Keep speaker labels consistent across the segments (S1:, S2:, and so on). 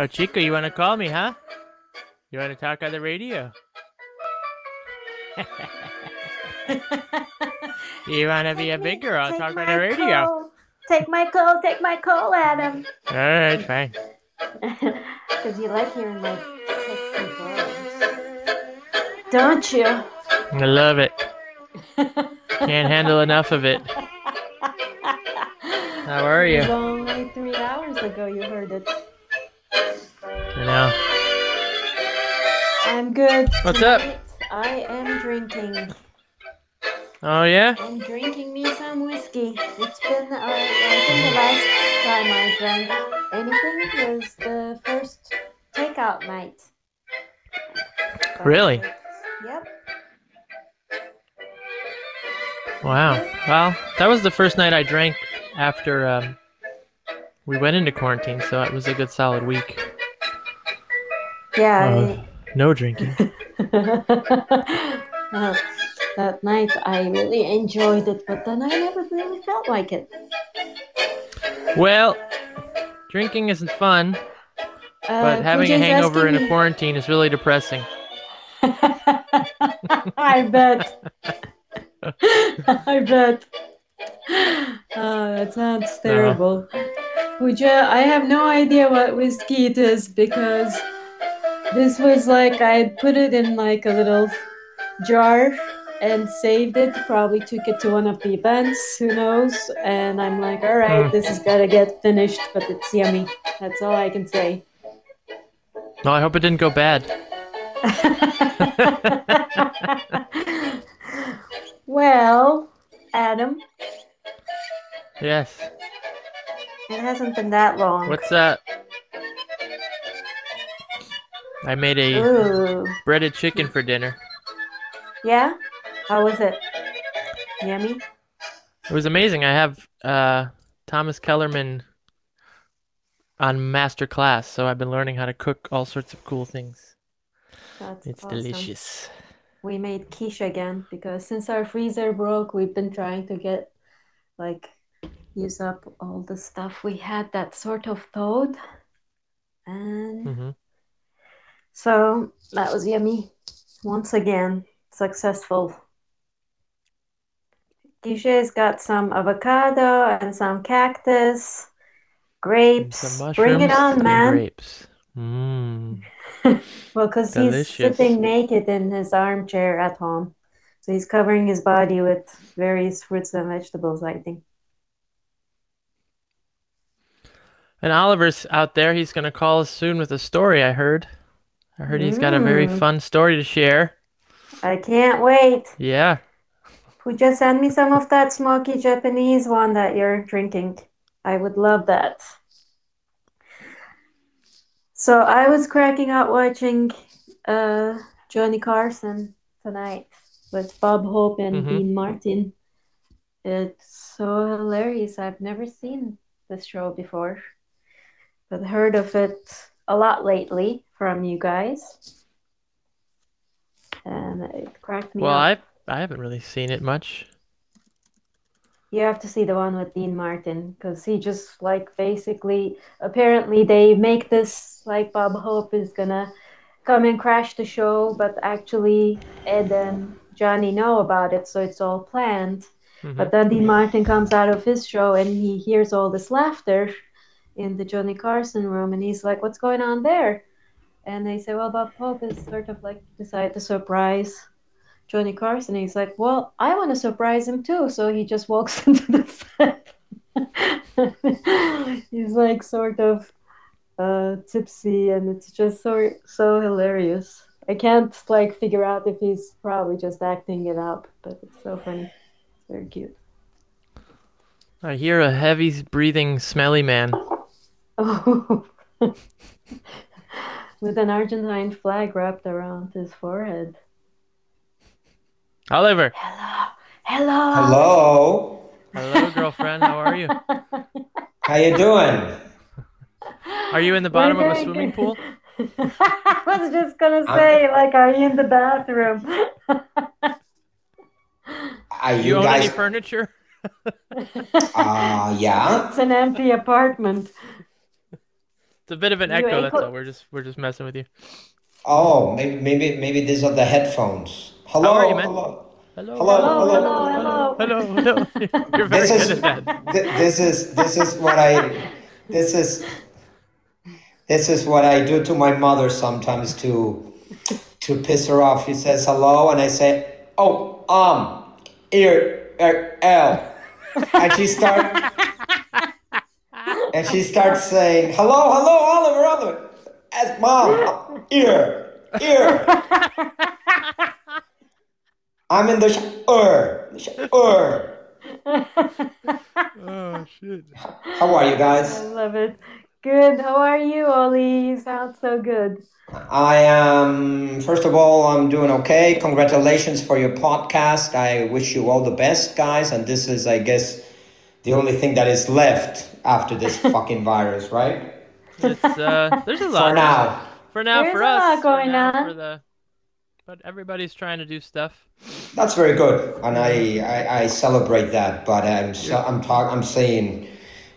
S1: Oh, Chico, you want to call me, huh? You want to talk on the radio? you want to be a big girl?
S2: Take
S1: talk on the radio.
S2: Call. Take my call. Take my call, Adam.
S1: All right, fine.
S2: Because you like hearing my sexy voice. Don't you?
S1: I love it. Can't handle enough of it. How are
S2: It
S1: you?
S2: was only three hours ago you heard it.
S1: I know.
S2: I'm good.
S1: What's up?
S2: I am drinking.
S1: Oh yeah.
S2: I'm drinking me some whiskey. It's been, uh, I think the last time I drank anything was the first takeout night. But
S1: Really?
S2: Yep.
S1: Wow. Well, that was the first night I drank after um, we went into quarantine, so it was a good solid week.
S2: Yeah.
S1: Uh, no drinking.
S2: Uh, that night I really enjoyed it, but then I never really felt like it.
S1: Well, drinking isn't fun,
S2: Uh,
S1: but having a hangover in a quarantine is really depressing.
S2: I bet. I bet. Oh, that sounds terrible. Pooja, I have no idea what whiskey it is because this was like I put it in like a little jar and saved it. Probably took it to one of the events, who knows? And I'm like, all right,
S1: Hmm.
S2: this has got to get finished, but it's yummy. That's all I can say.
S1: No, I hope it didn't go bad.
S2: well, Adam,
S1: Yes.
S2: it hasn't been that long.
S1: What's that? I made a
S2: Ooh.
S1: breaded chicken for dinner.
S2: Yeah? How was it? Yummy?
S1: It was amazing. I have uh, Thomas Kellerman on master class, so I've been learning how to cook all sorts of cool things.
S2: That's
S1: It's
S2: awesome.
S1: delicious.
S2: We made quiche again because since our freezer broke, we've been trying to get like use up all the stuff we had that sort of thawed. And
S1: hmm
S2: so that was yummy. Once again, successful. Quiche's got some avocado and some cactus, grapes. Bring it on, man.
S1: grapes. Mmm.
S2: Well, because he's sitting naked in his armchair at home. So he's covering his body with various fruits and vegetables, I think.
S1: And Oliver's out there. He's going to call us soon with a story, I heard. I heard he's got a very
S2: Mm.
S1: fun story to share.
S2: I can't wait.
S1: Yeah.
S2: Pooja, send me some of that smoky Japanese one that you're drinking. I would love that. So I was cracking out watching uh, Johnny Carson tonight with Bob Hope and
S1: Mhm.
S2: Dean Martin. It's so hilarious. I've never seen this show before, but heard of it a lot lately from you guys. And it cracked me
S1: Well,
S2: up.
S1: I I haven't really seen it much.
S2: You have to see the one with Dean Martin because he just like basically apparently they make this like Bob Hope is gonna come and crash the show, but actually Ed and Johnny know about it, so it's all planned.
S1: Mhm.
S2: But then Dean Martin comes out of his show and he hears all this laughter in the Johnny Carson room and he's like, What's going on there? And they say, Well, Bob Hope is sort of like decided to surprise Johnny Carson. He's like, Well, I want to surprise him too. So he just walks into the set. he's like sort of uh, tipsy and it's just so so hilarious. I can't like figure out if he's probably just acting it up, but it's so funny. It's very cute.
S1: I hear a heavy breathing, smelly man.
S2: Oh, with an Argentine flag wrapped around his forehead.
S1: Oliver.
S2: Hello, hello.
S3: Hello.
S1: Hello, girlfriend. How are you?
S3: How you doing?
S1: Are you in the bottom of a swimming
S2: good.
S1: pool?
S2: I was just gonna
S3: I'm-
S2: say, like, are you in the bathroom?
S3: Are
S1: Do you
S3: you
S1: own any furniture?
S3: Uh, yeah.
S2: It's an empty apartment.
S1: It's a bit of an
S2: You
S1: echo. That's
S2: echo-
S1: all. We're just we're just messing with you.
S3: Oh, maybe maybe maybe these are the headphones. Hello,
S1: are you, man?
S3: hello.
S1: Hello.
S3: Hello,
S2: Hello,
S3: hello.
S2: hello, hello.
S1: Hello. hello. You're very
S3: This is
S1: good at that.
S3: th- this is this is what I this is this is what I do to my mother sometimes to to piss her off. She says hello, and I say, "Oh, um, ear, er, L," and she start and she starts saying, "Hello, hello, Oliver, Oliver." As mom, ear, ear. I'm in the shower. Shower.
S1: Oh shit.
S3: How are you guys?
S2: I love it. Good. How are you, Ollie? You sound so good.
S3: I am, first of all, I'm doing okay. Congratulations for your podcast. I wish you all the best, guys. And this is, I guess, the only thing that is left after this fucking virus, right?
S1: It's uh, there's a lot.
S3: For now.
S1: For now,
S2: There's
S1: for
S2: a
S1: us.
S2: lot
S1: for
S2: going
S1: now,
S2: on.
S1: For the, but everybody's trying to do stuff.
S3: That's very good, and I, I, I celebrate that. But I'm so, I'm talk I'm saying,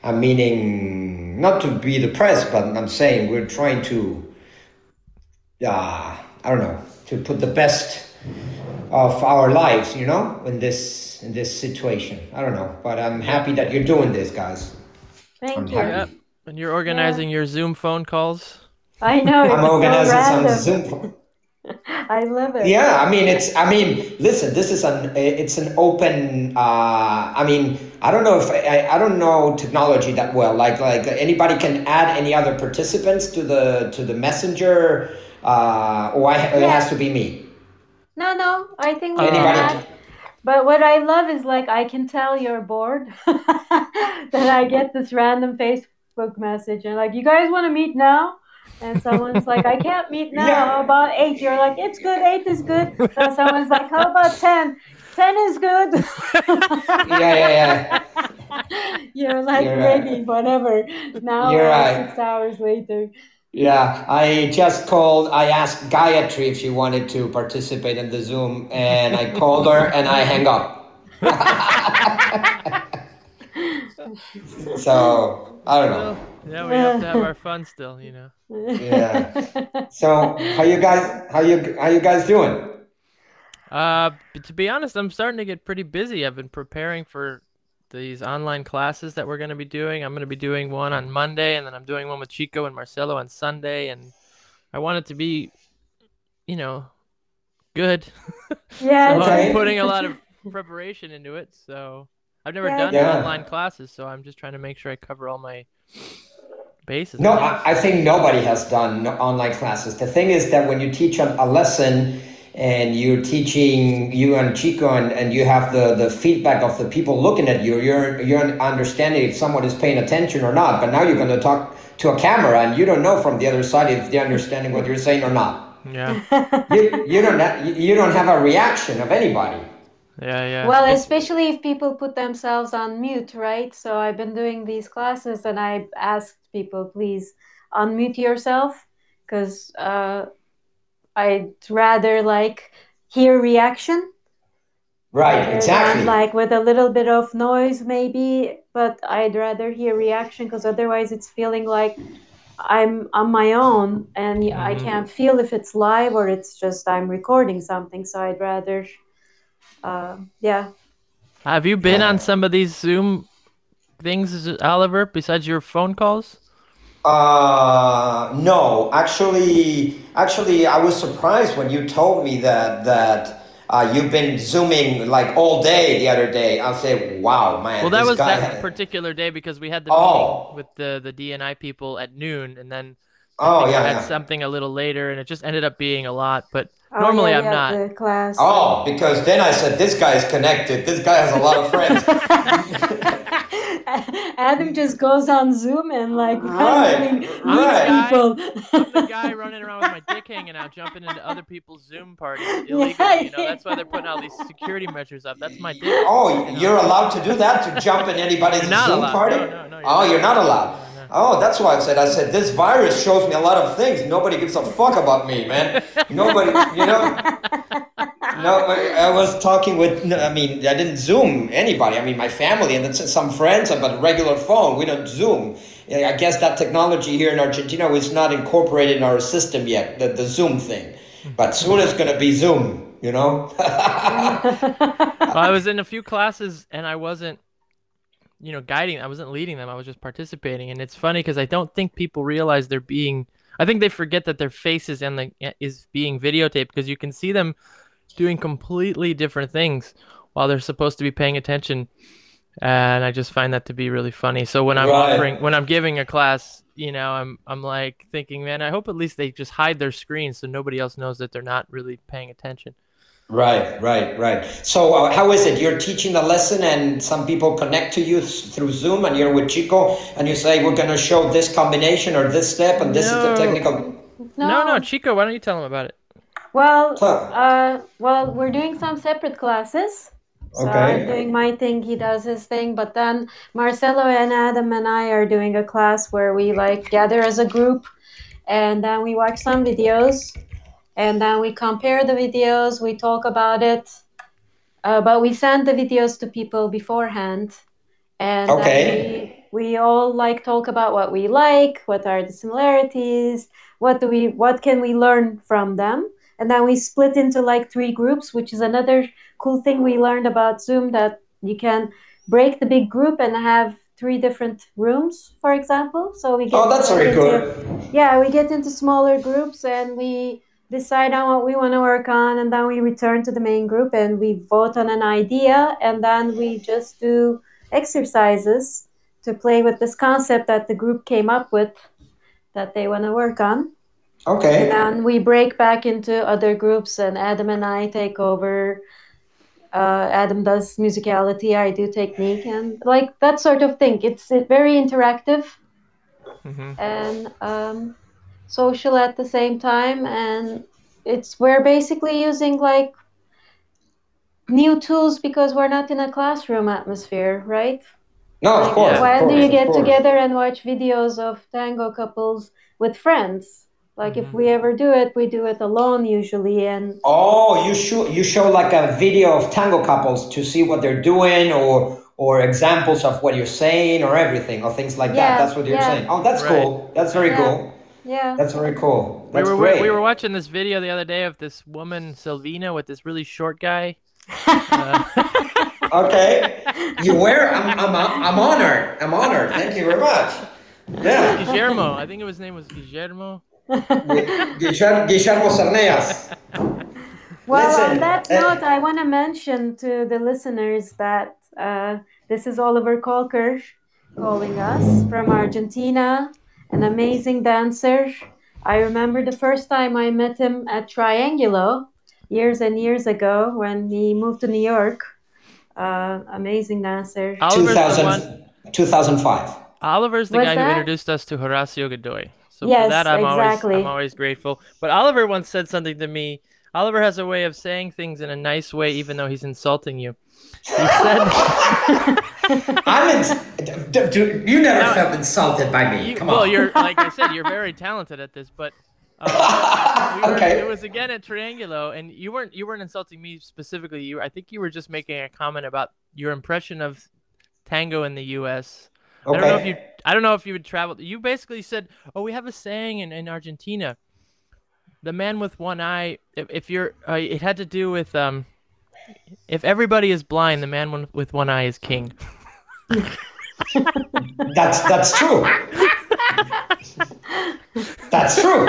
S3: I'm meaning not to be depressed, but I'm saying we're trying to, uh, I don't know, to put the best of our lives, you know, in this in this situation. I don't know, but I'm happy that you're doing this, guys.
S2: Thank
S3: I'm
S2: you.
S1: Yep. And you're organizing your Zoom phone calls.
S2: I know.
S3: I'm organizing
S2: random.
S3: some Zoom.
S2: I love it.
S3: Yeah, I mean it's. I mean, listen, this is an. It's an open. Uh, I mean, I don't know if I, I don't know technology that well. Like like anybody can add any other participants to the to the messenger, uh, or I, it has to be me.
S2: No, no. I think we
S3: Anybody?
S2: can add. But what I love is like I can tell you're bored. then I get this random Facebook message and like, you guys want to meet now? And someone's like, I can't meet now.
S3: Yeah.
S2: How about eight? You're like, it's good. Eight is good. Someone's like, how about ten? Ten is good.
S3: Yeah, yeah, yeah.
S2: You're like
S3: You're right.
S2: ready, whatever. Now uh,
S3: right.
S2: six hours later.
S3: Yeah, I just called. I asked Gayatri if she wanted to participate in the Zoom, and I called her and I hang up. so I don't know.
S1: Yeah, we have to have our fun still, you know.
S3: Yeah. So how you guys? How you how you guys doing?
S1: Uh, but to be honest, I'm starting to get pretty busy. I've been preparing for these online classes that we're going to be doing. I'm going to be doing one on Monday, and then I'm doing one with Chico and Marcelo on Sunday, and I want it to be, you know, good.
S2: yeah.
S1: so
S3: Okay.
S1: I'm putting a lot of preparation into it. So I've never
S2: Yeah,
S1: done
S3: Yeah.
S1: online classes, so I'm just trying to make sure I cover all my bases.
S3: No,
S1: I.
S3: I, I think nobody has done online classes. The thing is that when you teach a, a lesson and you're teaching you and Chico and, and you have the, the feedback of the people looking at you, you're you're understanding if someone is paying attention or not. But now you're going to talk to a camera and you don't know from the other side if they're understanding what you're saying or not.
S1: yeah,
S3: You, you don't ha- you you don't have a reaction of anybody.
S1: yeah, yeah.
S2: Well, especially if people put themselves on mute, right? So I've been doing these classes and I asked people, please unmute yourself because uh, I'd rather like hear reaction.
S3: Right,
S2: rather than,
S3: exactly.
S2: Like with a little bit of noise, maybe, but I'd rather hear reaction because otherwise it's feeling like I'm on my own and I
S1: Mhm.
S2: can't feel if it's live or it's just I'm recording something. So I'd rather, uh, yeah.
S1: Have you been on some of these Zoom things, Oliver, besides your phone calls?
S3: Uh, no, actually, actually, I was surprised when you told me that that uh, you've been zooming like all day the other day. I'll say, wow, man.
S1: Well, that was
S3: guy
S1: that particular day because we had the
S3: Oh.
S1: meeting with the the DNI people at noon, and then I
S3: Oh yeah,
S1: I had
S3: yeah.
S1: something a little later, and it just ended up being a lot. But
S2: Oh,
S1: normally
S2: yeah,
S1: I'm
S2: yeah,
S1: not.
S2: The class.
S3: Oh, because then I said this guy's connected. This guy has a lot of friends.
S2: Adam just goes on Zoom and like
S3: Right,
S2: randomly meets
S3: right.
S2: people.
S1: I'm the guy running around with my dick hanging out, jumping into other people's Zoom parties illegally.
S2: Yeah,
S1: you know, that's why they're putting all these security measures up. That's my dick.
S3: Oh, you're allowed to do that to jump in anybody's
S1: You're not
S3: Zoom
S1: allowed.
S3: party.
S1: No, no, no, you're
S3: oh,
S1: not.
S3: you're not allowed.
S1: No, no.
S3: Oh, that's why I said. I said this virus shows me a lot of things. Nobody gives a fuck about me, man. Nobody, you know. No, I was talking with. I mean, I didn't Zoom anybody. I mean, my family and some friends, uh, but regular phone. We don't Zoom. I guess that technology here in Argentina is not incorporated in our system yet, the, the Zoom thing. But soon it's going to be Zoom, you know?
S1: well, I was in a few classes and I wasn't, you know, guiding. I wasn't leading them. I was just participating. And it's funny because I don't think people realize they're being. I think they forget that their faces and the eh, is being videotaped because you can see them doing completely different things while they're supposed to be paying attention. And I just find that to be really funny. So when I'm
S3: Right.
S1: offering, when I'm giving a class, you know, I'm I'm like thinking, man, I hope at least they just hide their screen so nobody else knows that they're not really paying attention.
S3: Right, right, right. So, uh, how is it? You're teaching the lesson, and some people connect to you th- through Zoom, and you're with Chico, and you say, We're going to show this combination or this step, and this is the technical.
S1: No, no, no, Chico, why don't you tell them about it?
S2: Well,
S3: So-
S2: uh, well, we're doing some separate classes. So
S3: Okay.
S2: I'm doing my thing, he does his thing, but then Marcelo and Adam and I are doing a class where we like gather as a group and then we watch some videos and then we compare the videos, we talk about it. Uh, but we send the videos to people beforehand and
S3: Okay.
S2: we, we all like talk about what we like, what are the similarities, what do we what can we learn from them and then we split into like three groups which is another cool thing we learned about zoom that you can break the big group and have three different rooms for example so we get
S3: Oh, that's very
S2: into-
S3: good.
S2: yeah we get into smaller groups and we decide on what we want to work on and then we return to the main group and we vote on an idea and then we just do exercises to play with this concept that the group came up with that they want to work on.
S3: Okay.
S2: and then we break back into other groups and adam and i take over. Uh, adam does musicality i do technique and like that sort of thing. It's very interactive.
S1: Hmm
S2: and um, social at the same time and it's we're basically using like new tools because we're not in a classroom atmosphere right
S3: No, of
S2: like,
S3: course. of
S2: when do you get together and watch videos of tango couples with friends like if we mm-hmm. ever do it we do it alone usually and
S3: Oh, you show you show like a video of tango couples to see what they're doing, or or examples of what you're saying, or everything, or things like
S2: Yeah,
S3: that. That's what you're
S2: yeah.
S3: saying. Oh, that's
S1: Right.
S3: cool. That's very
S2: Yeah.
S3: cool.
S2: Yeah
S3: That's very cool.
S1: We were
S3: great.
S1: we were watching this video the other day of this woman Silvina with this really short guy. Uh,
S3: Okay. You were? I'm, I'm, I'm honored. I'm honored. Thank you very much. Yeah.
S1: Guillermo, I think his name was Guillermo.
S3: Guillermo, Guillermo Cerneaz.
S2: Well,
S3: Listen,
S2: on that
S3: uh,
S2: note, I want to mention to the listeners that uh, this is Oliver Kolker calling us from Argentina, an amazing dancer. I remember the first time I met him at Triangulo years and years ago when he moved to New York. Uh, amazing dancer.
S1: Oliver's
S3: 2000, 2005.
S1: Oliver's the
S2: What's
S1: guy who introduced us to Horacio Godoy. So for that, I'm
S2: exactly.
S1: always I'm always grateful. But Oliver once said something to me. Oliver has a way of saying things in a nice way, even though he's insulting you. He said,
S3: I'm in, d- d- you never
S1: No,
S3: felt insulted by me.
S1: you,
S3: Come
S1: "Well,
S3: on.
S1: you're like I said, you're very talented at this." But uh, we were,
S3: Okay.
S1: it was again at Triangulo, and you weren't you weren't insulting me specifically. You, I think you were just making a comment about your impression of tango in the U.S. I don't know if you I don't know if you would travel. You basically said, "Oh, we have a saying in, in Argentina. The man with one eye. If, if you're, uh, it had to do with um, if everybody is blind, the man with one eye is king."
S3: That's that's true. that's true.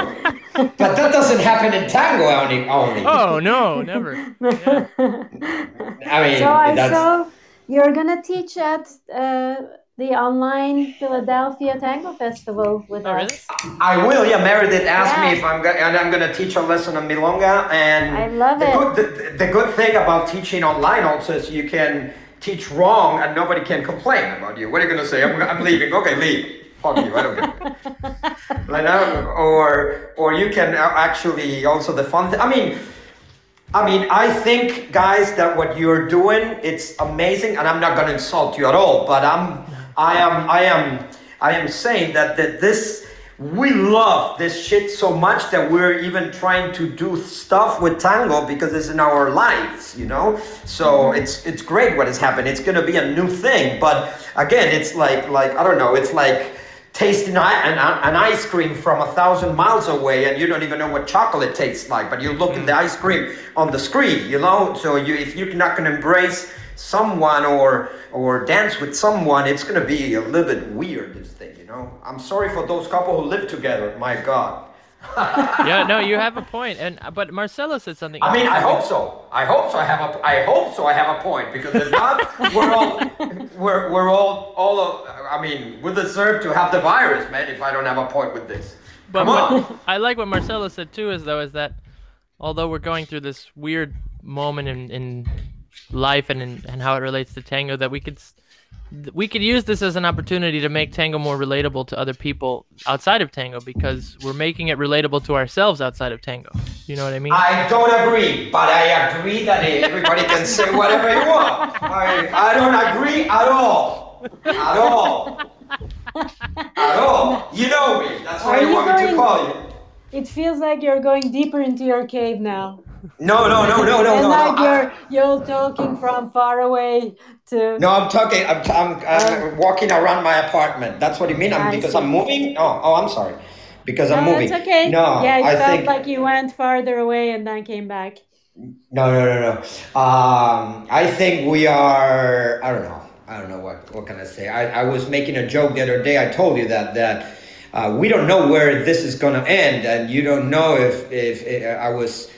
S3: But that doesn't happen in tango only. only.
S1: Oh no, never. Yeah.
S3: I mean,
S2: so I
S3: that's
S2: saw you're gonna teach at uh, the online Philadelphia Tango Festival with
S1: Oh really?
S2: us.
S3: I will. Yeah, Meredith asked
S2: Yeah.
S3: me if I'm going and I'm going to teach a lesson on milonga. And
S2: I love
S3: the
S2: it.
S3: Good, the, the good thing about teaching online also is you can teach wrong and nobody can complain about you. What are you going to say? I'm, I'm leaving. Okay, leave. Fuck you. I don't care. like, or or you can actually also the fun. Th- I mean. I mean, I think, guys, that what you're doing, it's amazing, and I'm not gonna insult you at all, but I'm, I am, I am, I am saying that that this, we love this shit so much that we're even trying to do stuff with tango because it's in our lives, you know. So mm-hmm. it's it's great what has happened. It's gonna be a new thing, but again, it's like like I don't know. It's like tasting an, an ice cream from a thousand miles away and you don't even know what chocolate tastes like but you look at the mm. ice cream on the screen you know so you if you're not to embrace someone or or dance with someone it's going to be a little bit weird this thing you know i'm sorry for those couple who live together my god
S1: yeah, no, you have a point. And uh, but Marcelo said something.
S3: I mean, I hope so. I hope so. I have a. I hope so. I have a point because if not, we're all, we're we're all all. Of, I mean, we deserve to have the virus, man. If I don't have a point with this,
S1: but
S3: come on.
S1: What, I like what Marcelo said too. Is though is that although we're going through this weird moment in in life and in, and how it relates to tango, that we could we could use this as an opportunity to make tango more relatable to other people outside of tango because we're making it relatable to ourselves outside of tango. You know what I mean?
S3: I don't agree, but I agree that everybody can say whatever you want. I, I don't agree at all. At all. At all. You know me. That's why I
S2: you
S3: want me to call you.
S2: It feels like you're going deeper into your cave now.
S3: No, no, no, no, no,
S2: and
S3: no.
S2: like. You're you're talking from far away to
S3: No, I'm talking. I'm, I'm, I'm walking around my apartment. That's what you mean. I'm,
S2: I
S3: because
S2: see.
S3: I'm moving. Oh, oh, I'm sorry. Because I'm
S2: no,
S3: moving.
S2: it's okay.
S3: No,
S2: yeah, it
S3: I
S2: felt
S3: think
S2: like you went farther away and then came back.
S3: no, no, no, no. Um, I think we are. I don't know. I don't know what. What can I say? I, I was making a joke the other day. I told you that that uh, we don't know where this is gonna end, and you don't know if if, if I was.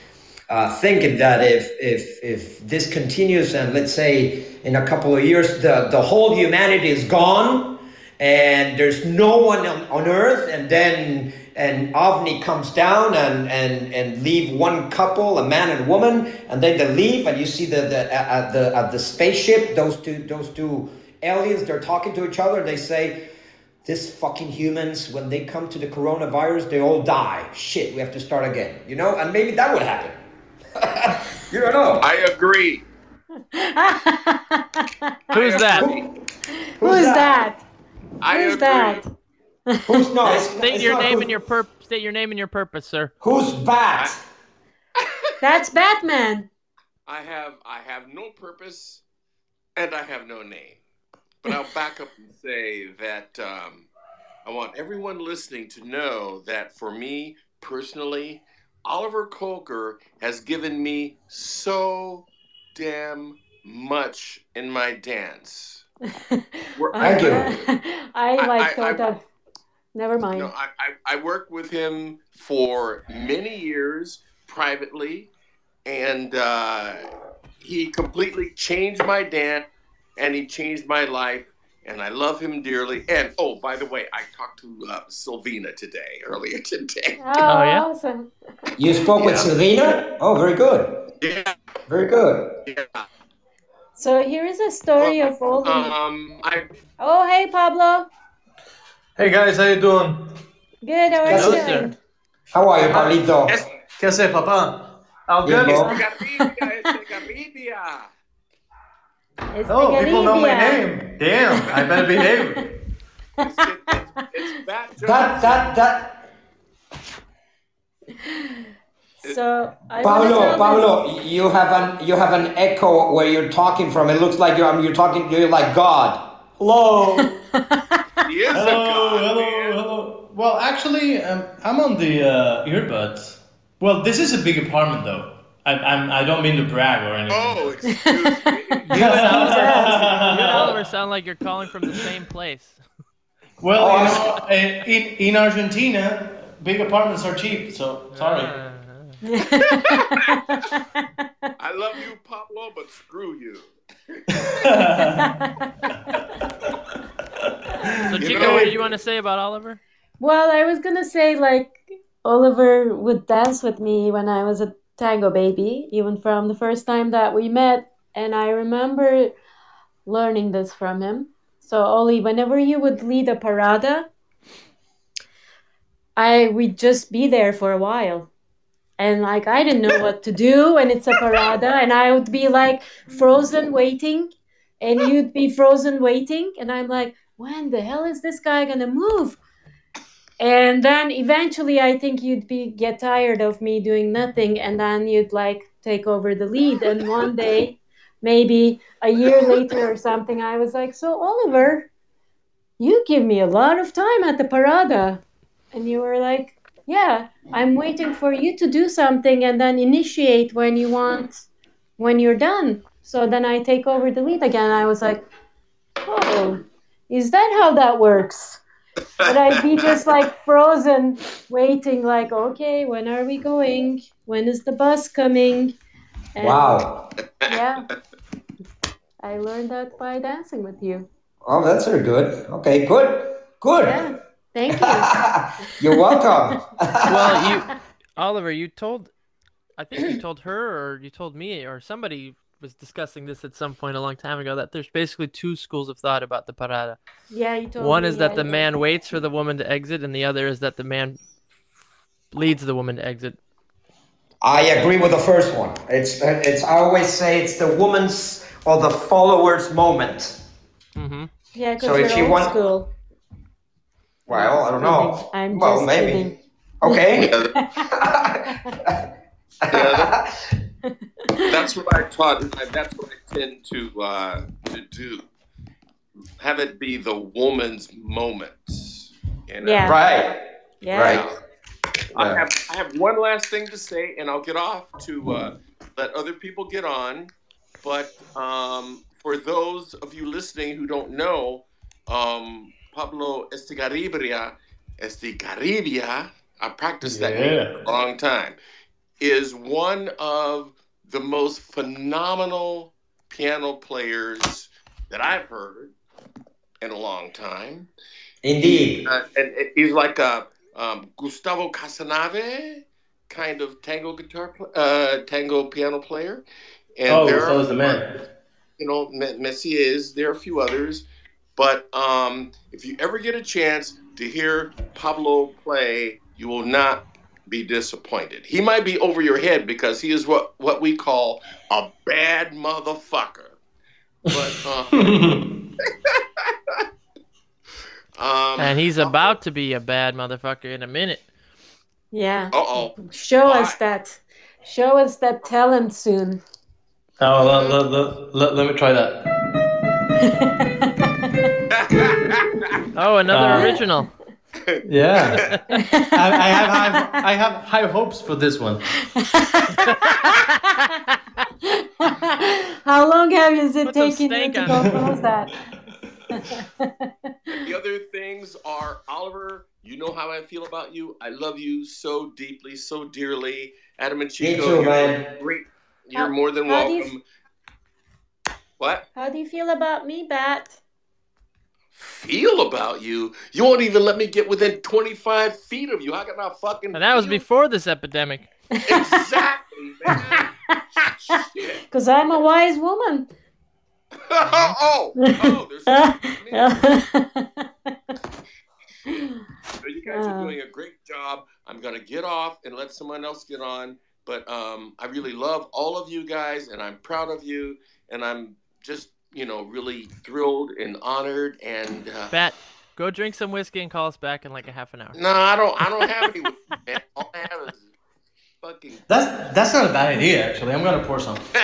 S3: Uh, thinking that if if if this continues and let's say in a couple of years the the whole humanity is gone and there's no one on, on earth and then an ovni comes down and and and leave one couple a man and woman and then they leave and you see the the at the at the spaceship those two those two aliens they're talking to each other they say this fucking humans when they come to the coronavirus they all die. Shit we have to start again you know? And maybe that would happen you don't know
S4: I agree.
S1: Who's that?
S3: Who-
S2: Who's that?
S4: I
S2: Who's
S4: agree.
S2: that?
S3: who's not? it's,
S1: State
S3: it's
S1: your
S3: not
S1: name
S3: who's,
S1: and your purp. State your name and your purpose, sir.
S3: who's bat
S2: That's Batman.
S4: I have I have no purpose and I have no name. But I'll back up and say that um, I want everyone listening to know that for me personally, Oliver Kolker has given me so damn much in my dance.
S3: Thank you.
S2: I
S4: I-
S2: like
S4: I-
S2: thought of. Never mind.
S4: No, I, I, I worked with him for many years privately, and uh, he completely changed my dance, and he changed my life, and I love him dearly. And oh, by the way, I talked to uh, Sylvina today, earlier today.
S2: oh,
S1: Oh, yeah?
S2: awesome.
S3: you spoke with
S4: Yeah.
S3: Selvina oh very good
S4: Yeah,
S3: very good
S4: yeah.
S2: So here is a story of all the.
S4: Um, I
S2: Oh, hey Pablo.
S5: Hey guys, how you doing?
S2: Good. How are you doing?
S3: how are you Pablito
S4: es,
S5: ¿Qué haces, papá? All
S3: Bien,
S5: good?
S3: bro.
S4: Garridia, es Garridia.
S2: It's
S5: Oh,
S2: the
S5: people know my name. Damn, I better behave.
S4: It's, it's, it's that
S3: that that that
S2: So I wanna
S3: Pablo
S2: tell
S3: Pablo you have an you have an echo where you're talking from it looks like you're um, you're talking you're like God hello
S4: He is a
S5: hello,
S4: god,
S5: hello,
S4: man.
S5: hello. Well, actually, um, I'm on the uh, earbuds. Well, this is a big apartment, though. I, I'm, I don't mean to brag or anything.
S4: Oh, excuse me.
S1: You and Oliver sound like you're calling from the same place.
S5: well,
S3: Oh,
S5: you know, in, in, in Argentina, big apartments are cheap, so sorry.
S1: Uh,
S4: I love you, Pablo, but screw you.
S1: So,
S4: You
S1: Chico,
S4: know-
S1: what did you want to say about Oliver?
S2: Well, I was gonna say like Oliver would dance with me when I was a tango baby, even from the first time that we met, and I remember learning this from him. So Oli, whenever you would lead a parada, I would just be there for a while. And like I didn't know what to do and it's a parada and I would be like frozen waiting and you'd be frozen waiting and I'm like, when the hell is this guy gonna move? And then eventually I think you'd be get tired of me doing nothing and then you'd like take over the lead and one day maybe a year later or something I was like, "So Oliver, you give me a lot of time at the parada. And you were like, yeah, I'm waiting for you to do something and then initiate when you want, when you're done. So then I take over the lead again. I was like, oh, is that how that works? But I'd be just like frozen, waiting, like, okay, when are we going? When is the bus coming? And
S3: Wow.
S2: Yeah. I learned that by dancing with you.
S3: Oh, that's very good. Okay, good. Good.
S2: Yeah. Thank you.
S3: You're welcome.
S1: Well, you, Oliver, you told, I think you told her or you told me or somebody was discussing this at some point a long time ago that there's basically two schools of thought about the parada.
S2: Yeah, you told
S1: One
S2: me,
S1: is that
S2: yeah,
S1: the
S2: yeah.
S1: man waits for the woman to exit, and the other is that the man leads the woman to exit.
S3: I agree with the first one. It's it's I always say it's the woman's or the follower's moment.
S1: Mm-hmm.
S2: Yeah, because
S3: So
S2: you're
S3: if you
S2: old
S3: want-
S2: school.
S3: Well, I don't know.
S2: I'm
S3: well,
S2: just
S3: maybe.
S2: kidding.
S3: Okay.
S4: Yeah, that's what I taught. That's what I tend to uh, to do. Have it be the woman's moment. You know?
S2: Yeah.
S3: right.
S2: Yeah.
S3: Right.
S4: I have I have one last thing to say, and I'll get off to uh, let other people get on. But um, for those of you listening who don't know, um, Pablo Estigarribia, Estigarribia, I practiced that name for a long time, is one of the most phenomenal piano players that I've heard in a long time.
S3: Indeed.
S4: Uh, and, and he's like a um, Gustavo Casenave kind of tango guitar, uh, tango piano player. And
S5: Oh,
S4: there
S5: so
S4: are,
S5: is the man.
S4: you know, Me- Messier There are a few others, but um, if you ever get a chance to hear Pablo play, you will not be disappointed. He might be over your head because he is what what we call a bad motherfucker. But um, um,
S1: And he's about to be a bad motherfucker in a minute.
S2: Yeah.
S4: Oh.
S2: Show us that. Show us that talent soon.
S5: Oh, let, let, let, let, let me try that.
S1: Oh, another
S5: Uh,
S1: original.
S5: Yeah. I, I have high, I have high hopes for this one.
S2: How long has it
S1: Put
S2: taken you
S1: stank
S2: to
S1: on it.
S2: compose that?
S4: The other things are Oliver. You know how I feel about you. I love you so deeply, so dearly. Adam and Chico,
S3: too,
S4: you're
S3: man.
S4: great. You're
S2: How-
S4: more than
S2: how do you
S4: welcome. What
S2: How do you feel about me, Bat?
S4: Feel about you? You won't even let me get within 25 feet of you. How can I fucking?
S1: And that was
S4: feel?
S1: before this epidemic.
S4: Exactly, man.
S2: Because I'm a wise woman.
S4: oh, oh, there's. So you guys are
S2: Uh.
S4: doing a great job. I'm gonna get off and let someone else get on. But um, I really love all of you guys, and I'm proud of you, and I'm just you know really thrilled and honored. And uh,
S1: Bat, go drink some whiskey and call us back in like a half an hour.
S4: no, I don't. I don't have any. man. All I have is fucking.
S5: That's that's not a bad idea, actually. I'm gonna pour some.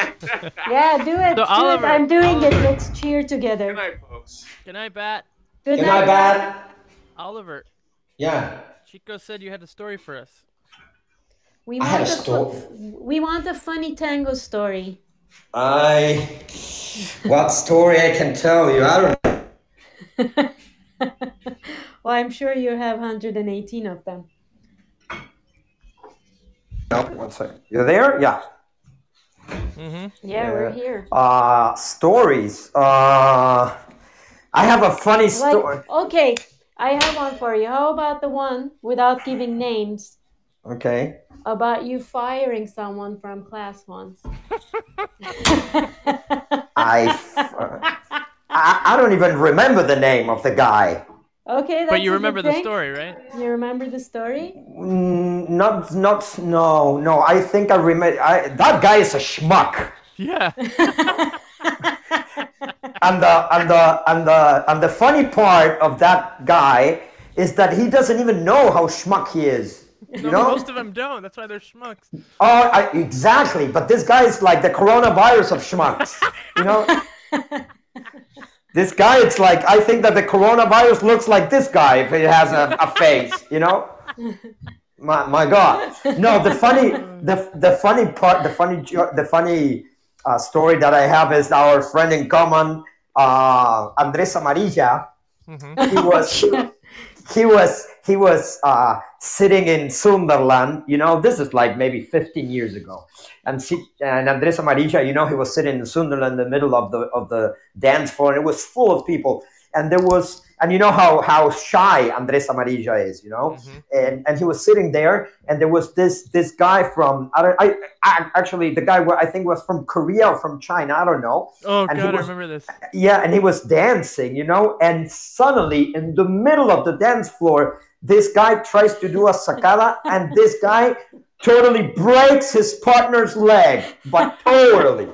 S2: yeah, do it.
S1: So
S2: do
S1: Oliver-
S2: it. I'm doing it. Let's cheer together.
S4: Good
S2: together.
S4: night, folks.
S1: Good night, Bat.
S2: Good
S3: Good night, Bat.
S1: Oliver,
S3: Yeah.
S1: Chico said you had a story for us.
S2: We
S3: I had
S2: want
S3: a
S2: a fu- we want a funny tango story.
S3: I. What story I can tell you? I don't.
S2: well, I'm sure you have 118 of them.
S3: No, one second. You're there? Yeah.
S1: Mm-hmm.
S2: Yeah, we're here.
S3: Uh, stories. Uh, I have a funny story.
S2: Like, okay, I have one for you. How about the one without giving names
S3: Okay.
S2: about you firing someone from class once?
S3: I, f- uh, I. I don't even remember the name of the guy.
S2: okay, that's
S1: But you remember the story, right?
S2: You remember the story?
S3: Mm, not. Not. No. No. I think I remember. I, that guy is a schmuck.
S1: Yeah.
S3: And the and the and the and the funny part of that guy is that he doesn't even know how schmuck he is. You
S1: No,
S3: know?
S1: most of them don't. That's why they're schmucks.
S3: Oh, I, exactly. But this guy is like the coronavirus of schmucks. You know? This guy, it's like I think that the coronavirus looks like this guy if it has a, a face, you know. My, my God! No, the funny, the the funny part, the funny, the funny uh, story that I have is our friend in common, uh, Andres Amarilla.
S1: Mhm.
S3: He was he was he was uh, sitting in Sunderland. You know, this is like maybe 15 years ago, and si- and Andres Amarilla, you know, he was sitting in Sunderland in the middle of the of the dance floor, and it was full of people, and there was. And you know how, how shy Andres Amarilla is, you know,
S1: Mhm.
S3: and and he was sitting there, and there was this this guy from I don't I, I actually the guy I think was from Korea or from China I don't know,
S1: Oh
S3: And
S1: god, I remember this.
S3: yeah, and he was dancing, you know, and suddenly in the middle of the dance floor, this guy tries to do a sacada, and this guy totally breaks his partner's leg, but totally,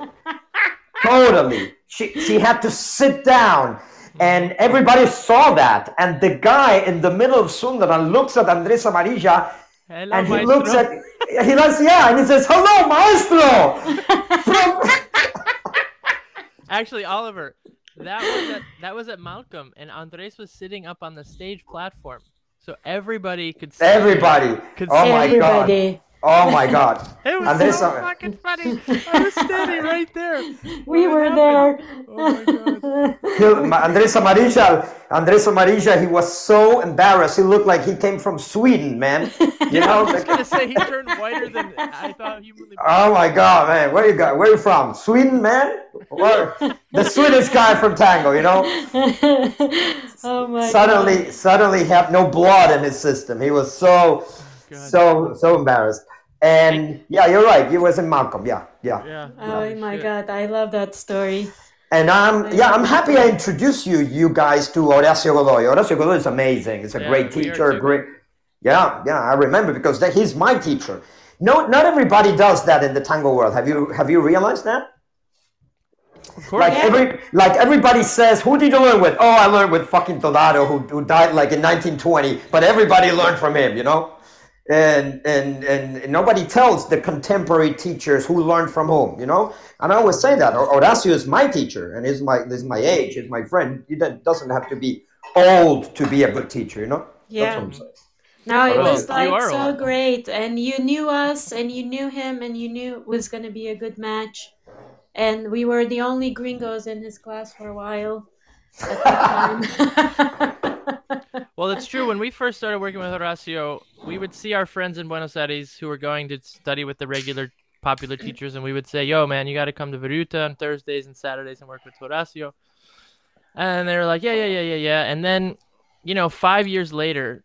S3: totally. She she had to sit down, and everybody saw that. And the guy in the middle of Sunderland looks at Andres Amarilla,
S1: Hello,
S3: and he
S1: maestro.
S3: looks at he looks yeah, and he says, "Hello, maestro."
S1: Actually, Oliver, that was at that was at Malcolm, and Andres was sitting up on the stage platform, so everybody could see.
S3: Everybody.
S1: Could
S3: Oh my
S1: him.
S3: God.
S2: Everybody.
S3: Oh my God.
S1: It was
S3: Andres,
S1: so fucking funny. I was standing right there.
S2: We
S1: What
S2: were
S1: happened?
S2: there.
S1: Oh my god.
S3: He- Andres Amarilla, Andres Amarilla, he was so embarrassed. He looked like he came from Sweden, man. You know?
S1: I was
S3: like-
S1: gonna say he turned whiter than I thought humanly.
S3: oh my God, man. Where you got? Where you from? Sweden, man? Or the Swedish guy from Tango, you know?
S2: oh my
S3: Suddenly, suddenly he had no blood in his system. He was so,
S1: God.
S3: so, so embarrassed. And yeah, you're right. He was in Malcolm. Yeah, yeah.
S1: Yeah.
S2: Oh my
S1: shit.
S2: god, I love that story.
S3: And I'm yeah, I'm happy I introduced you you guys to Horacio Godoy. Horacio Godoy is amazing. He's a
S1: Yeah,
S3: great teacher. Great. Yeah, yeah, I remember because that, he's my teacher. No, not everybody does that in the tango world. Have you have you realized that?
S1: Of course.
S3: Like every like everybody says, who did you learn with? Oh, I learned with fucking Tolado, who, who died like in 1920. But everybody learned from him, you know. And, and and nobody tells the contemporary teachers who learned from whom, you know. And I always say that Hor- Horacio is my teacher, and he's my is my age, is my friend. He do- doesn't have to be old to be a good teacher, you know.
S2: Yeah.
S3: That's what I'm saying.
S2: No, it
S1: Well,
S2: was like so
S1: old.
S2: great, and you knew us, and you knew him, and you knew it was gonna be a good match. And we were the only gringos in his class for a while at that time.
S1: Well, it's true. When we first started working with Horacio, we would see our friends in Buenos Aires who were going to study with the regular popular teachers, and we would say, "Yo, man, you got to come to Viruta on Thursdays and Saturdays and work with Horacio." And they were like, "Yeah, yeah, yeah, yeah, yeah." And then, you know, five years later,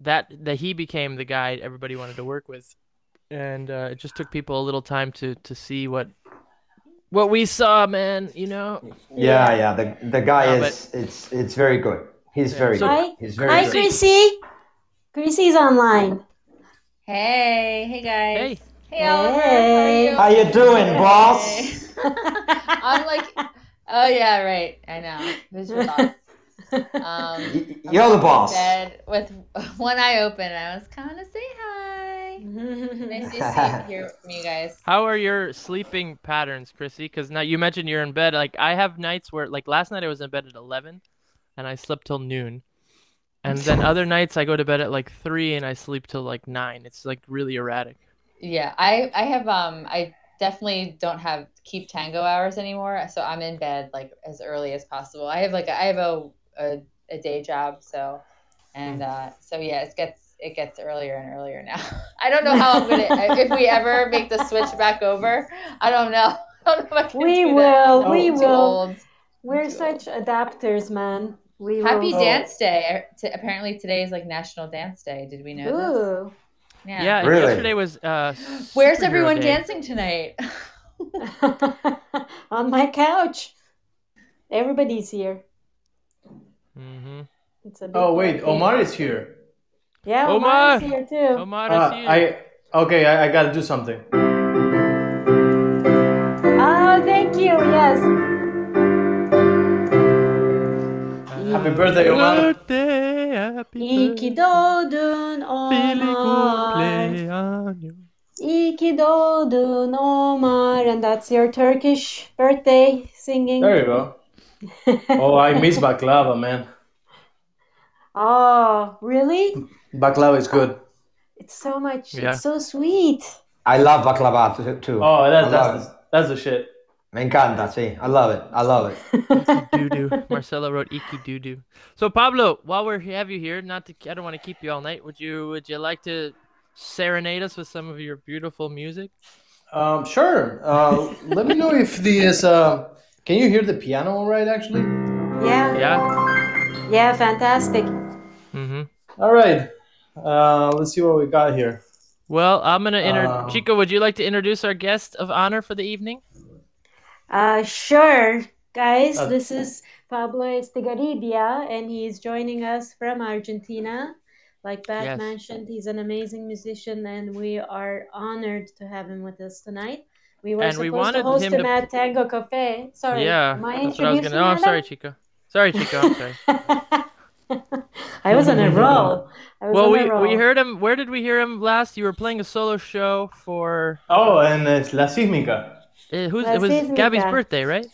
S1: that that he became the guy everybody wanted to work with, and uh, it just took people a little time to to see what what we saw, man. You know.
S3: Yeah, yeah. The the guy is it's it's very good. He's
S1: Yeah.
S3: very
S1: So-
S3: good.
S2: Hi,
S3: He's very
S2: hi,
S3: good.
S2: Chrissy. Chrissy's online.
S6: Hey, hey guys.
S1: Hey.
S6: Hey Oliver,
S2: Hey.
S6: how
S3: How
S6: are you?
S3: you doing, boss?
S6: I'm like, oh yeah, right. I know. Who's your boss? Um,
S3: Y-
S6: I'm
S3: You're the
S6: in
S3: boss.
S6: Bed with one eye open. I was kind of say hi. Nice to see hear from you guys.
S1: How are your sleeping patterns, Chrissy? Because now you mentioned you're in bed. Like I have nights where, like last night, I was in bed at eleven, and I slept till noon, and then other nights I go to bed at like three and I sleep till like nine. It's like really erratic.
S6: Yeah, I I have um I definitely don't have keep tango hours anymore, so I'm in bed like as early as possible. I have like a, I have a, a a day job, so and uh so yeah, it gets it gets earlier and earlier now. I don't know how I'm gonna if we ever make the switch back over. I don't know. I don't know if I can
S2: We
S6: do
S2: will,
S6: I'm
S2: we will.
S6: old.
S2: We're such adapters, man. We
S6: Happy
S2: will.
S6: Dance Day! Uh, apparently today is like National Dance Day. Did we know this?
S2: Ooh.
S1: Yeah.
S3: Really?
S1: yesterday was. Uh,
S6: Where's everyone
S1: day.
S6: dancing tonight?
S2: On my couch. Everybody's here.
S1: Mm-hmm.
S2: It's a
S5: Oh wait. Omar is here.
S2: Yeah,
S1: Omar.
S2: is here too.
S1: Omar
S5: Uh,
S1: is here.
S5: I okay. I, I gotta do something.
S2: Ah, thank you. Yes.
S5: Happy birthday, Omar.
S1: Birthday, happy
S2: İyi ki
S1: birthday,
S2: doğdun
S1: feliz
S2: Omar.
S1: cumpleaños.
S2: İyi ki doğdun Omar. And that's your Turkish birthday singing.
S5: There you go. Oh, I miss baklava, man.
S2: Oh, really?
S5: Baklava is good.
S2: It's so much.
S1: Yeah.
S2: It's so sweet.
S3: I love baklava too.
S5: Oh,
S3: I
S5: that's that's the, that's the shit.
S3: Me encanta, sí. I love it. I love it.
S1: Doo doo. Marcelo wrote "Iki doo doo." So Pablo, while we have you here, not to I don't want to keep you all night. Would you Would you like to serenade us with some of your beautiful music?
S5: Um, sure. Uh, let me know if this. Uh, can you hear the piano all right? Actually.
S2: yeah.
S1: Yeah.
S2: Yeah. Fantastic.
S1: Mm-hmm.
S5: All right. Uh, let's see what we got here.
S1: Well, I'm gonna inter.
S5: Um,
S1: Chico, would you like to introduce our guest of honor for the evening?
S2: Uh, sure, guys.
S5: Uh,
S2: this is Pablo Estigarribia, and he's joining us from Argentina. Like Pat
S1: Yes.
S2: mentioned, he's an amazing musician, and we are honored to have him with us tonight. We were
S1: And we
S2: supposed
S1: wanted
S2: to host
S1: him
S2: him,
S1: to-
S2: at Tango Cafe. Sorry,
S1: yeah,
S2: am I
S1: that's what I was gonna. Oh, I'm sorry, Chico. Sorry, Chico. I'm sorry.
S2: I was on a roll. I was
S1: well,
S2: on
S1: we
S2: a roll.
S1: we heard him. Where did we hear him last? You were playing a solo show for
S5: Oh, and it's La Sísmica.
S1: Uh, who's it was Gabby's
S2: Sísmica.
S1: birthday, right?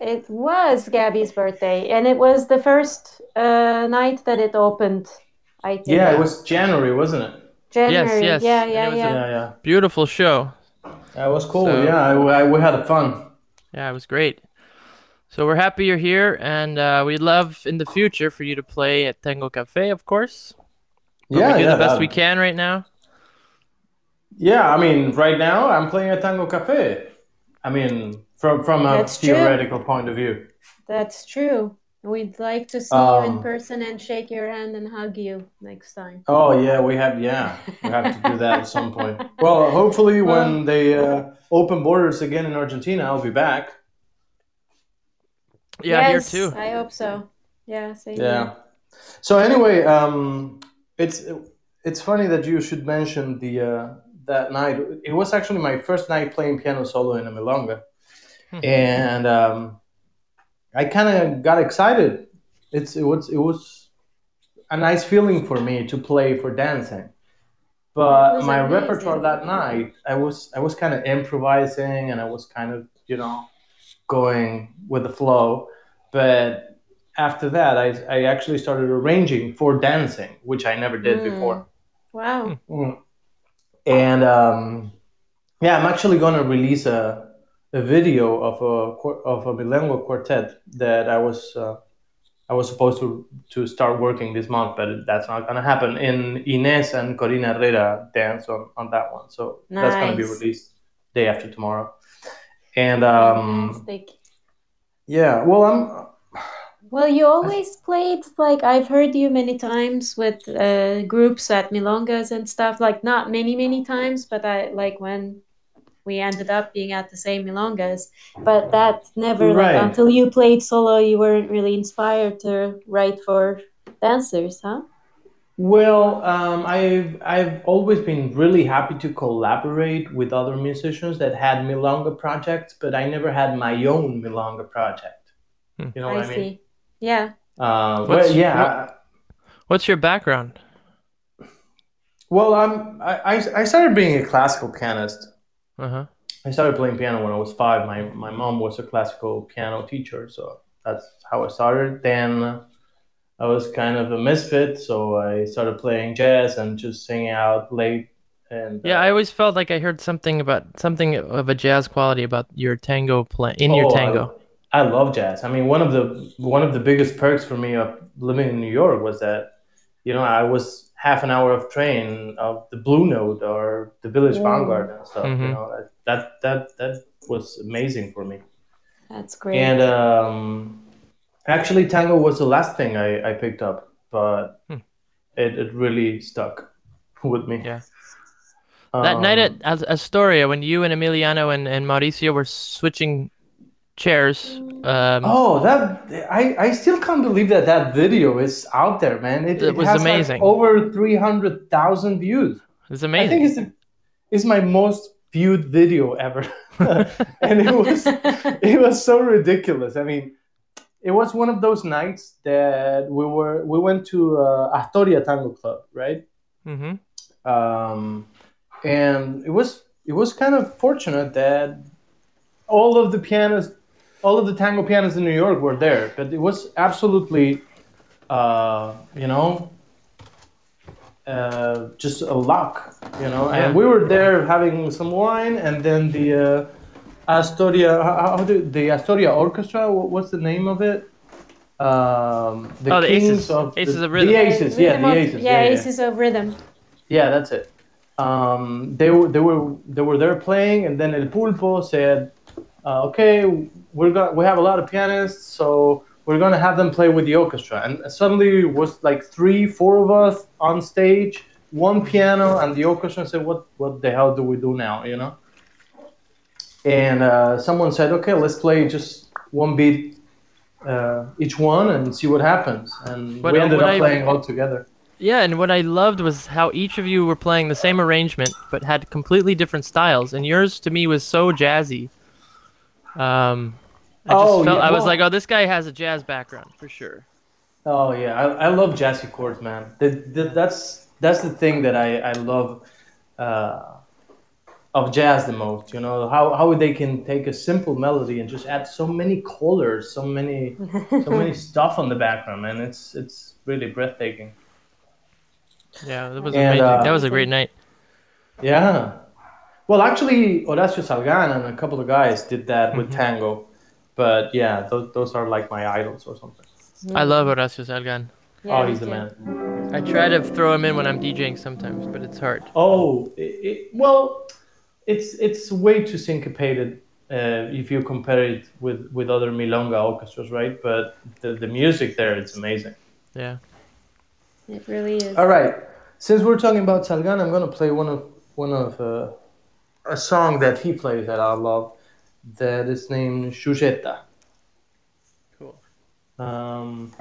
S2: It was Gabby's birthday, and it was the first uh, night that it opened. I think.
S5: Yeah, it was January, wasn't it?
S2: January.
S1: yes,
S2: Yeah,
S1: and
S2: yeah,
S1: a-
S2: yeah.
S5: Yeah, yeah.
S1: Beautiful show.
S5: That was cool.
S1: So-
S5: yeah, I, I- we had fun.
S1: Yeah, it was great. So we're happy you're here, and uh, we'd love in the future for you to play at Tango Cafe, of course. But
S5: yeah,
S1: we do
S5: yeah,
S1: the best
S5: that-
S1: we can right now.
S5: Yeah, I mean, right now I'm playing at Tango Cafe. I mean, from from a
S2: That's true.
S5: theoretical point of view.
S2: That's true. We'd like to see you in
S5: Um,
S2: person and shake your hand and hug you next time.
S5: Oh yeah, we have yeah, we have to do that at some point. Well, hopefully when they uh, open borders again in Argentina, I'll be back.
S1: Yeah,
S2: yes,
S1: here too.
S2: I hope so. Yeah, same
S5: Yeah.
S2: here.
S5: So anyway, um, it's it's funny that you should mention the uh, that night. It was actually my first night playing piano solo in a milonga, and um, I kind of got excited. It's it was it was a nice feeling for me to play for dancing. But my
S2: amazing.
S5: repertoire that night, I was I was kind of improvising and I was kind of you know going with the flow. But after that, I, I actually started arranging for dancing, which I never did
S2: Mm.
S5: before.
S2: Wow.
S5: Mm. And um, yeah, I'm actually going to release a, a video of a of a bilingual quartet that I was uh, I was supposed to to start working this month, but that's not going to happen. In Ines and Corina Herrera dance on, on that one, so that's going to be released day after tomorrow. And um, yeah, well, I'm
S2: Well, you always played like I've heard you many times with uh, groups at Milongas and stuff. Like not many, many times, but I like when we ended up being at the same Milongas. But that never
S5: Right.
S2: like until you played solo, you weren't really inspired to write for dancers, huh?
S5: Well, um, I've I've always been really happy to collaborate with other musicians that had milonga projects, but I never had my own milonga project.
S1: Hmm.
S5: You know
S2: I
S5: what I mean?
S2: see. Yeah.
S5: Uh,
S1: What's-
S5: well, yeah.
S1: what- What's your background?
S5: Well, I'm I, I I started being a classical pianist.
S1: Uh huh.
S5: I started playing piano when I was five. My my mom was a classical piano teacher, so that's how I started. Then I was kind of a misfit, so I started playing jazz and just singing out late. And
S1: Yeah,
S5: uh,
S1: I always felt like I heard something about something of a jazz quality about your tango play in your
S5: Oh,
S1: tango.
S5: I, I love jazz. I mean, one of the one of the biggest perks for me of living in New York was that, you know, I was half an hour of train of the Blue Note or the Village
S2: Mm.
S5: Vanguard and stuff. You
S1: Mhm.
S5: know, that that that was amazing for me.
S2: That's great.
S5: And um, actually, tango was the last thing I, I picked up, but
S1: Hmm.
S5: it, it really stuck with me.
S1: Yeah. That night
S5: Um,
S1: at Astoria, when you and Emiliano and, and Mauricio were switching chairs, um,
S5: Oh, that I, I still can't believe that that video is out there, man. It,
S1: It was
S5: has like
S1: amazing.
S5: over three hundred thousand views.
S1: it's amazing.
S5: I think it's the, it's my most viewed video ever, and it was it was so ridiculous. I mean, it was one of those nights that we were we went to uh, Astoria Tango Club, right?
S1: hmm
S5: um, and it was it was kind of fortunate that all of the pianists all of the tango pianists in New York were there, but it was absolutely, uh, you know, uh, just a luck, you know. And we were there having some wine, and then the uh, Astoria, how, how do the Astoria Orchestra? wha- What's the name of it? Um, the
S1: Oh, the
S5: Kings
S1: Aces.
S5: of
S1: Aces
S5: the,
S1: of Rhythm.
S5: The Aces, yeah,
S2: Rhythm
S5: the
S2: of-
S5: Aces.
S2: Yeah, Aces of Rhythm.
S5: Yeah, that's it. Um, they were they were they were there playing, and then El Pulpo said, uh, "Okay, we're going we have a lot of pianists, so we're gonna have them play with the orchestra." And suddenly it was like three, four of us on stage, one piano, and the orchestra said, "What what the hell do we do now?" You know. And uh, someone said, "Okay, let's play just one beat." Uh, each one and see what happens, and
S1: What-
S5: we ended
S1: what
S5: up
S1: I-
S5: playing all together.
S1: Yeah, and what I loved was how each of you were playing the same arrangement but had completely different styles. And yours to me was so jazzy. Um, I just
S5: Oh,
S1: felt
S5: yeah,
S1: I was
S5: well-
S1: like, oh, this guy has a jazz background for sure.
S5: Oh yeah, I, I love jazzy chords, man. The, the, that's that's the thing that I I love uh, of jazz the most. You know how how they can take a simple melody and just add so many colors, so many so many stuff on the background, man. It's it's really breathtaking.
S1: Yeah, that was
S5: And,
S1: amazing.
S5: uh,
S1: that was a great night.
S5: Yeah. Well, actually, Horacio Salgan and a couple of guys did that with tango, but yeah, those, those are like my idols or something.
S1: I love Horacio Salgan.
S2: Yeah,
S5: oh, he's the man.
S1: I try to throw him in when I'm DJing sometimes, but it's hard.
S5: Oh, it, it, well, it's it's way too syncopated uh, if you compare it with, with other milonga orchestras, right? But the, the music there, it's amazing.
S1: Yeah.
S2: It really is.
S5: All right, since we're talking about Salgan, I'm gonna play one of one of uh, a song that he plays that I love. That is named Shusheta.
S1: Cool.
S5: Um,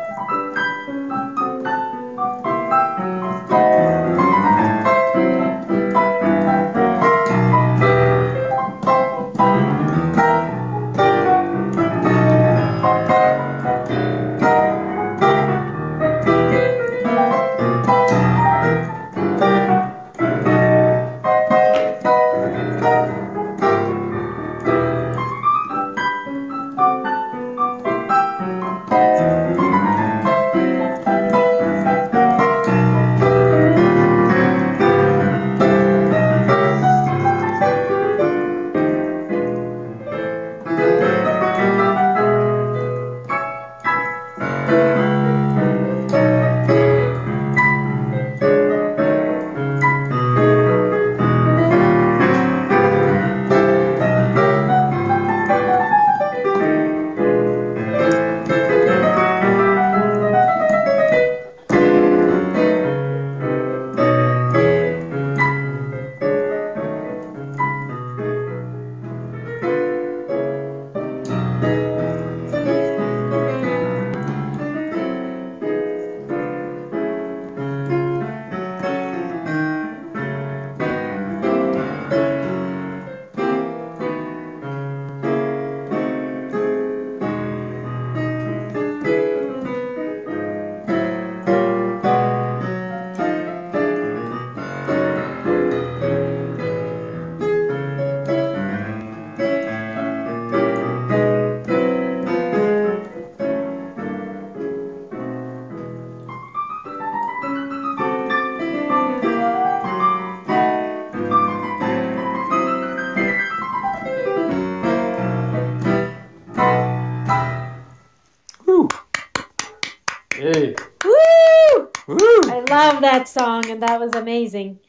S2: that song, and that was amazing.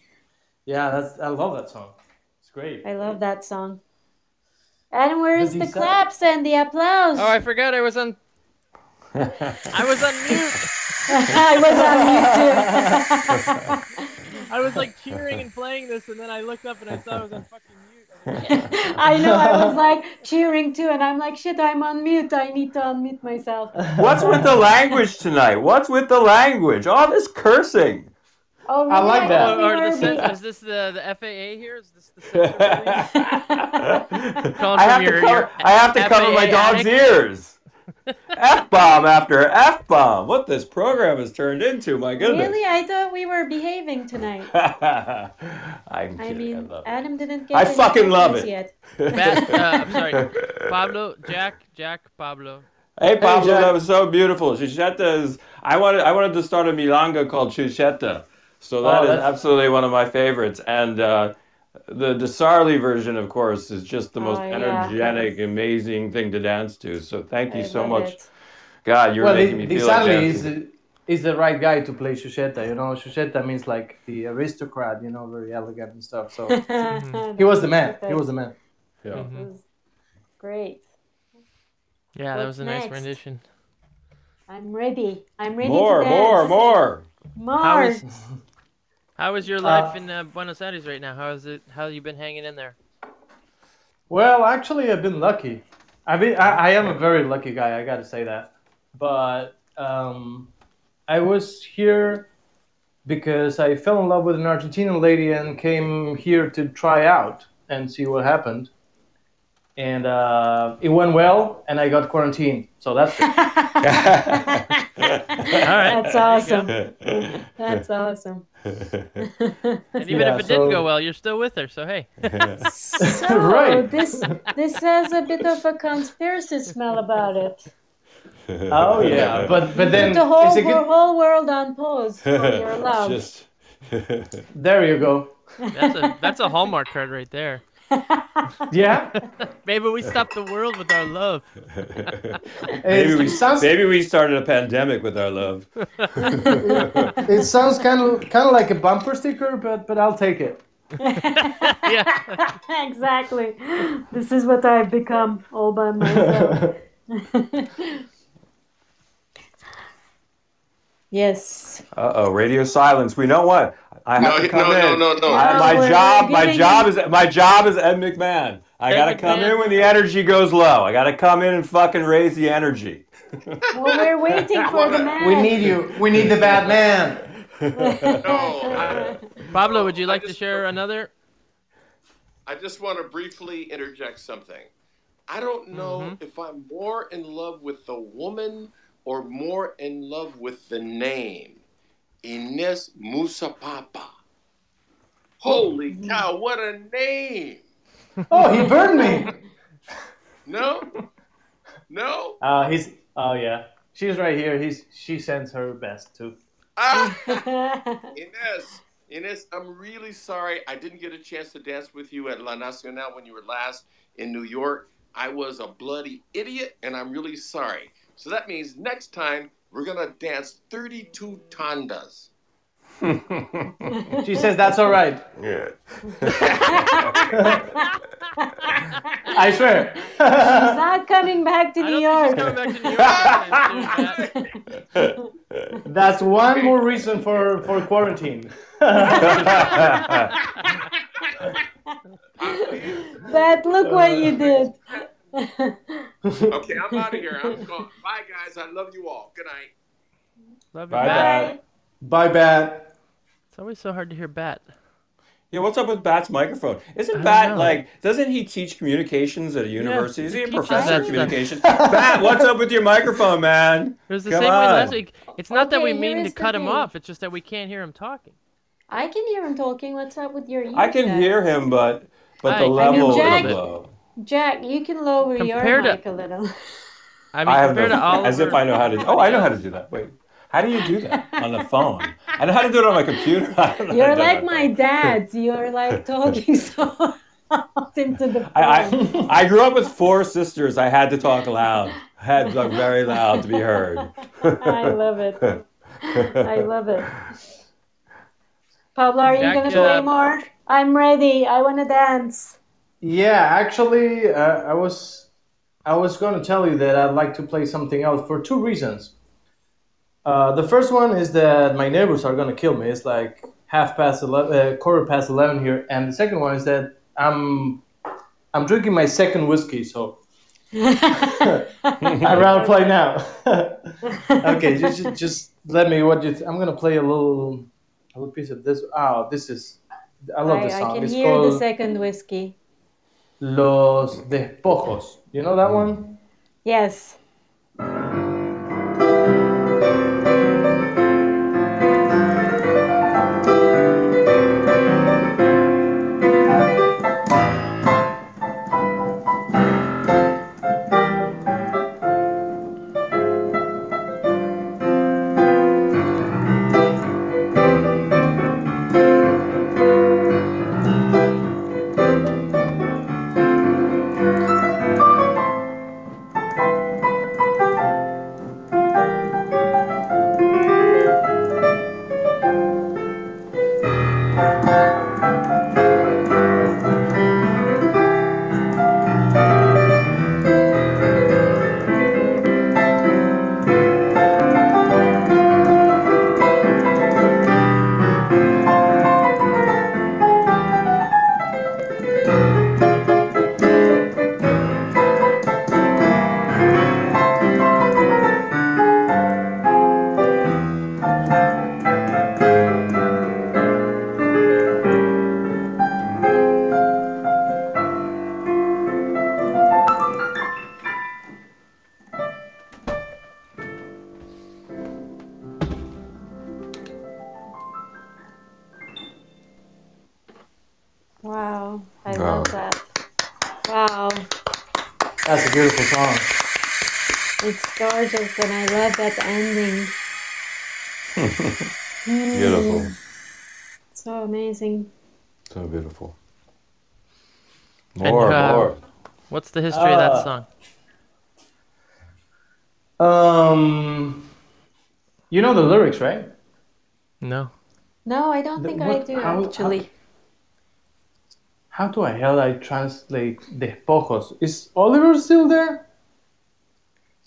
S5: yeah, that's I love that song. It's great.
S2: I love that song. And where's the
S5: these-
S2: claps and the applause?
S1: Oh, I forgot I was on. I was on mute.
S2: I was on mute too.
S1: I was like cheering and playing this, and then I looked up and I saw I was on fucking mute.
S2: I know. I was like cheering too, and I'm like, shit, I'm on mute. I need to unmute myself.
S7: What's with the language tonight? What's with the language? All this cursing.
S2: Oh,
S5: I like
S2: really?
S5: that.
S2: thought we
S1: Or, or
S2: were
S1: the, is this the, the FAA here? Is this the Central Police? Calling
S7: I have
S1: your-
S7: to cover,
S1: your
S7: I have to cover my
S1: FAA
S7: dog's
S1: attic?
S7: ears. F bomb after F bomb. What this program has turned into, my goodness.
S2: Really? I thought we were behaving tonight.
S7: I'm
S2: I
S7: kidding.
S2: Mean,
S7: love it.
S2: Adam didn't get
S7: I
S2: any
S7: fucking love it.
S2: yet.
S1: Bat, uh, I'm sorry, Pablo, Jack, Jack, Pablo.
S7: Hey Pablo,
S5: Jack.
S7: that was so beautiful. Shusheta is. I wanted. I wanted to start a milonga called Shusheta. So that
S5: Oh,
S7: is
S5: that's-
S7: absolutely one of my favorites. And uh, the Di Sarli version, of course, is just the most
S2: Oh, yeah.
S7: energetic, amazing thing to dance to. So thank you
S2: I
S7: so much.
S2: it.
S7: God, you're
S5: well,
S7: making
S5: the,
S7: me
S5: the
S7: feel like
S5: Sally is is the right guy to play Shusheta. You know, Shusheta means like the aristocrat. You know, very elegant and stuff. So he was the man. He was the man.
S7: Yeah.
S1: Mhm.
S2: Great.
S1: Yeah, that was a nice rendition.
S2: I'm ready. I'm ready
S7: More,
S2: to
S7: more, more.
S2: More.
S1: How is how is your life
S5: Uh,
S1: in uh, Buenos Aires right now? How is it? How you been hanging in there?
S5: Well, actually, I've been lucky. I mean, I, I am a very lucky guy. I got to say that. But um, I was here because I fell in love with an Argentinian lady and came here to try out and see what happened. And uh, it went well, and I got quarantined. So that's it.
S2: That's awesome. That's awesome.
S1: And even
S5: Yeah,
S1: if it didn't go well, you're still with her. So hey,
S2: So
S5: Right.
S2: this this has a bit of a conspiracy smell about it.
S5: oh yeah, but but then
S2: Put the whole
S5: it's a
S2: wor-
S5: good,
S2: whole world on pause for your love.
S7: Just.
S5: there you go.
S1: that's a that's a hallmark card right there.
S5: Yeah,
S1: Maybe we stopped the world with our love.
S7: maybe we
S5: sounds
S7: maybe we started a pandemic with our love.
S5: it sounds kind of kind of like a bumper sticker, but but I'll take it.
S1: yeah.
S2: exactly. This is what I've become all by myself. yes.
S7: Uh oh, radio silence. We know what. I have to come
S4: no,
S7: in.
S4: no, no.
S7: I-
S2: No,
S7: my job, my job is my job is Ed McMahon. I
S1: Ed
S7: gotta come in when the energy goes low. I gotta come in and fucking raise the energy.
S2: Well, we're waiting for the man.
S5: We need you. We need the bad man.
S4: No, I,
S1: Pablo, would you
S4: I
S1: like to
S4: just-
S1: share another?
S4: I just want to briefly interject something. I don't know
S1: Mhm.
S4: if I'm more in love with the woman or more in love with the name. Ines Muzzopappa. Holy cow, what a name!
S5: Oh, he burned me.
S4: No? No?
S5: Uh, he's. Oh yeah, she's right here. He's. She sends her best too.
S4: Ah! Ines, Ines, I'm really sorry I didn't get a chance to dance with you at La Nacional when you were last in New York. I was a bloody idiot, and I'm really sorry. So that means next time we're gonna dance 32 tandas.
S5: She says that's all right.
S7: Yeah.
S5: I swear.
S2: He's not coming back to New York.
S1: think she's coming back to New York. anytime soon, Matt.
S5: That's one more reason for for quarantine.
S2: But look what you did.
S4: Okay, I'm out of here. I'm gone. Bye, guys. I love you all. Good night.
S1: Love you,
S7: Bye,
S1: Bat.
S7: Bat.
S5: Bye, Bat.
S1: It's always so hard to hear Bat.
S7: Yeah, what's up with Bat's microphone? Isn't Bat
S1: know.
S7: like? Doesn't he teach communications at a university? Is he a
S1: he
S7: professor
S1: that
S7: of communications? Bat, what's up with your microphone, man?
S1: It was the
S7: Come
S1: same way last week. It's not that we mean to
S2: is the
S1: cut him off. It's just that we can't hear him talking.
S2: I can hear him talking. What's up with your ears?
S7: I can
S2: Jack?
S7: hear him, but but
S1: I-
S7: the
S1: I
S7: level
S2: Jack-
S7: is low.
S2: Jack, you can lower
S1: Compared to-
S2: your mic a little.
S1: I mean,
S7: I have
S1: compared
S7: no,
S1: to Oliver,
S7: as if I know how to. Oh, I know how to do that. Wait, how do you do that on the phone? I know how to do it on my computer. I don't know
S2: You're
S7: do it on
S2: like my
S7: phone.
S2: dad. You're like talking so into the phone.
S7: I, I I grew up with four sisters. I had to talk loud. I had to talk very loud to be heard.
S2: I love it. I love it. Pablo, are you gonna
S1: uh,
S2: play more? I'm ready. I wanna dance.
S5: Yeah, actually, uh, I was I was going to tell you that I'd like to play something else for two reasons. Uh, the first one is that my neighbors are going to kill me. It's like half past eleven, uh, quarter past eleven here, and the second one is that I'm I'm drinking my second whiskey, so I'd rather play now. okay, just, just just let me. What you? Th- I'm gonna play a little a little piece of this. Oh, this is. I love
S2: I,
S5: this
S2: I
S5: song.
S2: can
S5: it's
S2: hear
S5: called
S2: the second whiskey.
S5: Los Despojos. You know that one?
S2: Yes.
S1: What's the history of that
S5: Uh,
S1: song?
S5: Um, you know the lyrics, right?
S1: No.
S2: No, I don't
S5: The-
S2: think I do
S5: how-
S2: actually.
S5: How do I hell I translate despojos? Is Oliver still there?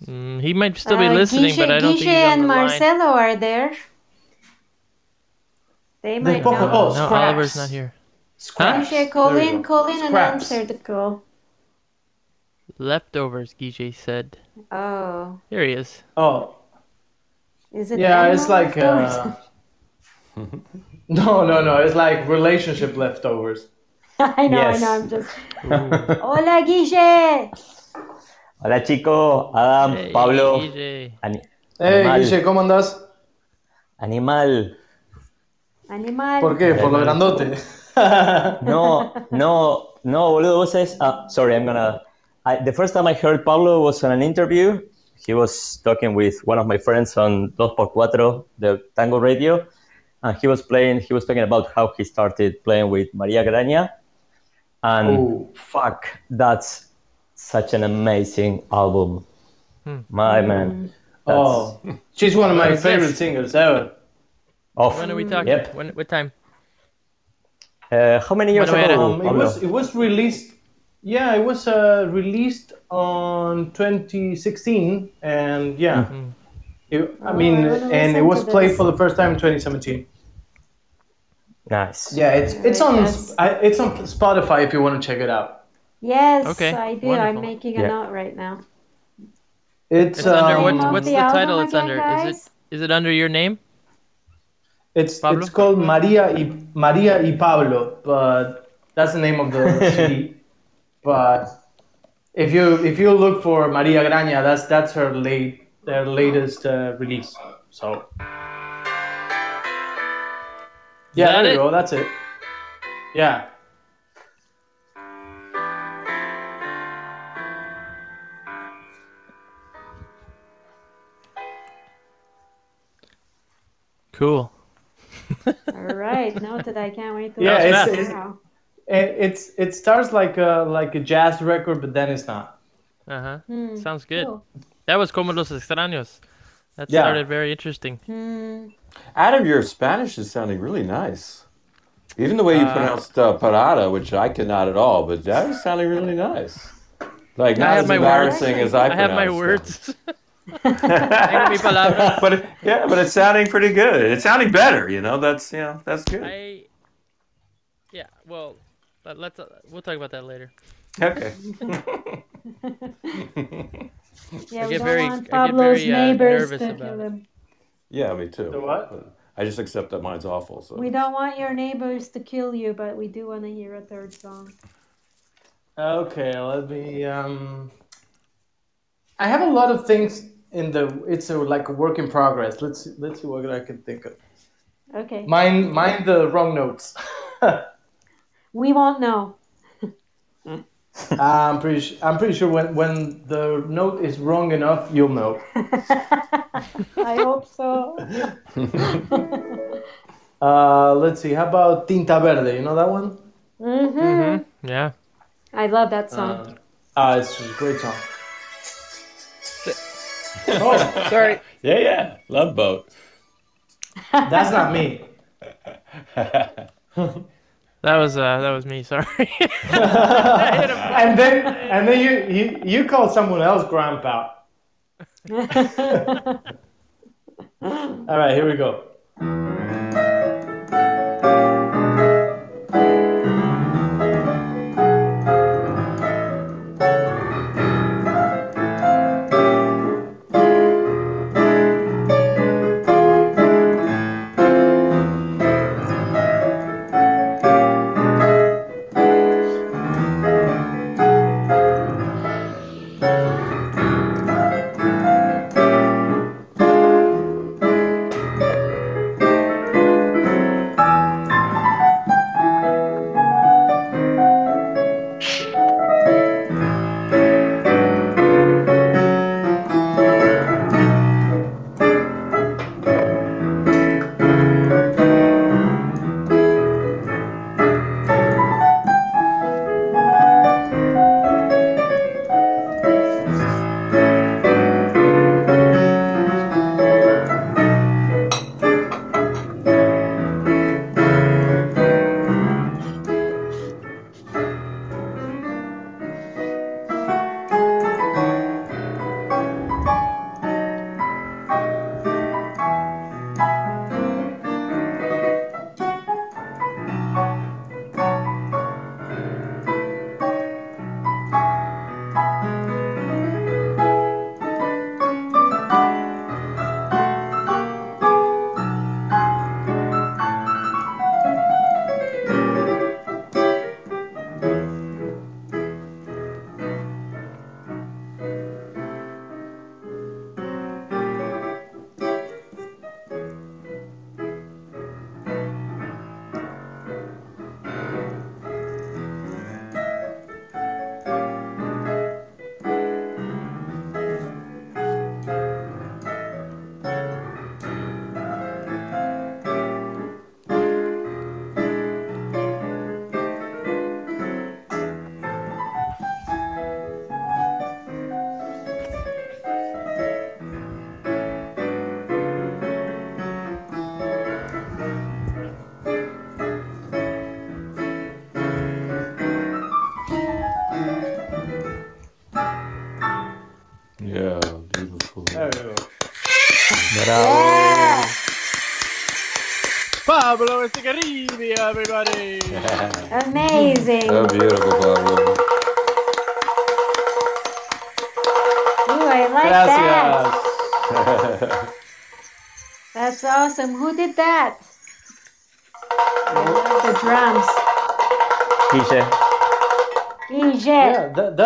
S1: Mm, he might still be
S2: Uh,
S1: listening, but I don't think
S2: Guille
S1: he's on
S2: and
S1: the line.
S2: Marcelo are there. They might
S5: Despojo-
S2: know.
S5: oh,
S1: No, Oliver's not here.
S5: Scraps.
S2: Guille,
S5: There
S2: call
S5: we
S2: in, call in and answer the call.
S1: Leftovers, Guille said.
S2: Oh,
S1: Here he is.
S5: Oh,
S2: is it?
S5: yeah, it's like uh, no, no, no. It's like relationship leftovers.
S2: I know,
S8: Yes.
S2: I know. I'm just. Hola, Guille.
S8: Hola chico, Adam,
S1: Hey,
S8: Pablo,
S1: Guille.
S8: Ani-
S5: Hey,
S8: Animal.
S5: Guille, ¿cómo andas?
S8: Animal.
S2: Animal.
S5: ¿Por qué? Por lo grandote.
S8: No, no, no, boludo, vos sabés. Uh, sorry, I'm gonna. I, the first time I heard Pablo was on an interview. He was talking with one of my friends on Dos por Cuatro, the tango radio, and he was playing. He was talking about how he started playing with Maria Graña, and
S5: Ooh.
S8: fuck, that's such an amazing album. My man. That's,
S5: Oh, she's one of my favorite singers ever.
S8: oh,
S1: When are we talking?
S8: Yep.
S1: When? What time?
S8: Uh, how many years
S1: When are we at?
S8: ago?
S5: Um, it was it was released. Yeah, it was uh, released on 2016, and yeah, it, I
S2: Oh,
S5: mean,
S2: I
S5: and it was played
S2: this.
S5: for the first time in 2017.
S8: Nice.
S5: Yeah, it's it's on
S2: Yes.
S5: I, it's on Spotify if you want to check it out.
S2: Yes,
S1: Okay,
S2: I do.
S1: wonderful.
S2: I'm making a
S8: Yeah.
S2: note right now.
S5: It's,
S1: It's under
S5: um,
S1: what? What's
S2: the
S1: the title? It's under.
S2: guys?
S1: Is it? Is it under your name?
S5: It's
S1: Pablo?
S5: it's called Maria y Maria y Pablo, but that's the name of the CD. But if you if you look for Maria Graña, that's that's her late their latest uh, release. So yeah,
S1: that
S5: there you go. That's it. Yeah.
S1: Cool.
S2: All right, noted. I can't wait to
S5: Yeah,
S1: it's-
S5: it's-
S2: it
S5: it's it starts like a like a jazz record, but then it's not.
S1: Uh huh.
S2: Hmm,
S1: Sounds good.
S2: cool.
S1: That was Como los Extraños. That
S5: Yeah.
S1: started very interesting.
S2: Hmm.
S7: Adam, your Spanish is sounding really nice. Even the way you
S1: Uh,
S7: pronounced uh, parada, which I cannot at all, but that is sounding really nice. Like not as embarrassing
S1: words.
S7: as I,
S1: I have my words. Tengo mi
S7: but it- yeah, but it's sounding pretty good. It's sounding better. You know, that's you know that's good.
S1: I. Yeah. Well, let- let's. Uh, we'll talk about that later.
S7: Okay.
S2: Yeah,
S1: I
S2: we
S1: get
S2: don't
S1: very- I
S2: want
S1: get
S2: Pablo's
S1: very, uh,
S2: neighbors
S1: nervous
S2: to
S1: about
S2: kill
S1: it.
S2: him.
S7: yeah, me too.
S5: The what?
S7: But I just accept that mine's awful. So
S2: We don't want your neighbors to kill you, but we do want to hear a third song.
S5: Okay, let me. Um, I have a lot of things in the. It's a, like a work in progress. Let's let's see what I can think of.
S2: Okay.
S5: Mine, mine the wrong notes.
S2: We won't know.
S5: I'm pretty. Su- I'm pretty sure when when the note is wrong enough, you'll know.
S2: I hope so.
S5: Uh, let's see. How about Tinta Verde? You know that one?
S2: hmm
S1: Mm-hmm. Yeah.
S2: I love that song.
S5: Uh, ah, it's a great song. oh,
S1: Sorry.
S7: yeah, yeah, love boat.
S5: that's not me.
S1: That was uh that was me. Sorry.
S5: and then and then you you you call someone else grandpa. All right, here we go.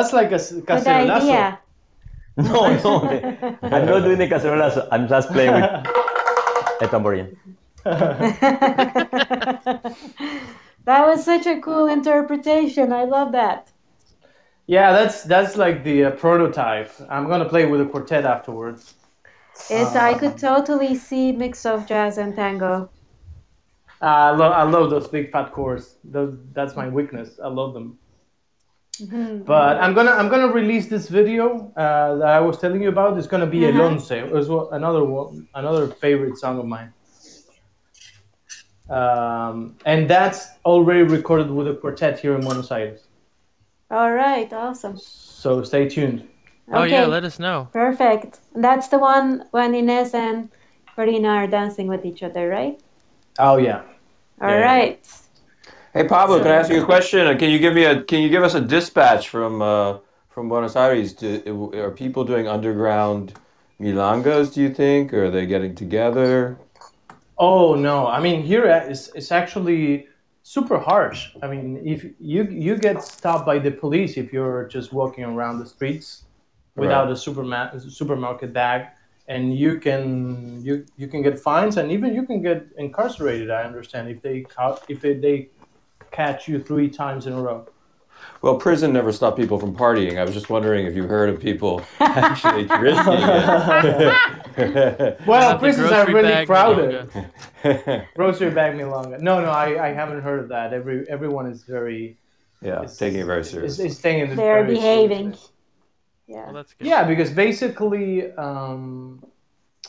S2: That's
S5: like a s-
S2: Good
S5: cacerolazo.
S2: idea.
S8: No, no, I'm not doing the cacerolazo. I'm just playing with a tambourine.
S2: that was such a cool interpretation. I love that.
S5: Yeah, that's that's like the uh, prototype. I'm gonna play with a quartet afterwards.
S2: It, I could totally see mix of jazz and tango.
S5: Uh, I love I love those big fat chords. Those, that's my weakness. I love them.
S2: Mhm.
S5: But I'm gonna I'm gonna release this video uh, that I was telling you about. It's gonna be
S2: Uh-huh.
S5: El Once. It was one- another one, another favorite song of mine. Um, and that's already recorded with a quartet here in Buenos Aires.
S2: All right, awesome.
S5: So stay tuned.
S1: Oh yeah,
S2: Okay.
S1: let us know.
S2: Perfect. That's the one when Inez and Marina are dancing with each other, right?
S5: Oh yeah.
S2: All
S5: Yeah.
S2: right.
S7: Hey Pablo, can I ask you a question? Can you give me a Can you give us a dispatch from uh, from Buenos Aires? Do, are people doing underground milongas? Do you think, or are they getting together?
S5: Oh no! I mean, here it's, it's actually super harsh. I mean, if you you get stopped by the police if you're just walking around the streets without
S7: Right.
S5: a superma- supermarket bag, and you can you you can get fines and even you can get incarcerated. I understand if they if they, they catch you three times in a row.
S7: Well, prison never stopped people from partying. I was just wondering if you heard of people actually risking it.
S5: Well, prisons are really crowded. Grocery bag milonga. No, no, I, I haven't heard of that. Every everyone is very
S7: yeah,
S5: is-
S7: taking it very
S5: is,
S7: serious.
S5: is taking it
S2: They're
S5: very
S2: behaving.
S5: seriously.
S2: Yeah.
S1: Well, that's good.
S5: Yeah, because basically, um,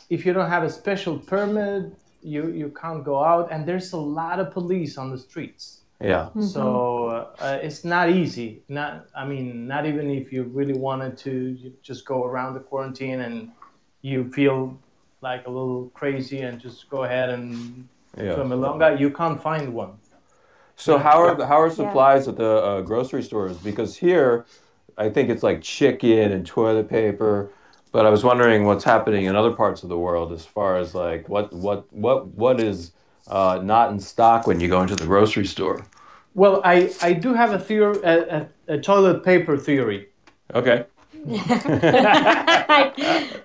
S5: if you don't have a special permit, you you can't go out, and there's a lot of police on the streets.
S7: Yeah.
S5: So uh, it's not easy. Not, I mean, not even if you really wanted to just go around the quarantine and you feel like a little crazy and just go ahead and to a
S7: Yeah.
S5: milonga, you can't find one.
S7: So how are the, how are supplies at the uh, grocery stores? Because here, I think it's like chicken and toilet paper. But I was wondering what's happening in other parts of the world as far as like what what what what is uh, not in stock when you go into the grocery store.
S5: Well, I, I do have a theory, a, a, a toilet paper theory.
S7: Okay.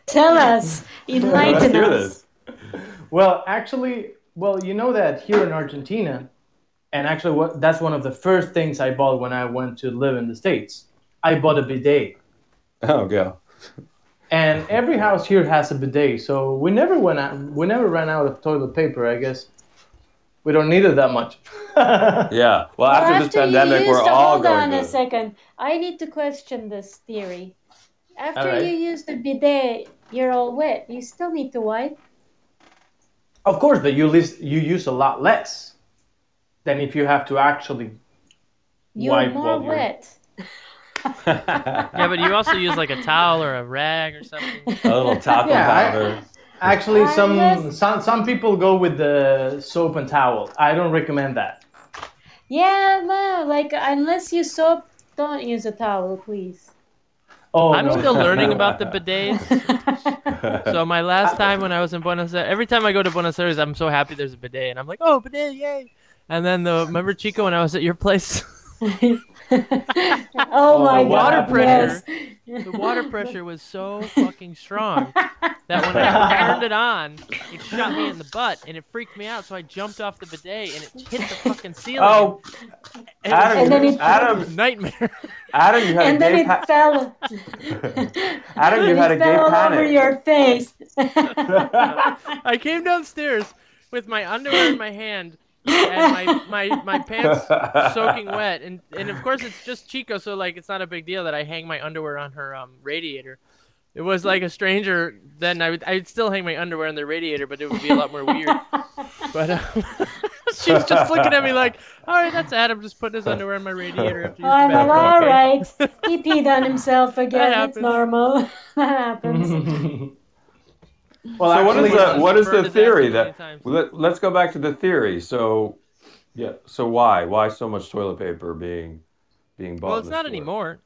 S2: Tell us.
S7: Let's
S2: Enlighten
S7: hear
S2: us.
S7: this.
S5: Well, actually, well, you know that here in Argentina, and actually, what that's one of the first things I bought when I went to live in the states. I bought a bidet,
S7: Oh, go.
S5: and every house here has a bidet, so we never went out. We never ran out of toilet paper. I guess we don't need it that much.
S7: Yeah. Well, after, this pandemic,
S2: used
S7: we're all
S2: hold
S7: going Hold
S2: on
S7: to.
S2: a second. I need to question this theory. After
S5: All right.
S2: you use the bidet, you're all wet. You still need to wipe.
S5: Of course, but you lis- you use a lot less than if you have to actually.
S2: You're
S5: Wipe
S2: more
S5: while you're-
S2: wet.
S1: Yeah, but you also use like a towel or a rag or something.
S7: a little talcum
S5: Yeah, I-
S7: powder.
S5: Actually,
S2: I
S5: some
S2: guess-
S5: some some people go with the soap and towel. I don't recommend that.
S2: Yeah, no, like unless you soap, don't use a towel, please.
S5: Oh,
S1: I'm
S5: no.
S1: still learning about the bidets. So my last time when I was in Buenos Aires, every time I go to Buenos Aires, I'm so happy there's a bidet, and I'm like, oh, bidet, yay! And then the remember Chico when I was at your place,
S2: Oh, oh my
S5: the
S2: god.
S1: water
S2: yes.
S1: pressure. the water pressure was so fucking strong that when I turned it on, it shot me in the butt, and it freaked me out. So I jumped off the bidet, and it hit the fucking ceiling.
S7: Oh,
S1: and
S7: Adam,
S2: And then it-
S7: Adam,
S1: nightmare.
S7: Adam, you had a good time.
S2: And
S7: a
S2: then
S7: gay
S2: it
S7: pa-
S2: fell.
S7: Adam, you had a gay
S2: fell all
S7: panic.
S2: over your face.
S1: I came downstairs with my underwear in my hand and my, my, my pants soaking wet and, and of course it's just Chico so like it's not a big deal that I hang my underwear on her um, radiator. It was like a stranger then I would I'd still hang my underwear on the radiator but it would be a lot more weird. But um, she was just looking at me like, all right, that's Adam just putting his underwear on my radiator after you
S2: I'm
S1: used
S2: all
S1: bathroom.
S2: right. He peed on himself again. It's normal. that happens.
S5: Well,
S7: so what is the what is the theory
S1: so
S7: that let, let's go back to the theory so Yeah. So why? Why so much toilet paper being being bought?
S1: Well, it's not
S7: store?
S1: anymore.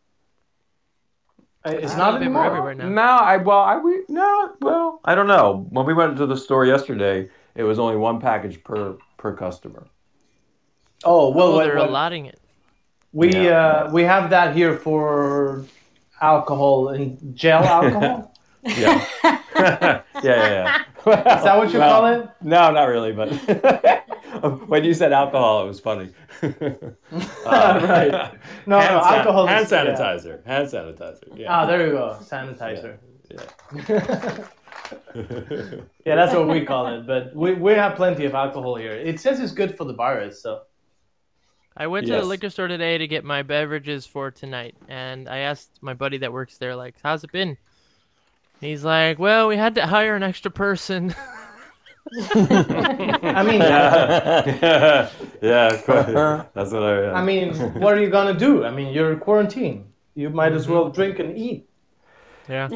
S5: It's not anymore.
S1: everywhere now.
S7: No, I well, I we no, well, I don't know. When we went to the store yesterday, it was only one package per per customer.
S5: Oh well,
S1: Oh,
S5: what-
S1: they're
S5: what-
S1: allotting it.
S5: we
S7: Yeah.
S5: uh, we have that here for alcohol and gel alcohol.
S7: Yeah. yeah, yeah, yeah.
S5: Is that what you
S7: Well,
S5: call it?
S7: No, not really, but when you said alcohol, it was funny.
S5: Right. No,
S7: hand
S5: no,
S7: san-
S5: alcohol
S7: Hand
S5: is- yeah.
S7: sanitizer. Hand sanitizer. Yeah.
S5: Ah, there you go, sanitizer.
S7: Yeah.
S5: Yeah, that's what we call it. But we, we have plenty of alcohol here. It says it's good for the virus, so.
S1: I went to
S7: Yes.
S1: the liquor store today to get my beverages for tonight, and I asked my buddy that works there, like, "How's it been?" He's like, "Well, we had to hire an extra person."
S5: I mean,
S7: yeah. yeah, of. Uh-huh. That's what I.
S5: I mean, what are you gonna do? I mean, you're quarantined. You might as well mm-hmm. drink and eat.
S1: yeah.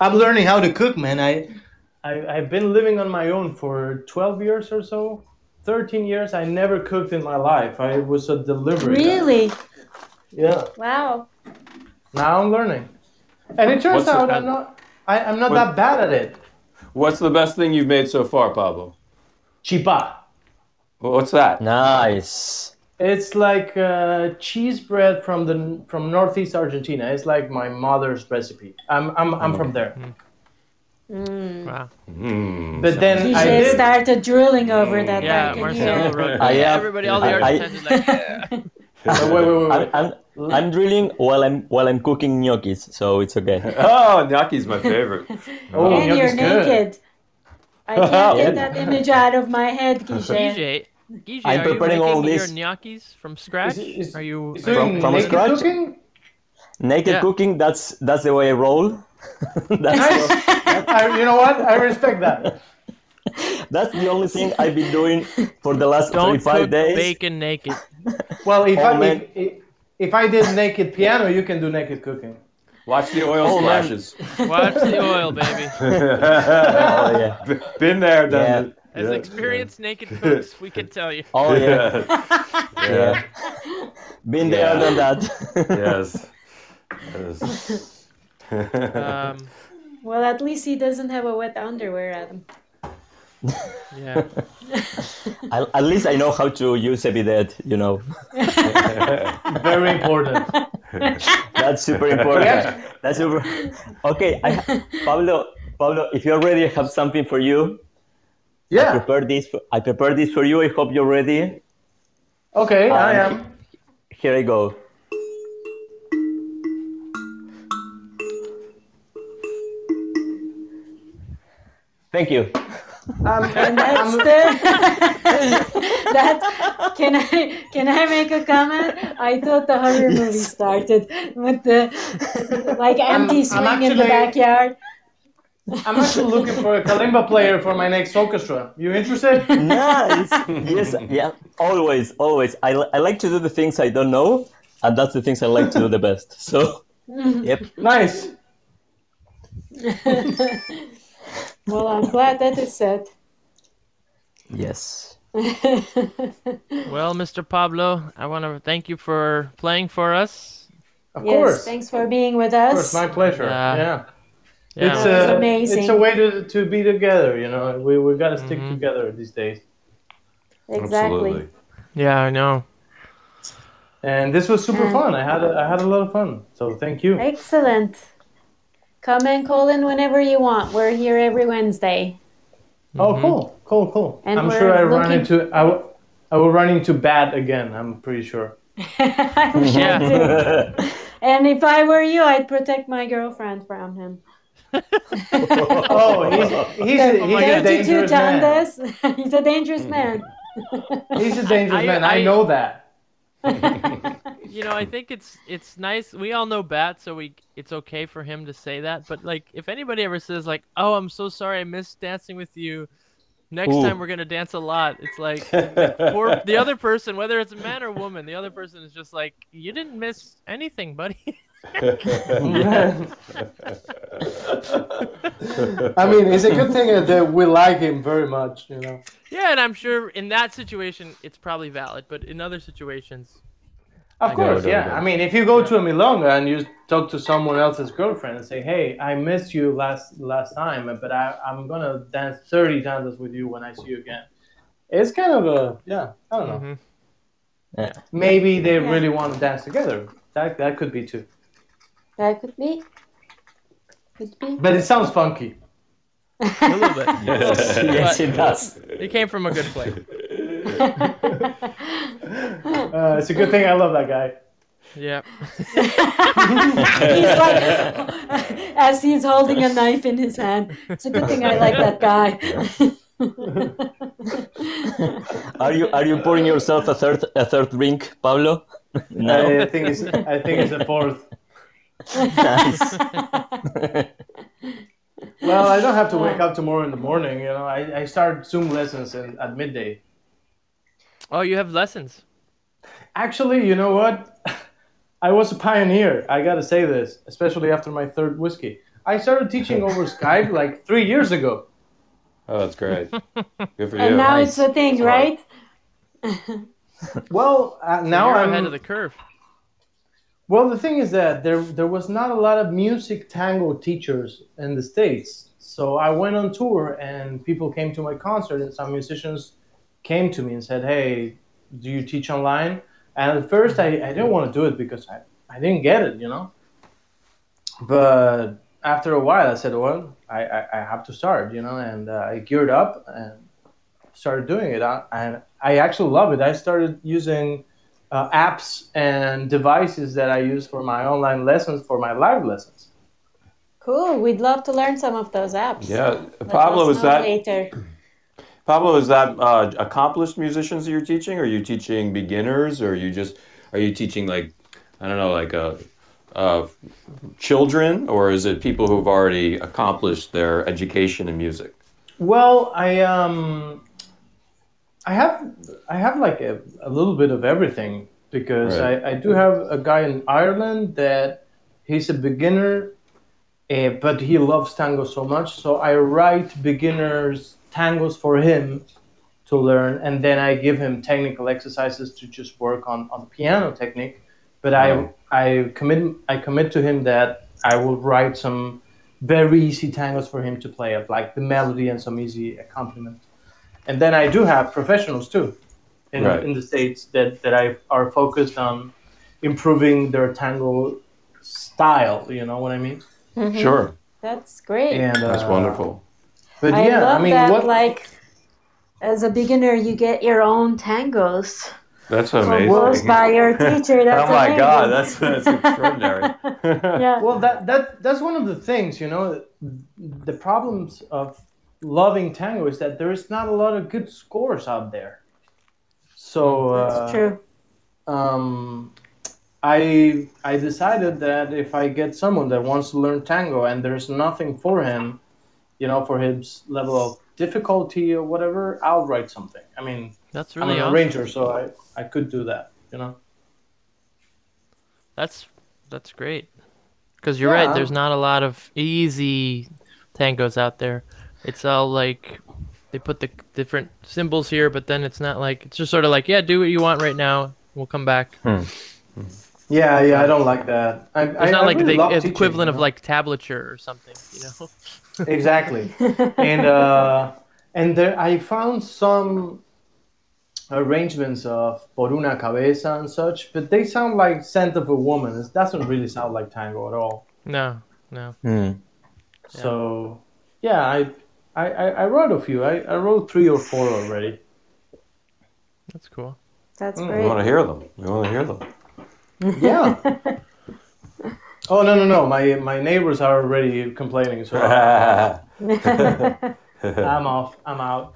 S5: I'm learning how to cook, man. I, I I've been living on my own for 12 years or so. 13 years. I never cooked in my life. I was a delivery. guy.
S2: Really?
S5: Yeah.
S2: Wow.
S5: Now I'm learning, and it turns
S7: What's the-
S5: out I'm not. I, I'm not
S7: What-
S5: that bad at it.
S7: What's the best thing you've made so far, Pablo?
S5: Chipa.
S7: What's that?
S8: Nice.
S5: It's like uh, cheese bread from the from northeast Argentina. It's like my mother's recipe. I'm I'm, I'm from there.
S2: Mm.
S1: Wow.
S7: Mm,
S5: But then I
S2: DJ
S5: did.
S2: started drooling over that.
S1: Yeah,
S2: I can
S1: Marcelo
S2: hear.
S1: wrote. Yeah, everybody, all the
S8: I-
S1: Argentines, like, yeah.
S5: Wait, wait, wait, wait.
S8: I'm, I'm, Mm. I'm drilling while I'm while I'm cooking gnocchis, so it's okay.
S7: Oh, gnocchi's my favorite.
S5: Oh,
S2: and you're
S5: gnocchi's good.
S2: naked. I can't get that image out of my head, Guille.
S1: Gijay, Gijay,
S8: I'm
S1: are you
S8: preparing all
S1: making
S8: this-
S1: your gnocchis from scratch?
S5: is-
S1: are you?
S5: Is
S1: are you-
S5: doing
S8: from
S5: naked
S8: scratch?
S5: cooking?
S8: Naked
S1: Yeah.
S8: cooking, that's that's the way I roll. that's,
S5: Nice. I, you know what? I respect that.
S8: that's the only thing I've been doing for the last
S1: Don't
S8: 35
S1: cook
S8: days.
S1: bacon naked.
S5: Well, if
S8: Oh,
S5: I
S8: man.
S5: if, if, if I did naked piano, you can do naked cooking.
S7: Watch the oil
S8: Oh,
S7: splashes.
S1: Watch the oil, baby.
S8: Oh yeah.
S7: Been there, done
S8: Yeah.
S7: it.
S1: As
S7: Yeah.
S1: experienced naked cooks, we can tell you.
S8: Oh yeah.
S7: Yeah.
S8: yeah. Been there, done that.
S7: yes. Yes.
S1: Um,
S2: Well, at least he doesn't have a wet underwear, Adam.
S1: Yeah.
S8: at, at least I know how to use a bidet. You know,
S5: Very important.
S8: that's super important.
S5: Yeah.
S8: That's super. Okay, I, Pablo. Pablo, if you're ready, I have something for you. I
S5: Yeah.
S8: prepared this. For, I prepared this for you. I hope you're ready.
S5: Okay, I am.
S8: Here I go. Thank you.
S5: I'm, um,
S2: And that's the that can I can I make a comment? I thought the horror movie started with the like empty
S5: I'm
S2: swing in the backyard.
S5: I'm actually looking for a kalimba player for my next orchestra. You interested?
S8: nice. yes. Yeah. Always. Always. I, I like to do the things I don't know, and that's the things I like to do the best. So. Yep.
S5: Nice.
S2: Well, I'm glad that is said.
S8: Yes.
S1: Well, Mr. Pablo, I want to thank you for playing for us.
S5: Of
S2: yes,
S5: course.
S2: thanks for being with us.
S5: Of
S2: us.
S5: course, my pleasure.
S1: Yeah.
S5: Yeah.
S1: Yeah.
S5: It's,
S2: That was
S5: uh,
S2: amazing.
S5: it's a way to, to be together, you know. We, we've got to stick
S1: Mhm.
S5: together these days.
S2: exactly.
S7: Absolutely.
S1: yeah, I know.
S5: And this was super
S2: Yeah.
S5: fun. I had a, I had a lot of fun. So thank you.
S2: Excellent. Come and call in whenever you want. We're here every Wednesday.
S5: Oh, mm-hmm. cool, cool, cool.
S2: And
S5: I'm sure I run
S2: looking-
S5: into I, w- I will run into Bat again. I'm pretty sure.
S2: I'm sure
S1: Yeah.
S2: too. And if I were you, I'd protect my girlfriend from him.
S5: Oh, he's he's a, he's a dangerous man.
S2: Tandas. He's a dangerous mm-hmm. man.
S5: He's a dangerous
S1: I-
S5: man. I
S1: I-
S5: know that.
S1: You know, I think it's it's nice. We all know Bat, so we it's okay for him to say that. But like, if anybody ever says like, "Oh, I'm so sorry, I missed dancing with you," next
S8: Ooh.
S1: time we're gonna dance a lot. It's like, poor the other person, whether it's a man or woman, the other person is just like, "You didn't miss anything, buddy."
S5: I mean, it's a good thing that we like him very much, you know.
S1: Yeah, and I'm sure in that situation it's probably valid, but in other situations,
S5: Of
S1: I
S5: course,
S7: know,
S5: yeah.
S7: no.
S5: I mean, if you go to a milonga and you talk to someone else's girlfriend and say, "Hey, I missed you last last time, but I, I'm gonna dance thirty dances with you when I see you again," it's kind of a yeah. I don't know.
S1: Mhm.
S8: Yeah.
S5: Maybe they really want to dance together. That that could be too.
S2: That could be. Could be.
S5: But it sounds funky.
S1: a little bit.
S8: yes, it does.
S1: It came from a good place.
S5: Uh, it's a good thing I love that guy.
S1: Yeah.
S2: he's like, as he's holding a knife in his hand. It's a good thing I like that guy.
S8: Are you are you pouring yourself a third a third drink, Pablo? No.
S5: I think it's I think it's a fourth.
S8: nice.
S5: Well, I don't have to wake up tomorrow in the morning. You know, I, I start Zoom lessons in, at midday.
S1: Oh, you have lessons.
S5: Actually, you know what? I was a pioneer. I gotta say this, especially after my third whiskey. I started teaching over Skype like three years ago.
S7: Oh, that's great. Good for you.
S2: and now
S8: nice.
S2: it's a thing,
S7: Smart.
S2: right?
S5: Well, uh, now
S1: You're
S5: I'm
S1: ahead of the curve.
S5: Well, the thing is that there there was not a lot of music tango teachers in the states. So I went on tour, and people came to my concert, and some musicians came to me and said, "Hey, do you teach online?" And at first, I, I didn't want to do it because I, I didn't get it, you know. But after a while, I said, "Well, I, I, I have to start," you know, and uh, I geared up and started doing it. I, and I actually love it. I started using uh, apps and devices that I use for my online lessons, for my live lessons.
S2: Cool. We'd love to learn some of those apps.
S7: Yeah,
S2: Let
S7: Pablo,
S2: us
S7: is that
S2: later?
S7: Pablo? Is that uh, accomplished musicians that you're teaching? Or are you teaching beginners? Or are you just are you teaching like I don't know, like uh, uh, children, or is it people who've already accomplished their education in music?
S5: Well, I um, I have I have like a, a little bit of everything because
S7: Right.
S5: I, I do have a guy in Ireland that he's a beginner, uh, but he loves tango so much. So I write beginners tangos for him to learn, and then I give him technical exercises to just work on, on the piano technique. But
S7: Wow.
S5: I I commit I commit to him that I will write some very easy tangos for him to play of like the melody and some easy accompaniment. And then I do have professionals too in,
S7: Right.
S5: in the States that, that I are focused on improving their tango style, you know what I mean?
S7: Sure,
S2: That's great.
S5: And
S7: that's
S5: uh,
S7: wonderful.
S5: But
S2: I
S5: yeah,
S2: love
S5: I mean
S2: that.
S5: what
S2: Like, as a beginner, you get your own tangos
S7: That's
S2: composed
S7: amazing.
S2: by your teacher. That's
S7: oh my
S2: amazing.
S7: God, that's that's extraordinary.
S2: yeah.
S5: well that, that that's one of the things, you know, the problems of loving tango is that there is not a lot of good scores out there. So uh,
S2: That's true.
S5: um, I I decided that if I get someone that wants to learn tango and there's nothing for him, you know, for his level of difficulty or whatever, I'll write something. I mean,
S1: That's
S5: I'm
S1: really
S5: an
S1: awesome.
S5: arranger, so I I could do that, you know.
S1: That's that's great. Because you're
S5: Yeah,
S1: right. There's not a lot of easy tangos out there. It's all like they put the different symbols here, but then it's not like it's just sort of like yeah, do what you want right now. We'll come back. Hmm. Hmm.
S5: Yeah, yeah, I don't like that. I,
S1: It's
S5: I,
S1: not
S5: I
S1: like
S5: really
S1: the
S5: love teaching,
S1: equivalent
S5: you
S1: of
S5: know?
S1: like tablature or something. You know.
S5: exactly and uh and there i found some arrangements of por una cabeza and such but they sound like scent of a woman it doesn't really sound like tango at all
S1: No, no.
S8: Hmm.
S5: so yeah i i i I wrote a few i, I wrote three or four already
S1: That's cool.
S2: That's
S5: Mm,
S7: We want to hear them. We want to hear them.
S5: yeah oh no no no my my neighbors are already complaining so i'm off i'm out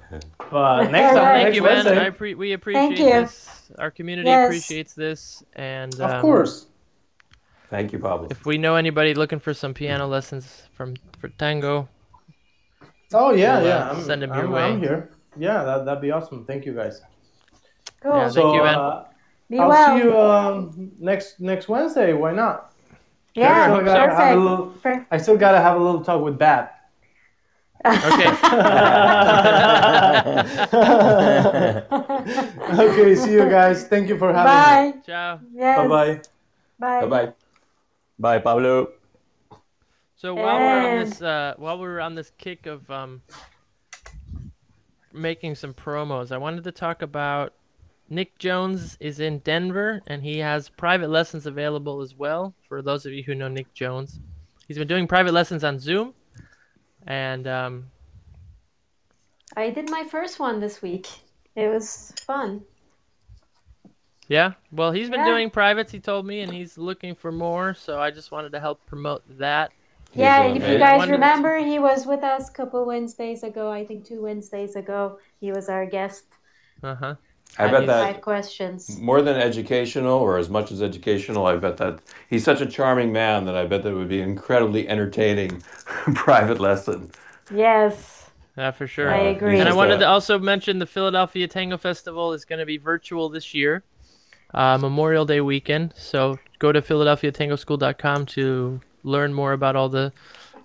S5: but next time.
S1: Thank
S5: next
S1: you, man.
S5: Wednesday,
S1: I pre- we appreciate
S2: you.
S1: this. Our community
S2: Yes.
S1: appreciates this, and
S5: of
S1: um,
S5: course
S7: Thank you, Pablo.
S1: If we know anybody looking for some piano lessons from for tango,
S5: Oh yeah,
S1: We'll, uh,
S5: yeah. I'm,
S1: send 'em
S5: I'm,
S1: your
S5: I'm
S1: way.
S5: here. Yeah, that that'd be awesome. Thank you guys.
S2: Cool.
S1: Yeah,
S5: so
S1: Thank you, man.
S5: uh,
S2: Be
S5: I'll
S2: well.
S5: see you um, next next Wednesday. Why not?
S2: Yeah,
S5: I still gotta have a little.
S2: Per-
S5: I still gotta have a little talk with Bat.
S1: Okay.
S5: okay, see you guys. Thank you for having me.
S2: Bye.
S1: Ciao.
S2: Yes.
S5: Bye bye.
S2: Bye.
S7: Bye bye.
S8: Bye, Pablo.
S1: So while we're on this, uh, while we're on this kick of um, making some promos, I wanted to talk about Nick Jones is in Denver and he has private lessons available as well. For those of you who know Nick Jones, he's been doing private lessons on Zoom, and um,
S2: I did my first one this week. It was fun.
S1: yeah, well, he's been
S2: Yeah.
S1: doing privates. He told me, and he's looking for more. So I just wanted to help promote that.
S2: Yeah, if you guys remember, he was with us a couple Wednesdays ago. I think two Wednesdays ago. He was our guest.
S1: Uh huh.
S7: I bet that
S2: Five questions.
S7: more than educational or as much as educational, I bet that he's such a charming man that I bet that it would be incredibly entertaining private lesson.
S2: Yes,
S1: Yeah, for sure.
S2: I agree.
S1: And I wanted to also mention the Philadelphia Tango Festival is going to be virtual this year, uh, Memorial Day weekend. So go to PhiladelphiaTangoSchool.com to learn more about all the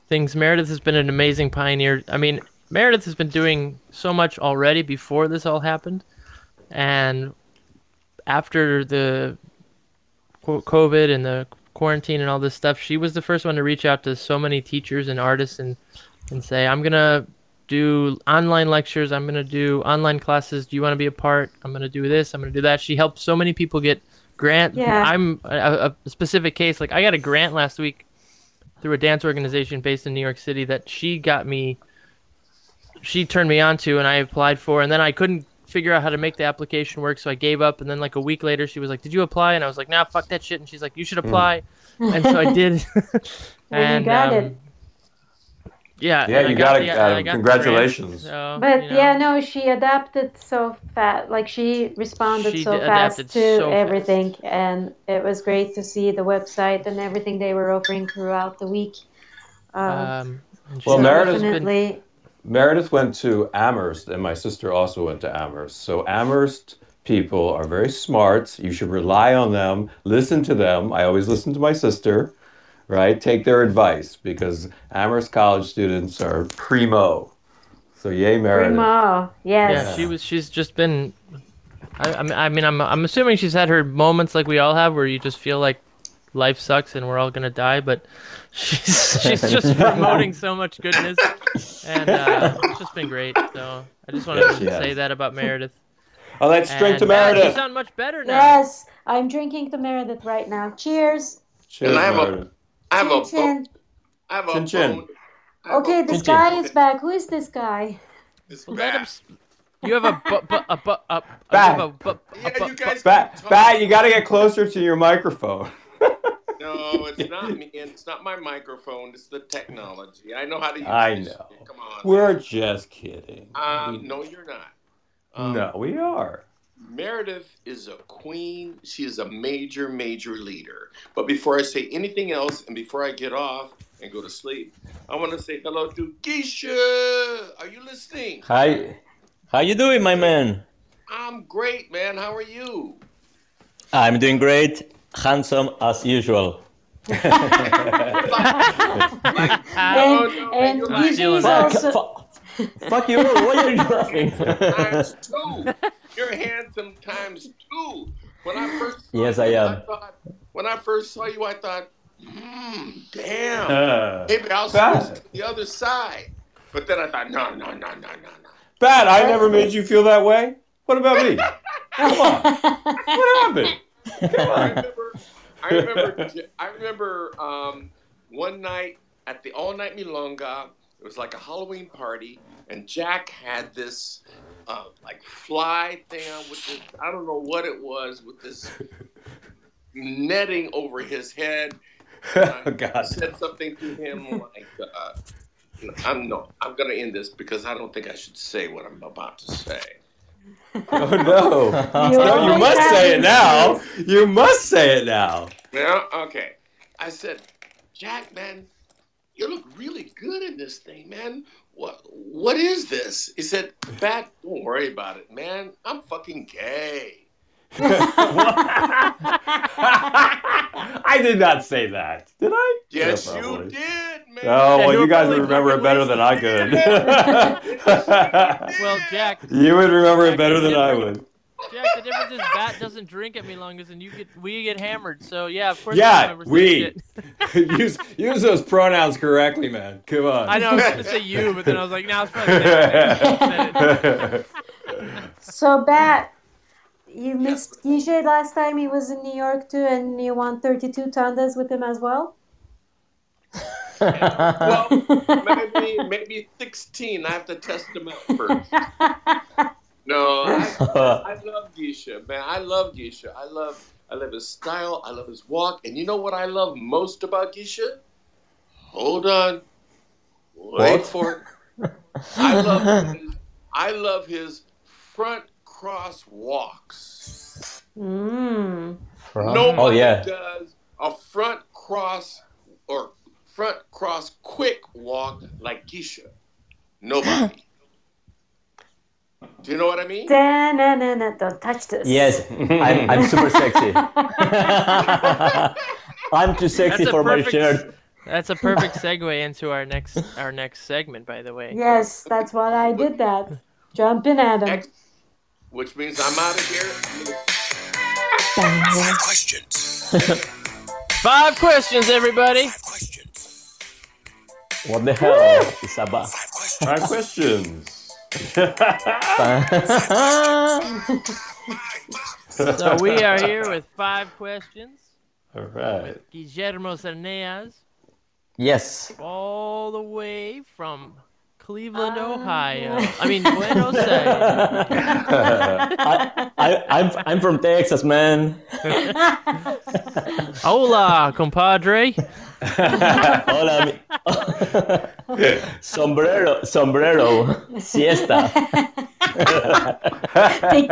S1: things. Meredith has been an amazing pioneer. I mean, Meredith has been doing so much already before this all happened, and after the COVID and the quarantine and all this stuff, she was the first one to reach out to so many teachers and artists and and say, "I'm gonna do online lectures. I'm gonna do online classes. Do you want to be a part? I'm gonna do this. I'm gonna do that." She helped so many people get grant.
S2: Yeah.
S1: I'm a, a specific case. Like I got a grant last week through a dance organization based in New York City that she got me. She turned me on to, and I applied for, and then I couldn't figure out how to make the application work, so I gave up. And then like a week later, she was like, "Did you apply?" And I was like, "Nah, fuck that shit." And she's like, "You should apply." and so I did.
S2: And you got it.
S1: Yeah,
S7: Yeah, you got it,
S1: the-
S7: Adam.
S1: Got
S7: Congratulations.
S1: grant, so,
S2: but
S1: you know.
S2: yeah, no, she adapted so fast. Like she responded
S1: She
S2: so
S1: d-
S2: fast to
S1: so fast.
S2: everything, and it was great to see the website and everything they were offering throughout the week. Um,
S1: Um,
S7: Well,
S1: she's
S7: Meredith-
S1: always been-
S2: definitely,
S7: Meredith went to Amherst, and my sister also went to Amherst. So Amherst people are very smart. You should rely on them. Listen to them. I always listen to my sister, right? Take their advice because Amherst college students are primo. So yay, Meredith.
S2: Primo, yes.
S1: yeah, she was. She's just been. I, I mean, I mean, I'm. I'm assuming she's had her moments like we all have, where you just feel like life sucks and we're all gonna die. But she's she's just promoting so much goodness, and uh, it's just been great. So I just wanted
S7: Yes,
S1: to
S7: she has.
S1: say that about Meredith.
S7: Oh, let's drink to
S1: Meredith. uh, You sound much better now.
S2: Yes, I'm drinking to Meredith right now. Cheers.
S7: Cheers,
S4: And I have a-
S7: Meredith.
S4: I have a
S2: Chin
S4: bone.
S2: chin.
S4: I have a
S7: Chin chin.
S4: bone. I have
S2: Okay,
S4: a
S2: this
S8: Chin
S2: guy
S8: chin.
S2: is back. Who is this guy?
S4: It's
S1: Let him. You have a bu- bu- a bu- a- a-
S7: Back.
S1: a bu-
S4: Yeah, you guys
S7: Bat,
S4: can talk.
S7: Bat, you got to get closer to your microphone.
S4: No, it's not me. It's not my microphone. It's the technology. I know how to use
S7: it.
S4: I
S7: know.
S4: shit. Come on.
S7: We're just kidding.
S4: Um, no, you're not. Um,
S7: no, we are.
S4: Meredith is a queen. She is a major, major leader. But before I say anything else, and before I get off and go to sleep, I want to say hello to Geisha. Are you listening?
S8: Hi, how you doing, my man?
S4: I'm great, man. How are you?
S8: I'm doing great, handsome as usual.
S2: And
S4: you're
S2: and
S4: like-
S2: Gigi
S1: Feeling
S2: is
S1: that.
S8: Fuck,
S2: also.
S8: fuck you! Why are you laughing?
S4: times two. You're handsome times two. When I first
S8: Yes,
S4: you,
S8: I am.
S4: thought, when I first saw you, I thought, hmm, damn.
S7: Uh,
S4: Maybe I'll
S7: Bad.
S4: switch to the other side. But then I thought, no, no, no, no, no, no.
S7: Bat, I never made you feel that way. What about me? Come on. What happened? Come
S4: I remember, I remember, I remember um, one night at the All Night Milonga. It was like a Halloween party, and Jack had this uh, like fly thing on with this. I don't know what it was with this netting over his head.
S7: oh, God.
S4: said something to him like, uh, "I'm no, I'm gonna end this because I don't think I should say what I'm about to say."
S7: Oh, no.
S2: You
S7: No, you must say it now.
S2: things.
S7: You must say it now.
S4: Yeah, okay. I said, Jack, man, you look really good in this thing, man. What what is this? He said, Bat, don't worry about it, man. I'm fucking gay.
S7: I did not say that. Did I?
S4: Yes,
S7: Yeah,
S4: you did, man.
S7: Oh, well,
S1: you
S7: you guys would remember it better than I could.
S1: Well, Jack,
S7: you would remember it better than I would.
S1: Jack, the difference is Bat doesn't drink at milongas, and you get we get hammered. So yeah, of course. I
S7: Yeah,
S1: remember saying
S7: we. use use those pronouns correctly, man. Come on.
S1: I know I was gonna say you, but then I was like, now it's probably. the
S2: So, Bat, you missed Guiche last time he was in New York too, and you won 32 tandas with him as well?
S4: Well, maybe maybe 16. I have to test them out first. No, I, I love Geisha, man. I love Geisha. I love I love his style. I love his walk. And you know what I love most about Geisha? Hold on. Wait
S7: What?
S4: for it. I love his, I love his front cross walks.
S2: mm.
S4: Nobody
S8: Oh, yeah.
S4: does a front cross or front cross quick walk like Keisha. Nobody. Do you know what I mean?
S2: Da-na-na-na, Don't touch this.
S8: Yes, I'm, I'm super sexy. I'm too sexy
S1: That's a
S8: for my shirt.
S1: That's a perfect segue into our next our next segment, by the way.
S2: Yes, that's why I did that. Jumping at him.
S4: Ex- which means I'm out of here.
S9: Five questions.
S1: Five questions, everybody.
S9: Questions.
S8: What the hell is a ba-
S7: Five questions.
S1: So we are here with five questions.
S7: All right.
S1: Guillermo Cerneaz,
S8: yes.
S1: all the way from Cleveland, ah, Ohio. I mean Buenos Aires.
S8: I, I, I'm, I'm from Texas, man.
S1: Hola, compadre.
S8: Hola, mi- sombrero, sombrero, siesta,
S2: Te-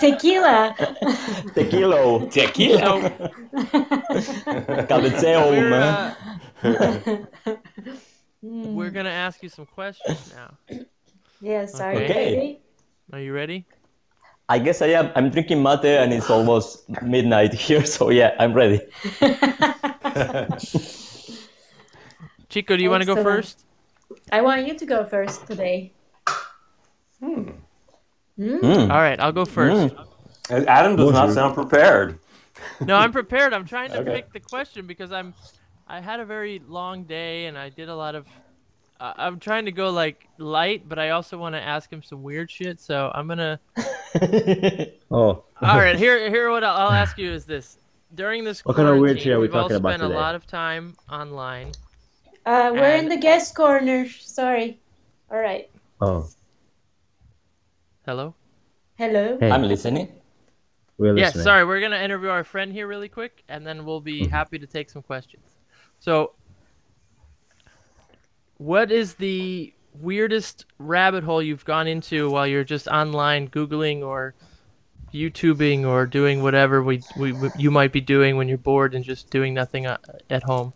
S2: tequila.
S8: tequilo,
S7: Tequila.
S1: We're, cabeceo. We're gonna ask you some questions now.
S2: Yes, are you
S8: Okay.
S2: ready?
S1: Are you ready?
S8: I guess I am. I'm drinking mate and it's almost midnight here, so yeah, I'm ready.
S1: Chico, do you want to go first?
S2: I want you to go first today. Hmm.
S8: Mm.
S1: All right, I'll go first.
S7: And Adam does not sound prepared.
S1: No, I'm prepared. I'm trying to
S7: Okay.
S1: pick the question because I'm I had a very long day and I did a lot of uh, I'm trying to go like light, but I also want to ask him some weird shit. So I'm gonna.
S10: Oh,
S1: All right, here here what I'll, I'll ask you is this: during this
S10: What kind of weird
S1: quarantine,
S10: shit are we
S1: we've all
S10: talking about
S1: spent a lot of time online.
S2: Uh, we're in the guest corner. Sorry. All right.
S10: oh,
S1: Hello.
S2: Hello.
S10: hey,
S8: I'm listening.
S10: we're
S1: Yes,
S10: listening.
S1: sorry. We're gonna interview our friend here really quick, and then we'll be
S10: Mm-hmm.
S1: happy to take some questions. So, what is the weirdest rabbit hole you've gone into while you're just online googling or YouTubing or doing whatever we, we we- you might be doing when you're bored and just doing nothing uh, at home?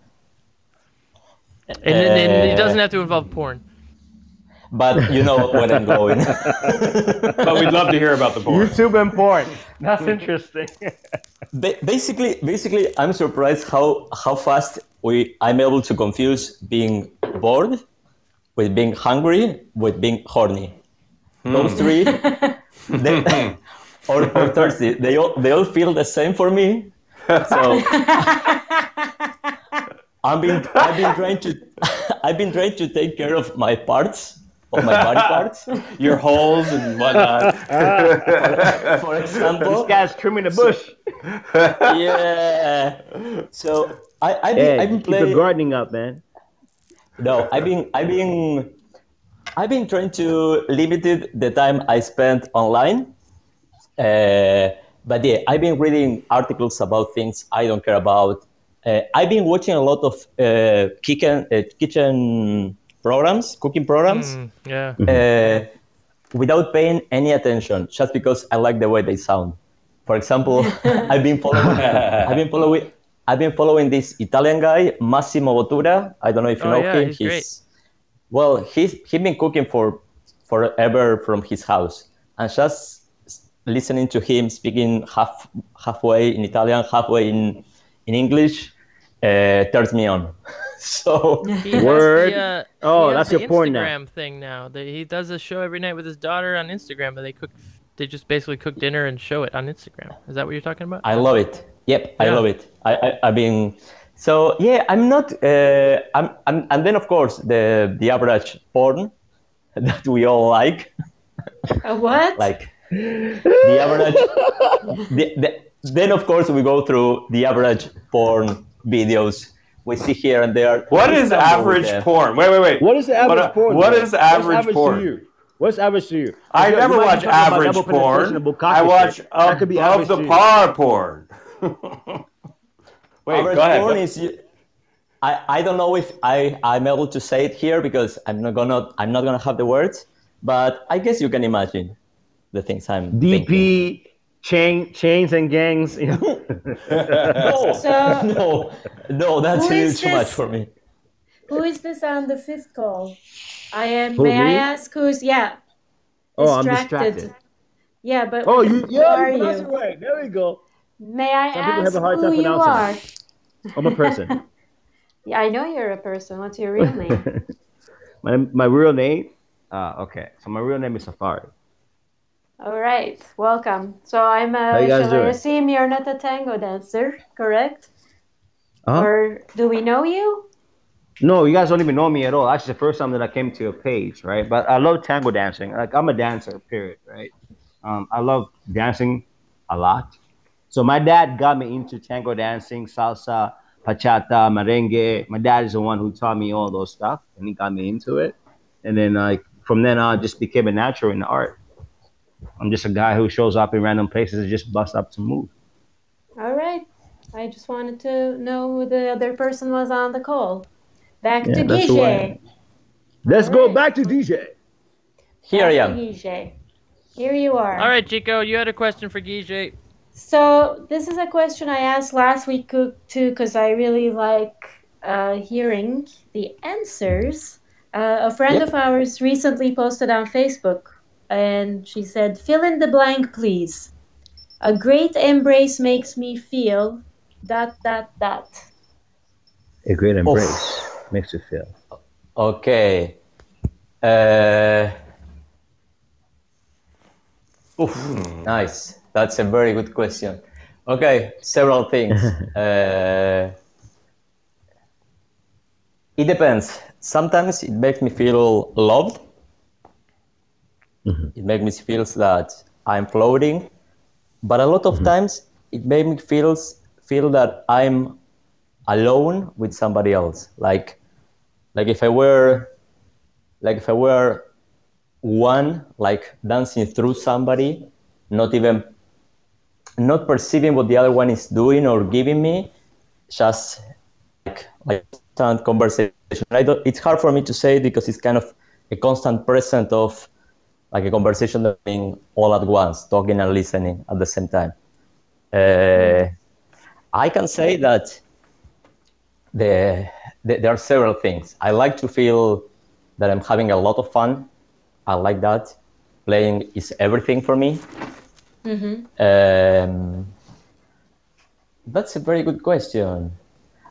S1: And, and- and it doesn't have to involve porn.
S8: But you know where I'm going.
S7: But we'd love to hear about the porn.
S10: YouTube and porn. That's interesting.
S8: Basically, basically, I'm surprised how how fast we I'm able to confuse being bored with being hungry with being horny. Hmm. Those three, they, or, or thirsty, they all they all feel the same for me. So I've been I've been trying to I've been trying to take care of my parts of my body parts.
S7: Your holes and whatnot.
S8: For example,
S10: this guy's trimming the bush.
S8: yeah. So I I've been,
S10: Hey,
S8: I've been
S10: keep
S8: playing.
S10: gardening up, man.
S8: No, I've been I've been I've been trying to limit the time I spend online. Uh, but yeah, I've been reading articles about things I don't care about. Uh, I've been watching a lot of uh, kitchen uh, kitchen programs, cooking programs,
S1: Mm, yeah.
S8: uh, without paying any attention, just because I like the way they sound. For example, I've been following I've been following I've been following this Italian guy, Massimo Bottura. I don't know if you
S1: Oh,
S8: know
S1: yeah,
S8: him.
S1: he's great.
S8: well, he's he's been cooking for forever from his house, and just listening to him speaking half halfway in Italian, halfway in in English, uh, turns me on. so
S1: He
S3: Word.
S1: The, uh,
S3: Oh,
S1: he
S3: that's
S1: the
S3: your porn now.
S1: Instagram thing now. They, he does a show every night with his daughter on Instagram, but they cook. They just basically cook dinner and show it on Instagram. Is that what you're talking about?
S8: I love it. Yep, I love it. I, I I've been so yeah. I'm not. Uh, I'm, I'm and then of course the the average porn that we all like,
S2: A what?
S8: like the average. the, the, then of course we go through the average porn videos we see here and there.
S7: What
S8: We
S7: is
S8: stumble with
S7: average porn? Wait, wait, wait.
S3: What is the average
S7: uh,
S3: porn?
S7: What is
S3: though?
S7: is average porn?
S3: to you? What's average to you?
S7: I
S3: You-
S7: never
S3: you
S7: watch average porn. I watch
S3: shit. That could be
S7: above the par porn. Wait,
S8: average
S7: go ahead.
S8: porn is I, I don't know if I, I'm able to say it here because I'm not gonna I'm not gonna have the words, but I guess you can imagine the things I'm thinking.
S3: DP, chain, chains and gangs. You know?
S8: No,
S2: So-
S8: no, no, that's
S2: Who
S8: a little too much for me.
S2: Who is this on the fifth call? I am.
S3: Who,
S2: may I ask who's? Yeah.
S3: Oh, I'm distracted.
S2: Yeah, but
S3: Oh, you,
S2: who
S3: yeah,
S2: are
S3: you
S2: you?
S3: right. There we go.
S2: May I
S3: Some
S2: ask
S3: have a hard
S2: who
S3: time
S2: you are?
S3: I'm a person.
S2: Yeah, I know you're a person. What's your real name?
S3: my, my real name? Uh, okay. So my real name is Safari.
S2: All right, welcome. So I'm. a
S3: How you guys doing?
S2: assume you're not a tango dancer, correct?
S3: Huh?
S2: Or do we know you?
S3: No, you guys don't even know me at all. Actually, the first time that I came to your page, right? But I love tango dancing. Like I'm a dancer, period, right? Um, I love dancing a lot. So my dad got me into tango dancing, salsa, bachata, merengue. My dad is the one who taught me all those stuff, and he got me into it. And then, like from then on, I just became a natural in the art. I'm just a guy who shows up in random places and just busts up to move.
S2: All right. I just wanted to know who the other person was on the call. Back
S3: Yeah,
S2: to
S3: that's who I
S2: Guille.
S3: am. Let's go
S2: Alright.
S3: back to DJ.
S8: Here I
S2: Back to
S8: am.
S2: Guille. Here you are.
S1: All right, Chico, you had a question for Guille.
S2: So this is a question I asked last week co- too, because I really like uh, hearing the answers. Uh, a friend
S8: Yep.
S2: of ours recently posted on Facebook, and she said, "Fill in the blank, please. A great embrace makes me feel dot dot dot."
S3: A great embrace makes you feel.
S8: Okay. Uh, oof, nice. That's a very good question. Okay, several things. uh, it depends. Sometimes it makes me feel loved. It makes me feel that I'm floating. But a lot of times it makes me feels feel that I'm alone with somebody else. Like like if I were like if I were one like dancing through somebody, not even not perceiving what the other one is doing or giving me, just like like constant conversation. It's hard for me to say because it's kind of a constant present of like a conversation happening all at once, talking and listening at the same time. Uh, I can say that the, the, there are several things. I like to feel that I'm having a lot of fun. I like that. Playing is everything for me. Um, that's a very good question.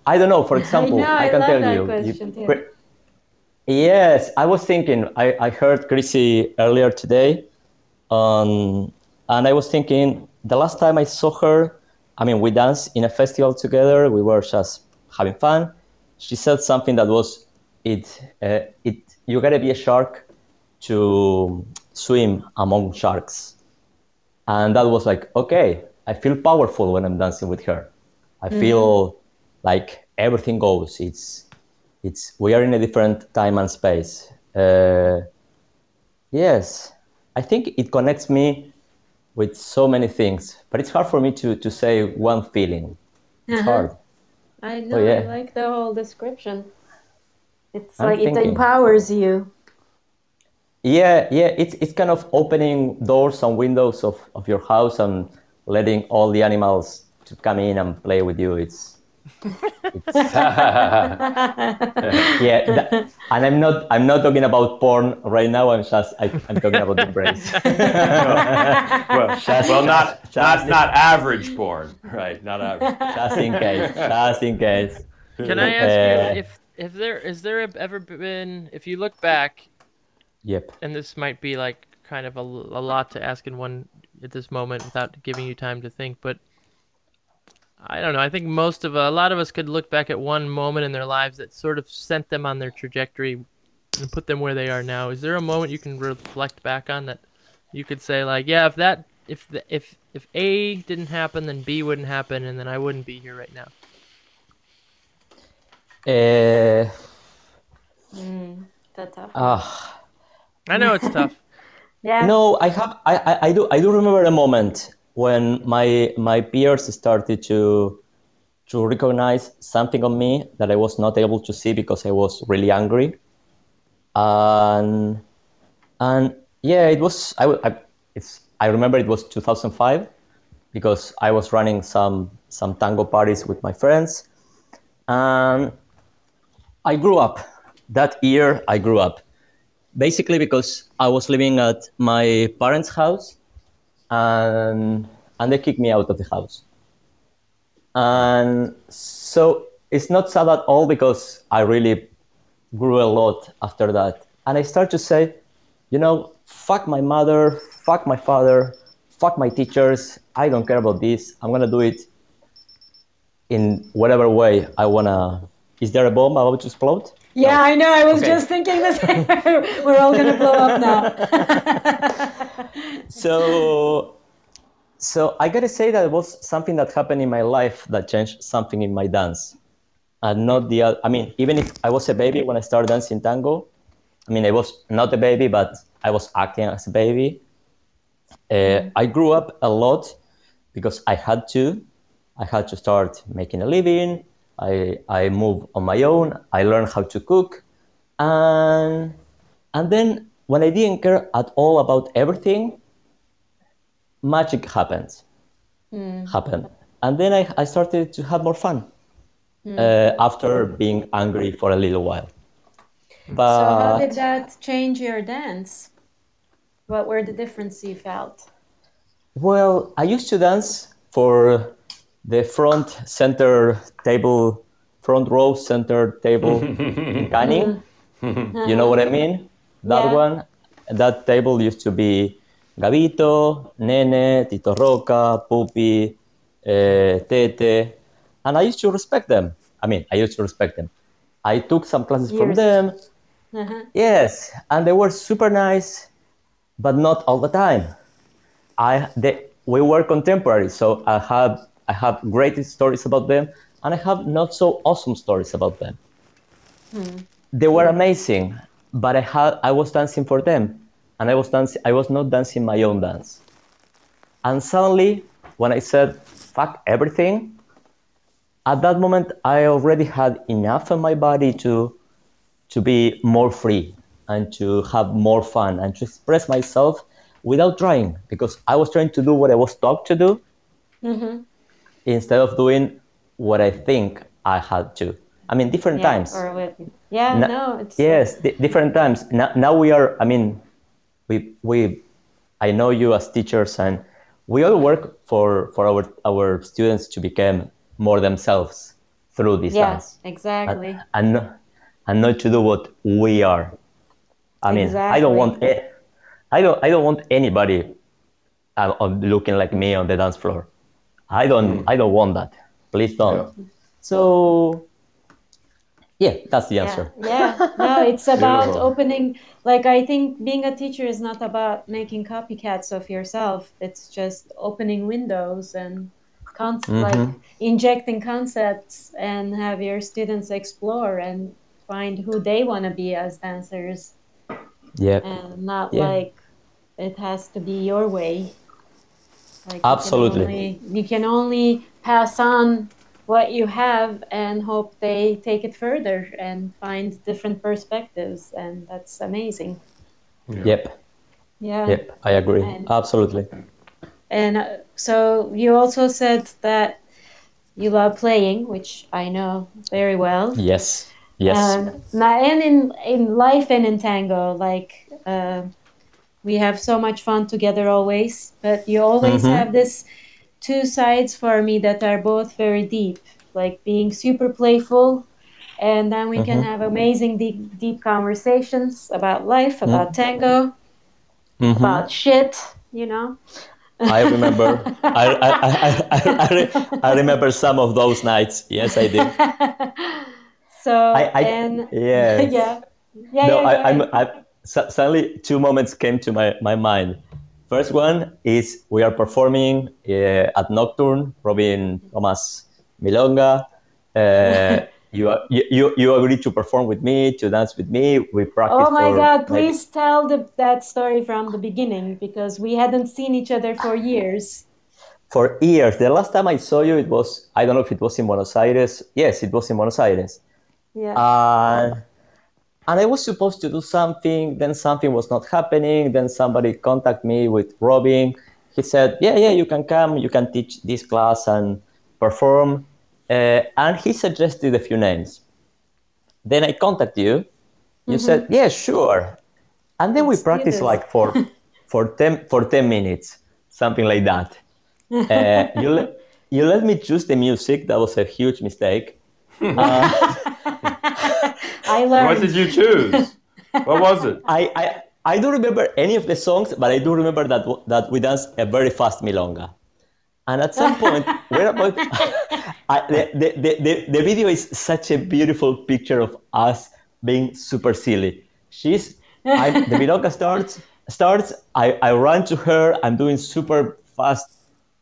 S8: I don't know. For example,
S2: know, I
S8: can
S2: love
S8: tell you.
S2: question
S8: pre- yes, I was thinking. I, I heard Chrissy earlier today, um, and I was thinking the last time I saw her, I mean, we danced in a festival together. We were just having fun. She said something that was, "It, uh, it, you gotta be a shark to swim among sharks." And that was like okay i feel powerful when i'm dancing with her i feel like everything goes it's it's we are in a different time and space uh, yes i think it connects me with so many things but it's hard for me to to say one feeling it's
S2: Uh-huh.
S8: hard
S2: I know.
S8: yeah.
S2: I like the whole description. It's
S8: I'm
S2: like it empowers you.
S8: Yeah, yeah, it's it's kind of opening doors and windows of, of your house and letting all the animals to come in and play with you. It's yeah, that- and I'm not I'm not talking about porn right now. I'm just I, I'm talking about the brace.
S7: well,
S8: Just-
S7: well, not
S8: just-
S7: not not average porn, right? Not average.
S8: just in case, just in case.
S1: Can I ask
S8: Uh,
S1: you if if there is there ever been if you look back
S8: Yep.
S1: and this might be like kind of a, a lot to ask in one at this moment without giving you time to think but i don't know i think most of a lot of us could look back at one moment in their lives that sort of sent them on their trajectory and put them where they are now is there a moment you can reflect back on that you could say like yeah if that if the, if if a didn't happen then b wouldn't happen and then i wouldn't be here right now
S8: Uh,
S2: Mm, that's tough.
S8: ah.
S1: I know it's tough
S2: yeah.
S8: No, I have. I, I, I do. I do remember a moment when my my peers started to to recognize something on me that I was not able to see because I was really angry. And and yeah, it was. I, I it's. I remember it was 2005 because I was running some some tango parties with my friends, and I grew up. That year, I grew up basically because I was living at my parents' house, and and they kicked me out of the house. And so it's not sad at all because I really grew a lot after that, and I start to say, you know, fuck my mother, fuck my father, fuck my teachers. I don't care about this. I'm gonna do it in whatever way I wanna. Is there a bomb about to explode?
S2: Yeah, I know. I was
S8: Okay.
S2: just thinking the same. We're all gonna blow up now.
S8: so so i gotta say that it was something that happened in my life that changed something in my dance and not the i mean even if i was a baby when i started dancing tango i mean i was not a baby but i was acting as a baby uh, i grew up a lot because i had to i had to start making a living i i moved on my own i learn how to cook and and then when I didn't care at all about everything, magic happens. Happened. And then I, I started to have more fun uh, after being angry for a little while. But, so
S2: how did that change your dance? What were the differences you felt?
S8: well, I used to dance for the front center table, front row center table in Canning. You know what I mean? That
S2: Yeah.
S8: one, that table used to be Gavito, Nene, Tito Roca, Pupi, uh, Tete, and I used to respect them. I mean, I used to respect them. I took some classes from them.
S2: Uh-huh.
S8: Yes, and they were super nice, but not all the time. I they, we were contemporary, so I have I have great stories about them, and I have not so awesome stories about them. Hmm. They were amazing, but I had I was dancing for them, and I was dancing. I was not dancing my own dance. And suddenly, when I said "fuck everything," at that moment I already had enough in my body to to be more free and to have more fun and to express myself without trying because I was trying to do what I was taught to do mm-hmm. Instead of doing what I think I had to. I mean, different
S2: Yeah,
S8: times.
S2: or with, yeah,
S8: Na-
S2: no, it's
S8: yes, di- different times. Now, now we are. I mean, we we. I know you as teachers, and we all work for for our our students to become more themselves through this
S2: yeah,
S8: dance
S2: exactly.
S8: and no- and not to do what we are. I mean, exactly. I don't want I don't I don't want anybody uh, looking like me on the dance floor. I don't I don't want that. Please don't. So yeah, that's the answer.
S2: Yeah, yeah. No, it's about
S7: Beautiful.
S2: opening. Like I think being a teacher is not about making copycats of yourself. It's just opening windows and con- like
S8: Mhm.
S2: injecting concepts and have your students explore and find who they want to be as dancers,
S8: Yeah.
S2: and not
S8: Yeah.
S2: like it has to be your way. Like
S8: Absolutely.
S2: You can, only, you can only pass on what you have and hope they take it further and find different perspectives, and that's amazing.
S8: Yep.
S2: Yeah.
S8: Yep. I agree.
S2: And-
S8: Absolutely.
S2: And uh, so you also said that you love playing, which I know very well.
S8: Yes. Yes.
S2: Um, and in in life and in tango, like uh, we have so much fun together always. But you always
S8: Mhm.
S2: have this two sides for me that are both very deep, like being super playful, and then we can
S8: Mhm.
S2: have amazing deep deep conversations about life, about tango,
S8: Mhm.
S2: about shit. You know.
S8: I remember. I, I, I, I, I, re- I remember some of those nights. Yes, I did.
S2: so
S8: I, I,
S2: and
S8: yes.
S2: yeah, yeah,
S8: no,
S2: yeah.
S8: I,
S2: go
S8: I'm,
S2: ahead.
S8: I, su- suddenly two moments came to my, my mind. First one is we are performing uh, at Nocturne, Robin Thomas Milonga. Uh, you, are- you, you, agreed to perform with me, to dance with me. We practiced
S2: Oh my God, please tell the, that story from the beginning because we hadn't seen each other for years.
S8: for years. The last time I saw you, it was, I don't know if it was in Buenos Aires. Yes, it was in Buenos Aires.
S2: Yeah.
S8: Uh, and I was supposed to do something, then something was not happening. Then somebody contacted me with Robin. He said, Yeah, yeah, you can come, you can teach this class and perform. Uh, and he suggested a few names. Then I contacted you. You said, Yeah, sure. And then we
S2: Let's do
S8: practiced like for, for, 10, for 10 minutes, something like that. Uh, you, le- you let me choose the music. That was a huge mistake. Uh,
S2: I learned.
S7: What did you choose? What was it?
S8: I, I, I don't remember any of the songs, but I do remember that that we danced a very fast milonga. And at some point, we're about, I, the, the, the, the, the video is such a beautiful picture of us being super silly. She's, I, the milonga starts, starts I, I run to her, I'm doing super fast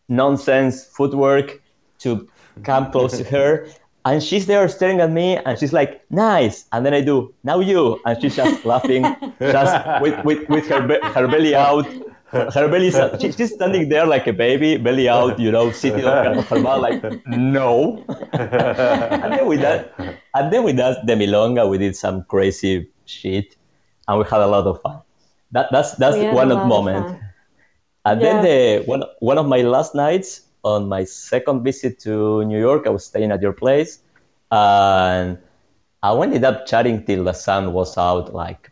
S8: nonsense footwork to come close to her. And she's there staring at me and she's like, nice. And then I do, now you. And she's just laughing, just with, with, with her, be- her belly out. Her, belly she, she's standing there like a baby, belly out, you know, sitting on her, her mouth like, no. and then we done, and then we danced the milonga. We did some crazy shit and we had a lot of fun. That, that's that's one of
S2: lot of
S8: moment. And
S2: Yeah.
S8: then the one one of my last nights on my second visit to New York, I was staying at your place, and I ended up chatting till the sun was out, like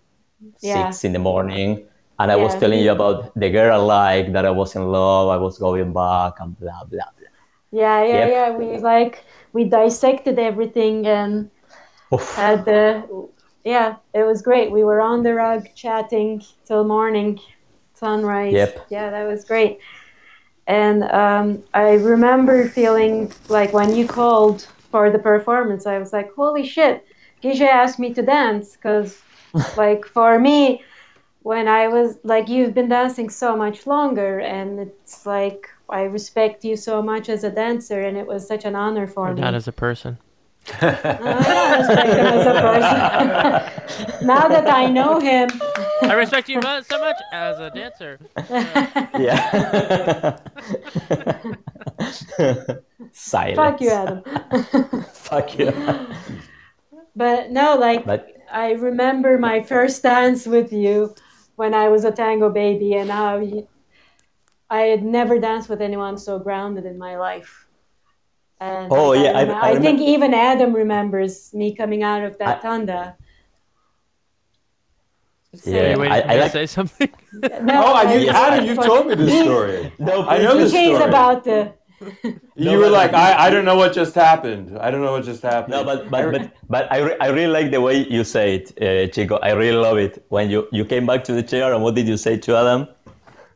S2: Yeah.
S8: six in the morning. And I was telling you about the girl I like, that I was in love, I was going back, and blah blah blah.
S2: Yeah, yeah,
S8: Yep.
S2: yeah. We like we dissected everything and
S8: Oof.
S2: had the yeah. It was great. We were on the rug chatting till morning, sunrise.
S8: Yep.
S2: Yeah, that was great. And um, I remember feeling like when you called for the performance, I was like, "Holy shit!" Gige asked me to dance because, like, for me, when I was like, you've been dancing so much longer, and it's like I respect you so much as a dancer, and it was such an honor for
S1: Or
S2: me.
S1: not as a person.
S2: I respect him as a person. now that I know him,
S1: I respect you so much as a dancer.
S8: Yeah. Silence.
S2: fuck you, Adam.
S8: Fuck you.
S2: but no, like
S8: But
S2: I remember my first dance with you when I was a tango baby, and how you, I had never danced with anyone so grounded in my life. And
S8: Oh,
S2: like,
S8: yeah, I-
S2: rem-
S8: I
S2: I, think
S8: remem-
S2: even Adam remembers me coming out of that
S8: I-
S2: tanda.
S8: Yeah,
S1: Are you
S8: I- I like-
S1: say something?
S2: No,
S7: Oh, I, you, Adam, you've told me this story.
S8: no,
S7: I know
S8: please-
S7: this
S2: DJ's
S7: story.
S2: about the.
S7: You were like, I, I don't know what just happened. I don't know what just happened.
S8: No, but but but, but I, re- I really like the way you say it, uh, Chico. I really love it. When you, you came back to the chair, and what did you say to Adam?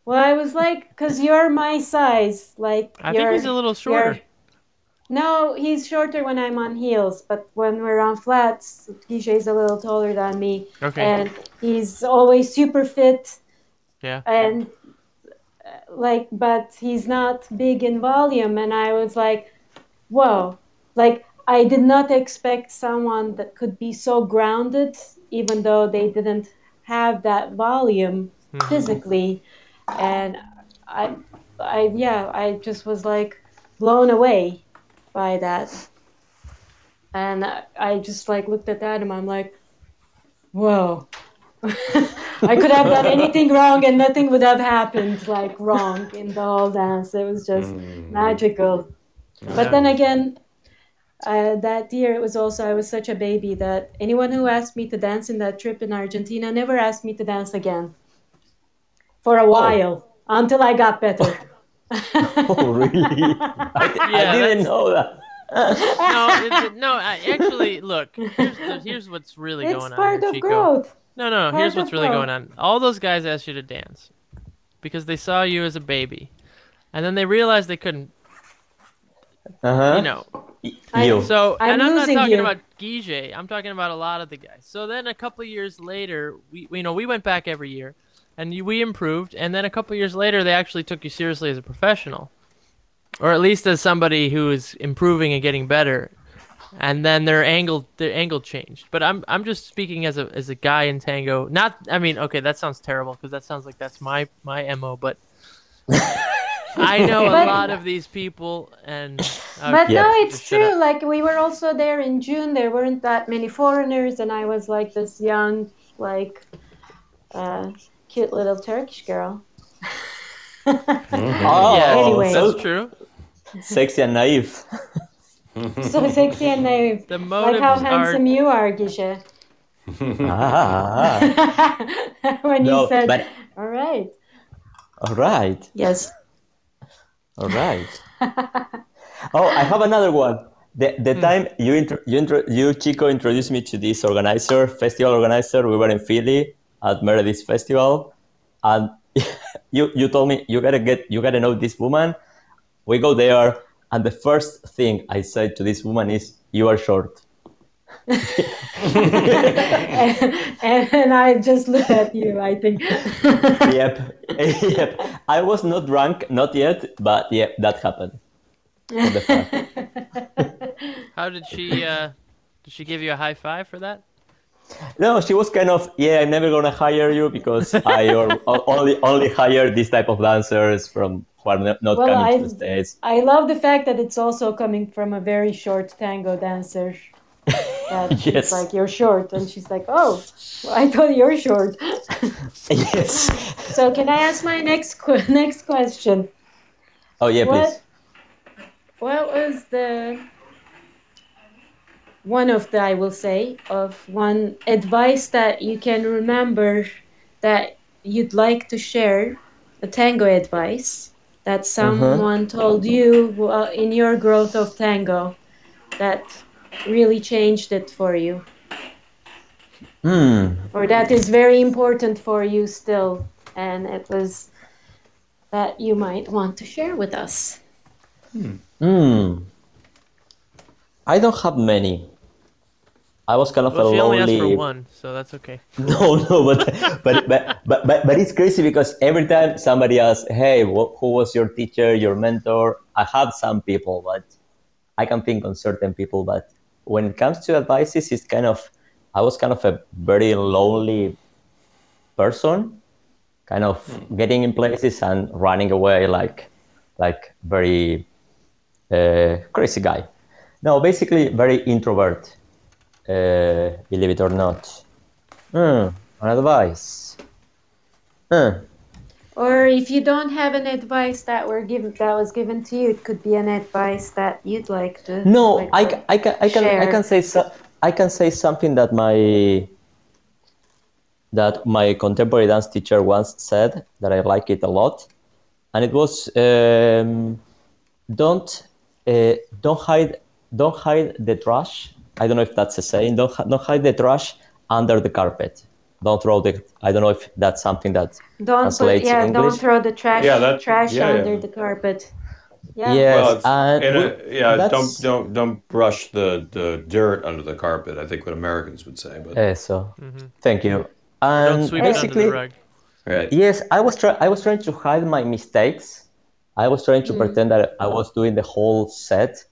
S2: Well, I was like, because you're my size. Like,
S1: I think
S2: you're,
S1: he's a little shorter.
S2: No, he's shorter when I'm on heels, but when we're on flats, DJ's a little taller than me.
S1: Okay.
S2: And he's always super fit
S1: Yeah.
S2: and uh, like, but he's not big in volume. And I was like, whoa, like, I did not expect someone that could be so grounded, even though they didn't have that volume
S1: Mhm.
S2: physically. And I, I, yeah, I just was like blown away by that. And I- just like looked at that and I'm like, whoa. I could have done anything wrong and nothing would have happened like wrong in the whole dance. It was just
S7: Mm.
S2: magical. But then again, uh, that year it was also I was such a baby that anyone who asked me to dance in that trip in Argentina never asked me to dance again for a while until I got better.
S8: Oh, really? I, I didn't
S1: that's-
S8: know that.
S1: no, it, it- no. I, actually, look. Here's, here's what's really
S2: it's
S1: going on.
S2: part
S1: here,
S2: of
S1: Chico.
S2: growth.
S1: No, no.
S2: Part
S1: Here's what's really
S2: growth.
S1: going on. All those guys asked you to dance because they saw you as a baby, and then they realized they couldn't.
S8: Uh-huh.
S1: You know.
S2: I-
S8: You.
S1: So,
S2: I'm
S1: and I'm not talking
S2: you.
S1: about Guille. I'm talking about a lot of the guys. So then, a couple years later, we, we you know we went back every year, and you, we improved. And then a couple years later, they actually took you seriously as a professional, or at least as somebody who is improving and getting better. And then their angle their angle changed. But I'm I'm just speaking as a as a guy in tango. Not I mean okay that sounds terrible because that sounds like that's my my mo. But I know a lot of these people and.
S2: But
S1: okay,
S2: no, it's
S1: shut up.
S2: true. Like we were also there in June. There weren't that many foreigners, and I was like this young, like, uh, cute little Turkish girl.
S8: Oh,
S1: yeah,
S2: Anyway.
S8: so
S1: that's true.
S8: sexy and naive.
S2: so sexy and naive.
S1: The
S2: Like
S1: motives
S2: how
S1: are
S2: handsome you are, Gisha.
S8: ah,
S2: when
S8: no,
S2: you said,
S8: but
S2: "All right."
S8: all right,
S2: Yes.
S8: all right. Oh, I have another one. The, the time you intro, you, intro, you Chico introduced me to this organizer, festival organizer. We were in Philly at Meredith Festival, and you you told me you gotta get you gotta know this woman. We go there, and the first thing I said to this woman is, "You are short."
S2: and, and I just looked at you. I think.
S8: yep, yep. I was not drunk, not yet, but yeah, that happened. On the front.
S1: How did she? Uh, did she give you a high five for that?
S8: No, she was kind of yeah. I'm never gonna hire you because I or, only only hire this type of dancers from who are not
S2: Well,
S8: coming to the states.
S2: I love the fact that it's also coming from a very short tango dancer. That
S8: Yes.
S2: like, you're short. And she's like, oh, well, I thought you're short.
S8: yes.
S2: so can I ask my next que- next question?
S8: Oh yeah,
S2: what,
S8: please.
S2: what was the one of the, I will say, of one advice that you can remember that you'd like to share, a tango advice that someone told you uh, in your growth of tango that really changed it for you,
S8: Hmm.
S2: or that is very important for you still, and it was that you might want to share with us.
S8: Hmm. I don't have many. I was kind of
S1: Well,
S8: a
S1: she only asked
S8: lonely.
S1: for one, so that's okay.
S8: No, no, but but, but but but it's crazy because every time somebody asks, "Hey, wh- who was your teacher, your mentor?" I have some people, but I can think on certain people. But when it comes to advices, it's kind of I was kind of a very lonely person, kind of getting in places and running away like like very uh, crazy guy. No, basically very introvert. Uh, believe it or not. Hmm, an advice. Hmm.
S2: Or if you don't have an advice that were given that was given to you, it could be an advice that you'd like to.
S8: No,
S2: like,
S8: I, ca- I can I can I can say so, I can say something that my that my contemporary dance teacher once said that I like it a lot, and it was um, don't uh, don't hide don't hide the trash. I don't know if that's a saying. Don't don't hide the trash under the carpet. Don't throw the. I don't know if that's something that
S2: Don't put,
S8: translates
S2: yeah,
S8: in
S2: don't throw the trash
S7: Yeah, that-
S2: trash
S7: yeah,
S2: under
S7: yeah.
S2: the carpet. Yeah.
S8: Yes,
S7: Well, it's,
S8: uh,
S7: and
S8: we-
S7: a, yeah, don't don't don't brush the, the dirt under the carpet. I think what Americans would say, but eh,
S8: Eso. Mm-hmm. Thank you.
S1: Don't
S8: And
S1: sweep it under
S8: basically,
S1: the rug.
S7: right.
S8: Yes, I was trying. I was trying to hide my mistakes. I was trying to mm. pretend that I was doing the whole set,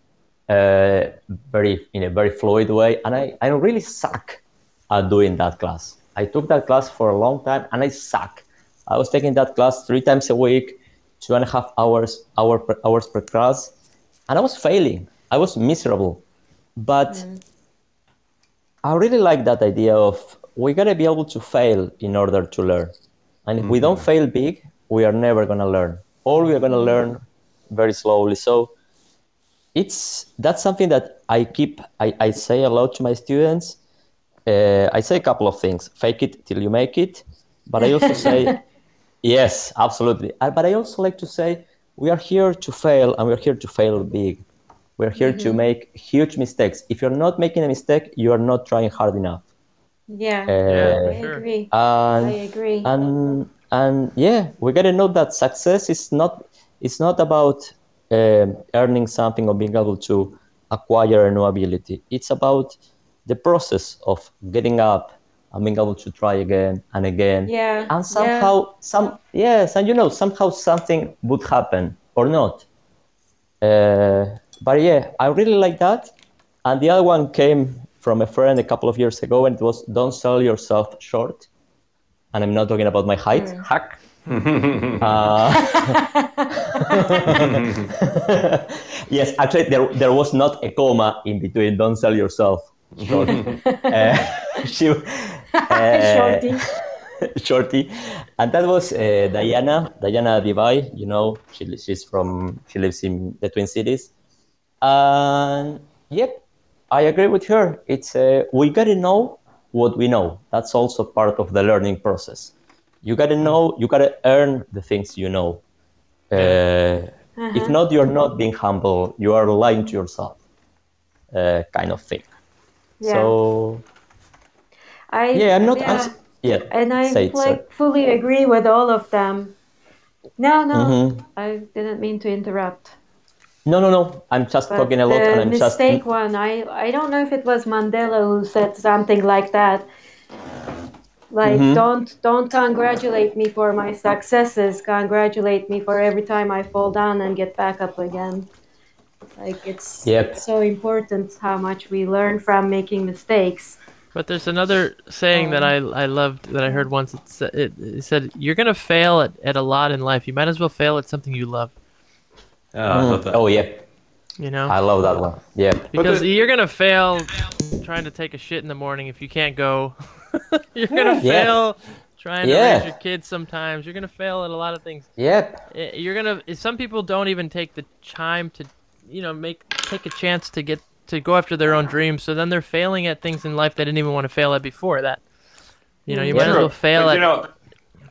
S8: uh, very in a very fluid way, and I I really suck at doing that class. I took that class for a long time, and I suck. I was taking that class three times a week, two and a half hours hour per, hours per class, and I was failing. I was miserable, but I really like that idea of we gotta be able to fail in order to learn. And if we don't fail big, we are never gonna learn. Or we are gonna learn very slowly. So it's that's something that I keep I, I say a lot to my students. Uh, I say a couple of things: fake it till you make it. But I also say, yes, absolutely. Uh, but I also like to say we are here to fail, and we're here to fail big. We're here to make huge mistakes. If you're not making a mistake, you are not trying hard enough.
S2: Yeah,
S8: Uh,
S2: I
S1: sure.
S2: agree.
S8: and
S2: I agree.
S8: and and yeah we got to know that success is not it's not about um, earning something or being able to acquire a new ability. It's about the process of getting up and being able to try again and again.
S2: Yeah.
S8: and somehow some yes and you know somehow something would happen or not. Uh, but yeah i really like that. And the other one came from a friend a couple of years ago and it was don't sell yourself short. And i'm not talking about my height. Hack uh, yes actually there, there was not a comma in between don't sell yourself short uh, she, uh,
S2: Shorty.
S8: shorty. And that was uh, diana diana divai you know she, she's from she lives in the twin cities. And yep i agree with her. It's uh, we gotta know what we know. That's also part of the learning process you gotta know you gotta earn the things you know uh, if not you're not being humble you are lying to yourself uh, kind of thing
S2: Yeah.
S8: so
S2: I,
S8: yeah i'm not
S2: yeah.
S8: I'm s- yeah
S2: and I
S8: sir.
S2: fully agree with all of them. No, no,
S8: Mhm.
S2: I didn't mean to interrupt.
S8: no no no i'm just
S2: But
S8: talking a lot and i'm just
S2: mistake one, I I don't know if it was Mandela who said something like that. Like
S8: Mhm.
S2: don't don't congratulate me for my successes. Congratulate me for every time I fall down and get back up again. Like it's,
S8: Yep.
S2: it's so important how much we learn from making mistakes.
S1: But there's another saying that I I loved that I heard once. It, sa- it, it said, "You're gonna fail at, at a lot in life. You might as well fail at something you love."
S7: Yeah, I love that.
S8: oh yeah.
S1: You know,
S8: i love that one yeah
S1: because
S7: the-
S1: you're gonna fail trying to take a shit in the morning if you can't go. you're gonna
S8: Yeah.
S1: fail trying to
S8: Yeah.
S1: raise your kids. Sometimes you're gonna fail at a lot of things.
S8: yep
S1: Eh, You're gonna. Some people don't even take the time to, you know, make take a chance to get to go after their own dreams. So then they're failing at things in life they didn't even want to fail at before that. You know, you might as
S7: Sure.
S1: well fail
S7: But,
S1: at.
S7: you know,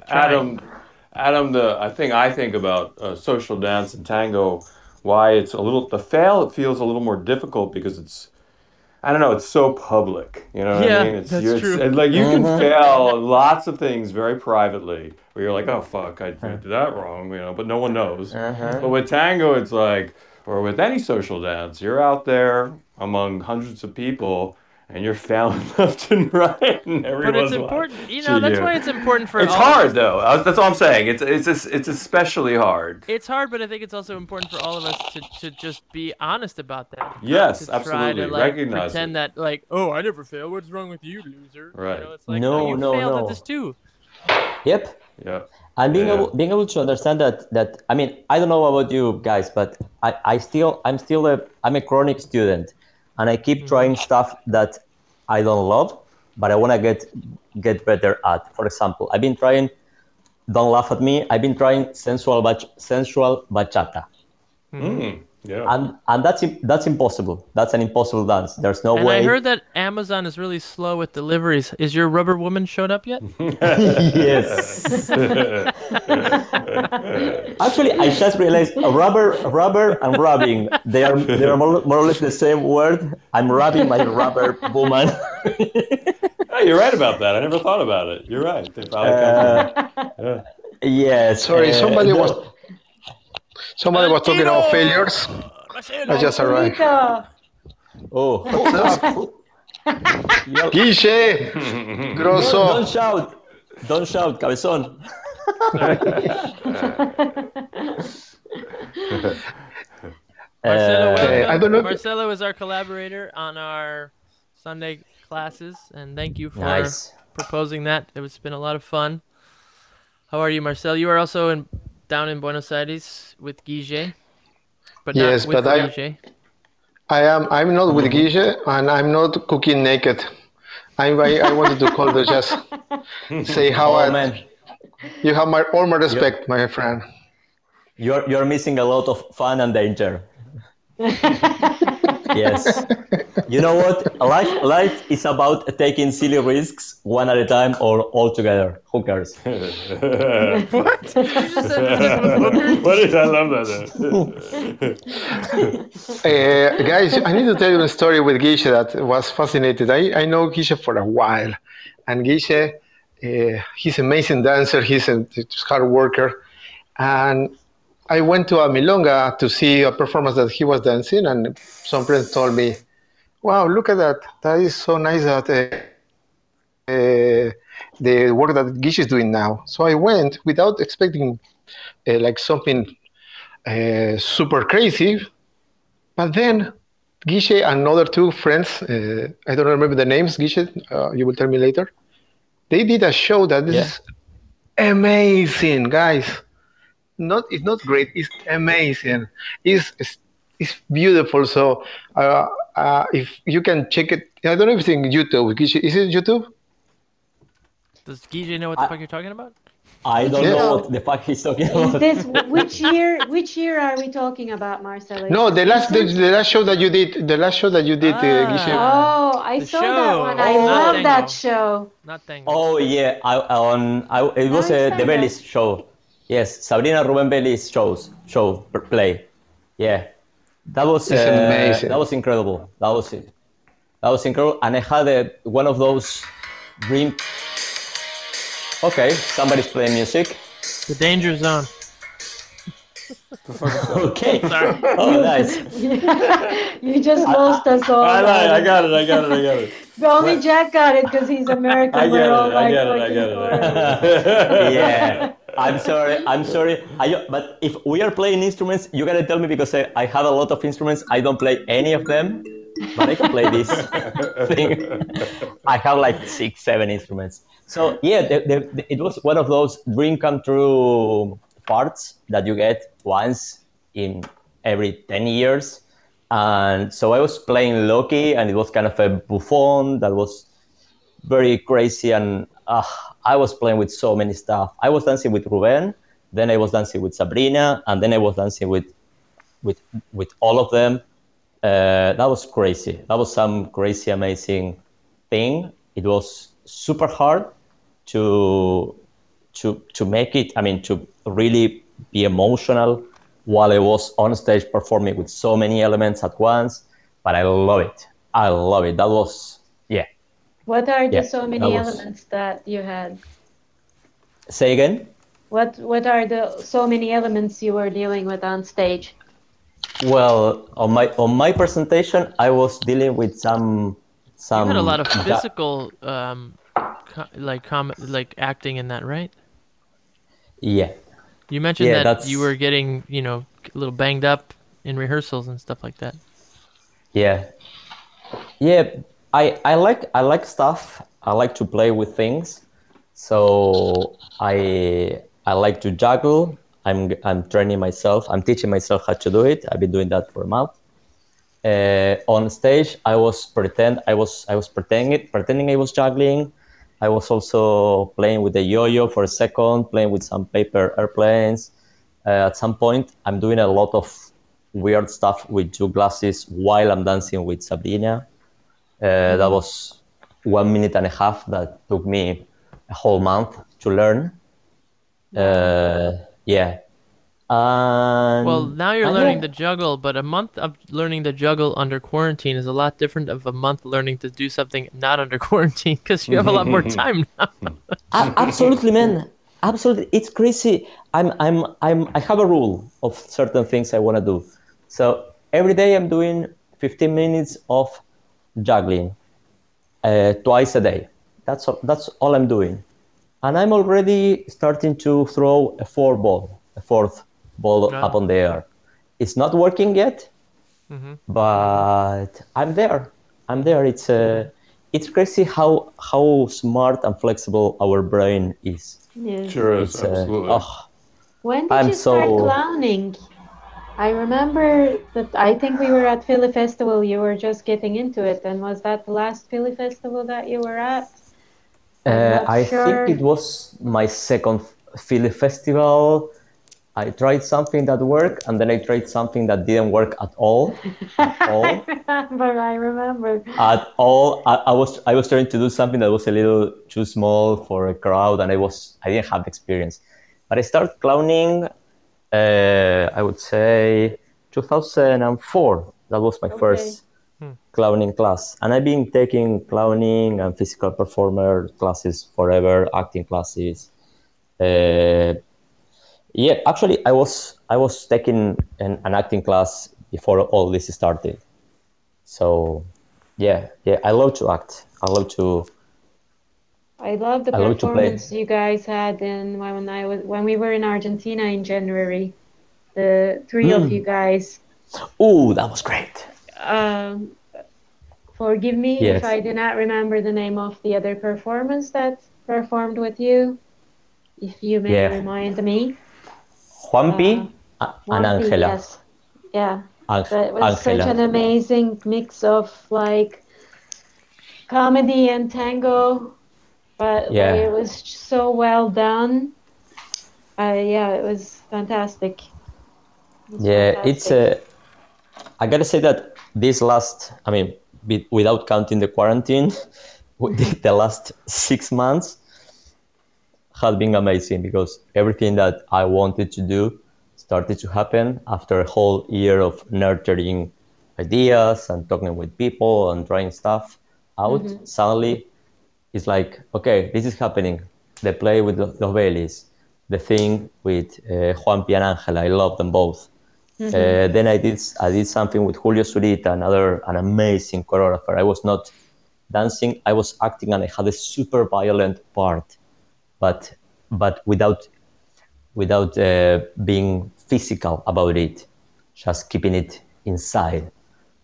S7: Adam, Adam, the I think I think about uh, social dance and tango. Why it's a little the fail. It feels a little more difficult because it's. I don't know. It's so public. You know what
S1: Yeah,
S7: I mean? It's,
S1: that's
S7: you're-
S1: true.
S7: it's like you can mm-hmm. fail lots of things very privately, where you're like, oh fuck, I did that wrong, you know, but no one knows. Mm-hmm. But with tango, it's like, or with any social dance, you're out there among hundreds of people, and you're failing left and right, and
S1: But
S7: everyone's
S1: it's important, you
S7: watching
S1: know. That's
S7: you.
S1: why it's important for.
S7: It's
S1: all
S7: hard
S1: us-
S7: though. That's all I'm saying. It's it's it's especially hard.
S1: It's hard, but I think it's also important for all of us to, to just be honest about that. not
S7: Yes,
S1: to try
S7: absolutely.
S1: To, like,
S7: Recognize
S1: pretend
S7: it.
S1: that like, oh, I never fail. What's wrong with you, loser?
S7: Right.
S1: You know, it's like,
S8: No, oh,
S1: you
S8: no,
S1: failed
S8: no.
S1: at this too.
S8: yep
S7: Yeah.
S8: and being
S7: Yeah.
S8: able being able to understand that that i mean i don't know about you guys but i i still i'm still a i'm a chronic student and i keep trying stuff that i don't love but i want to get get better at. For example i've been trying don't laugh at me i've been trying sensual bach- sensual bachata.
S7: Mm, yeah.
S8: and and that's that's impossible that's an impossible dance there's no
S1: And
S8: way
S1: I heard that Amazon is really slow with deliveries. Is your rubber woman showed up yet?
S8: yes Actually, I just realized rubber, rubber, and rubbing. They are they are more, more or less the same word. I'm rubbing my rubber woman.
S7: Hey, you're right about that. I never thought about it. You're right. They probably come from. Yeah.
S8: yes.
S11: Sorry,
S8: uh,
S11: somebody
S8: no.
S11: was somebody was talking about failures. I just arrived.
S2: Nico,
S8: Oh, You're-
S11: Guille,
S8: don't
S11: grosso.
S8: shout! Don't shout, cabezón.
S1: Marcelo,
S8: Uh,
S1: welcome.
S11: I don't know
S1: Marcelo is our collaborator on our Sunday classes, and thank you for
S8: Nice.
S1: proposing that. It's been a lot of fun. How are you, Marcel? You are also in down in Buenos Aires with Guille, but
S11: Yes,
S1: with
S11: but I-
S1: Guille.
S11: I am. I'm not with mm-hmm. Guille, and I'm not cooking naked. I I, I wanted to call to just say how
S8: oh
S11: I,
S8: man,
S11: you have my all my respect, my friend.
S8: you're you're missing a lot of fun and danger. yes. You know what? Life life is about taking silly risks one at a time or all together. Who cares?
S7: what? what is I love that.
S11: Uh, guys, I need to tell you a story with Gishe that was fascinating. I, I know Gishe for a while, and Gishe, uh, he's an amazing dancer. He's a hard worker, and I went to a milonga to see a performance that he was dancing, and some friends told me, "Wow, look at that! That is so nice that uh, uh, the work that Gish is doing now." So I went without expecting uh, like something uh, super crazy, but then Gishe and other two friends, uh, I don't remember the names, Gishe, uh, you will tell me later. They did a show that is
S8: Yeah.
S11: amazing, guys. Not it's not great, it's amazing. It's it's, it's beautiful. So uh, uh, if you can check it, I don't know if it's in YouTube. Is it YouTube?
S1: Does Gijay know what the fuck you're talking about?
S8: I don't
S11: Yes.
S8: know what the fuck he's talking
S2: Is
S8: about.
S2: this which year? Which year are we talking about, Marcelo?
S11: No, the last the, the last show that you did, the last show that you did, uh, Gishe.
S2: Oh, I
S1: The
S2: saw that
S1: show.
S2: one. I
S1: Oh.
S2: love that show.
S1: Not thing.
S8: Oh yeah, I on I it was
S2: No,
S8: uh, the
S2: Tango.
S8: Veliz show. Yes, Sabrina Ruben Veliz shows show play. Yeah, that was uh,
S11: amazing.
S8: That was incredible. That was it. That was incredible, and I had a, one of those dream. Okay, somebody's playing music.
S1: The danger zone.
S8: Okay.
S1: Sorry.
S8: Oh, nice.
S2: you just lost us all.
S7: I, know, I got it. I got it. I got it.
S2: Only Jack got it because he's American.
S7: I
S2: We're
S7: get it.
S2: all
S7: I
S2: like
S7: get it. I
S2: looking
S7: get it.
S8: yeah. I'm sorry. I'm sorry. I, but if we are playing instruments, you gotta tell me because I, I have a lot of instruments. I don't play any of them, but I can play this thing. I have like six, seven instruments. So yeah, the, the, the- it was one of those dream come true parts that you get once in every ten years. And so I was playing Loki, and it was kind of a bouffon that was very crazy and uh, I was playing with so many stuff. I was dancing with Ruben, then I was dancing with Sabrina, and then I was dancing with with with all of them. Uh, that was crazy. That was some crazy, amazing thing. It was super hard to to to make it. I mean, to really be emotional while I was on stage performing with so many elements at once. But I love it. I love it. That was yeah.
S2: What are the
S8: Yeah,
S2: so
S8: that
S2: many
S8: was-
S2: elements that you had?
S8: Say again.
S2: What What are the so many elements you were dealing with on stage?
S8: Well, on my on my presentation, I was dealing with some some.
S1: You
S8: some.
S1: had a lot of physical, um, co- like com- like acting in that, right?
S8: Yeah,
S1: You mentioned
S8: Yeah,
S1: that
S8: that's-
S1: you were getting, you know, a little banged up in rehearsals and stuff like that.
S8: yeah, yeah. I I like I like stuff. I like to play with things. So I I like to juggle. I'm I'm training myself. I'm teaching myself how to do it. I've been doing that for a month. Uh, on stage, I was pretend I was I was pretending pretending I was juggling. I was also playing with the yo-yo for a second, playing with some paper airplanes. Uh, at some point, I'm doing a lot of weird stuff with two glasses while I'm dancing with Sabrina. Uh, That was one minute and a half that took me a whole month to learn. Uh, yeah. And
S1: Well, now you're
S8: and
S1: learning to juggle, but a month of learning to juggle under quarantine is a lot different of a month learning to do something not under quarantine because you have a lot more time now.
S8: Absolutely, man. Absolutely, it's crazy. I'm, I'm, I'm. I have a rule of certain things I want to do. So every day I'm doing 15 minutes of juggling, uh, twice a day. That's all, that's all I'm doing, and I'm already starting to throw a four ball, a fourth ball
S1: Wow.
S8: up on the air. It's not working yet,
S1: Mhm.
S8: but I'm there. I'm there. It's uh, it's crazy how how smart and flexible our brain is.
S2: Yes.
S7: Sure is,
S8: It's, uh, oh,
S2: When did
S8: I'm
S2: you start
S8: so-
S2: clowning? I remember that I think we were at Philly Festival. You were just getting into it, and was that the last Philly Festival that you were at? I'm
S8: uh, I
S2: sure.
S8: think it was my second Philly festival. I tried something that worked, and then I tried something that didn't work at all. At all.
S2: I remember. I remember.
S8: at all. I, I was I was trying to do something that was a little too small for a crowd, and I was I didn't have the experience. But I started clowning. Uh, I would say 2004. That was my
S2: Okay.
S8: first clowning class, and I've been taking clowning and physical performer classes forever, acting classes. Uh, yeah, actually, I was I was taking an, an acting class before all this started. So, yeah, yeah, I love to act. I love to.
S2: I love the
S8: I love
S2: performance you guys had in when I was when we were in Argentina in January. The three of
S8: Mm.
S2: you guys.
S8: Oh, that was great.
S2: Um, forgive me
S8: Yes.
S2: if I do not remember the name of the other performance that performed with you. If you may
S8: Yeah.
S2: remind me.
S8: Juanpi a- and
S2: Juanpi,
S8: Angela.
S2: Yes. Yeah.
S8: Ang-
S2: But it was such an amazing mix of like comedy and tango, but
S8: Yeah.
S2: it was so well done. Uh, yeah, it was fantastic. It was
S8: Yeah, it's a. I gotta say that this last, I mean, be- without counting the quarantine, the the last six months had been amazing because everything that I wanted to do started to happen after a whole year of nurturing ideas and talking with people and trying stuff out.
S2: Mhm.
S8: Suddenly, it's like, okay, this is happening. The play with the Novelis, the thing with uh, Juan and Angela. I love them both.
S2: Mhm.
S8: Uh, then I did I did something with Julio Zurita, another an amazing choreographer. I was not dancing, I was acting, and I had a super violent part, but but without without uh, being physical about it, just keeping it inside.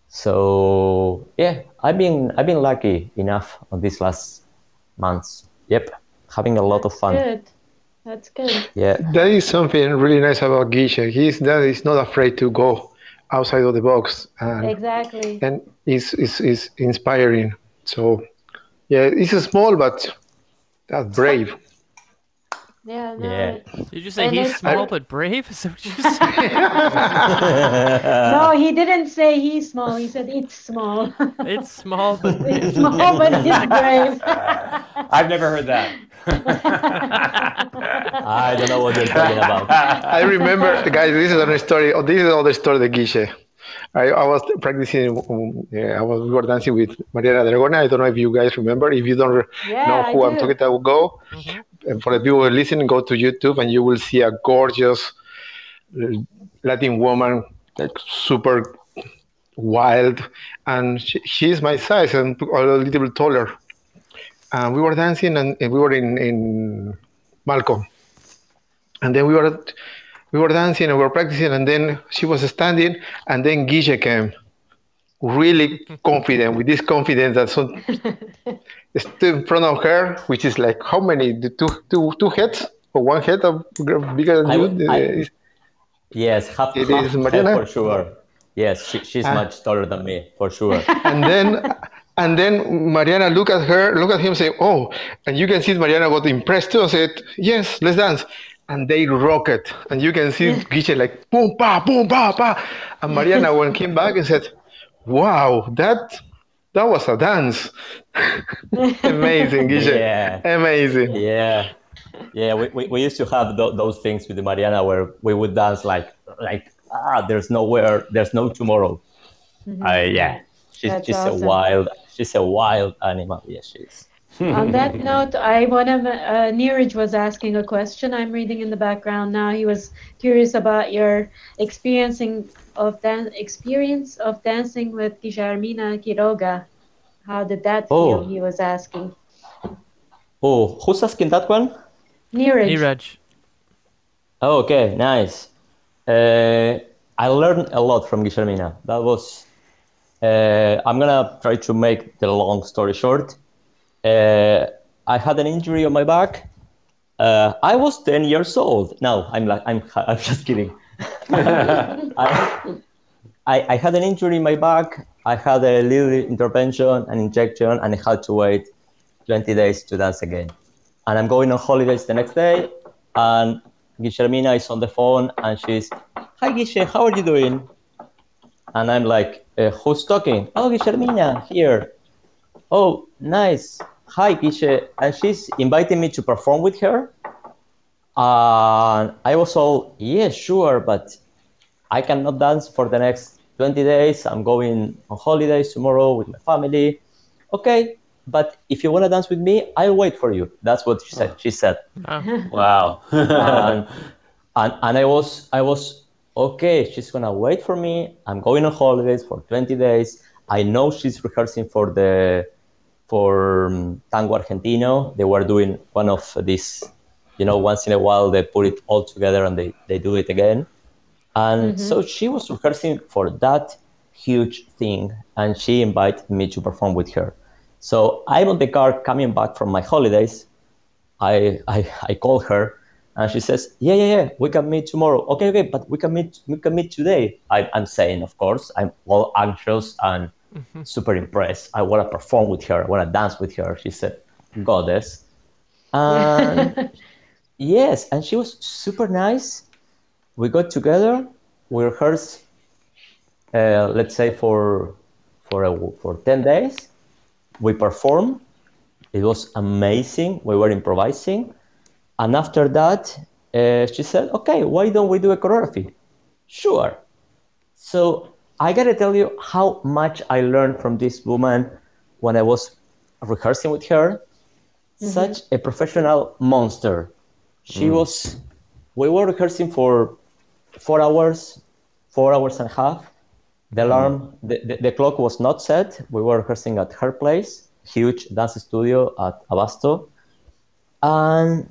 S8: So yeah, I've been I've been lucky enough on these last months. Yep, having a lot of fun.
S2: Good. That's good.
S8: Yeah.
S11: That is something really nice about Guille. He's that is not afraid to go outside of the box, and
S2: Exactly.
S11: and is is is inspiring. So yeah, it's small but that's brave.
S2: Yeah. No,
S8: Yeah.
S1: Did you say
S2: And
S1: he's
S2: it's-
S1: small but brave? Is that what you said?
S2: no, he didn't say he's small. He said it's small.
S1: it's small but brave.
S2: it's small, but it's brave.
S7: I've never heard that.
S8: I don't know what you're talking about.
S11: I remember, guys. This is another story. Oh, this is another story. The guiche. I, I was practicing. Um, yeah, I was we were dancing with Mariana Dragone. I don't know if you guys remember. If you don't
S2: Yeah,
S11: know who I'm
S2: do.
S11: talking about, go. And for the people listening, go to YouTube and you will see a gorgeous uh, Latin woman, like super wild, and she, she's my size and a little bit taller. And we were dancing, and, and we were in in Malcolm, and then we were we were dancing and we were practicing, and then she was standing, and then Guille came, really confident with this confidence that some stood in front of her, which is like how many? The two two two heads or one head of bigger than
S8: I-
S11: you?
S8: I-
S11: Uh,
S8: Yes, half,
S11: It
S8: half
S11: is
S8: head for sure. Yes, she, she's
S11: Ah.
S8: much taller than me, for sure.
S11: and then and then Mariana look at her, look at him, say, "Oh!" And you can see Mariana got impressed too, and said, "Yes, let's dance." And they rock it, and you can see Guille like boom pa boom pa pa, and Mariana when came back and said, "Wow, that that was a dance." Amazing, Guille.
S8: Yeah.
S11: Amazing.
S8: Yeah, yeah. We, we, we used to have tho- those things with the Mariana where we would dance like like ah, there's nowhere, there's no tomorrow. Uh, yeah, she's
S2: That's
S8: she's
S2: awesome.
S8: a wild, she's a wild animal. Yeah, she is.
S2: On that note, I one of uh, Neeraj was asking a question. I'm reading in the background now. He was curious about your experiencing of dan- experience of dancing with Guillermina Quiroga. How did that feel?
S8: Oh.
S2: He was asking.
S8: Oh, who's asking that one?
S2: Neeraj.
S1: Neeraj.
S8: Oh, okay, nice. Uh, I learned a lot from Guillermina. That was. Uh, I'm gonna try to make the long story short. Uh, I had an injury on my back. Uh, I was 10 years old. No, I'm like I'm. I'm just kidding. I, I, I had an injury in my back. I had a little intervention, an injection, and I had to wait 20 days to dance again. And I'm going on holidays the next day, and Guillermina is on the phone and she's, "Hi, Guille, how are you doing?" And I'm like, uh, "Who's talking?" "Oh, Guillermina here." "Oh, nice. Hi, Guille." And she's inviting me to perform with her. And I was all, "Yeah, sure, but I cannot dance for the next 20 days. I'm going on holidays tomorrow with my family." Okay, but if you want to dance with me, I'll wait for you. That's what she said. She said, oh.
S7: Wow.
S8: and, um, and, and I was I was okay. She's gonna wait for me. I'm going on holidays for 20 days. I know she's rehearsing for the for um, Tango Argentino. They were doing one of these, you know, once in a while they put it all together and they, they do it again. And so she was rehearsing for that huge thing, and she invited me to perform with her. So I'm on the car coming back from my holidays. I, I, I call her and she says, yeah, yeah, yeah, we can meet tomorrow. Okay, okay, but we can meet, we can meet today. I, I'm saying, of course, I'm all anxious and super impressed. I want to perform with her. I want to dance with her. She said, goddess. And yes, and she was super nice. We got together. We rehearsed, uh, let's say for for a, for ten days. We performed. It was amazing. We were improvising, and after that, uh, she said, "Okay, why don't we do a choreography?" Sure. So I gotta tell you how much I learned from this woman when I was rehearsing with her. Mm-hmm. Such a professional monster. She mm. was. We were rehearsing for four hours, four hours and a half. The mm. alarm, the, the, the clock was not set. We were rehearsing at her place, huge dance studio at Abasto. And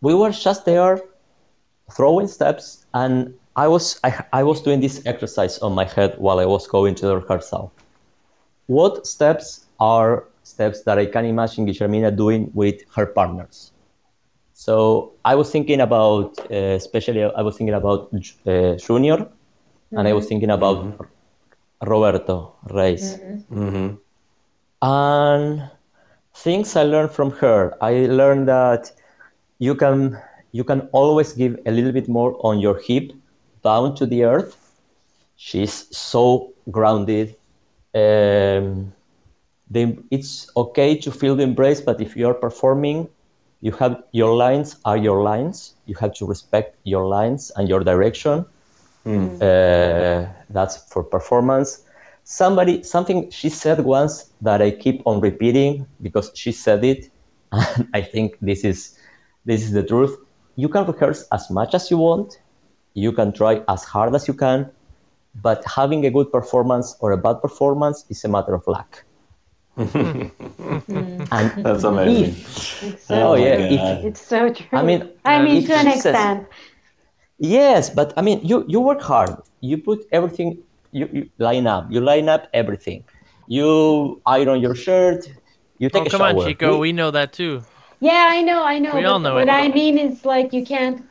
S8: we were just there throwing steps and I was I, I was doing this exercise on my head while I was going to the rehearsal. What steps are steps that I can imagine Guillermina doing with her partners? So I was thinking about, uh, especially I was thinking about uh, Junior, and I was thinking about Roberto Reis.
S7: hmm
S8: And things I learned from her. I learned that you can you can always give a little bit more on your hip down to the earth. She's so grounded. Um, the, it's okay to feel the embrace, but if you're performing, you have your lines are your lines. You have to respect your lines and your direction. Uh, that's for performance. Somebody, something she said once that I keep on repeating because she said it, and I think this is this is the truth. You can rehearse as much as you want. You can try as hard as you can, but having a good performance or a bad performance is a matter of luck. Mm-hmm. and
S7: That's amazing.
S2: It's
S8: oh,
S2: oh
S8: yeah, if,
S2: It's so true.
S8: I mean,
S2: I mean, to an
S8: she says-
S2: extent.
S8: Yes, but I mean, you you work hard. You put everything. You, you line up. You line up everything. You iron your shirt. You take
S1: Oh,
S8: a
S1: come
S8: shower.
S1: on, Chico.
S8: We-
S1: We know that too.
S2: Yeah, I know, I know.
S1: We
S2: but
S1: all know
S2: what
S1: it.
S2: I mean is like you can't,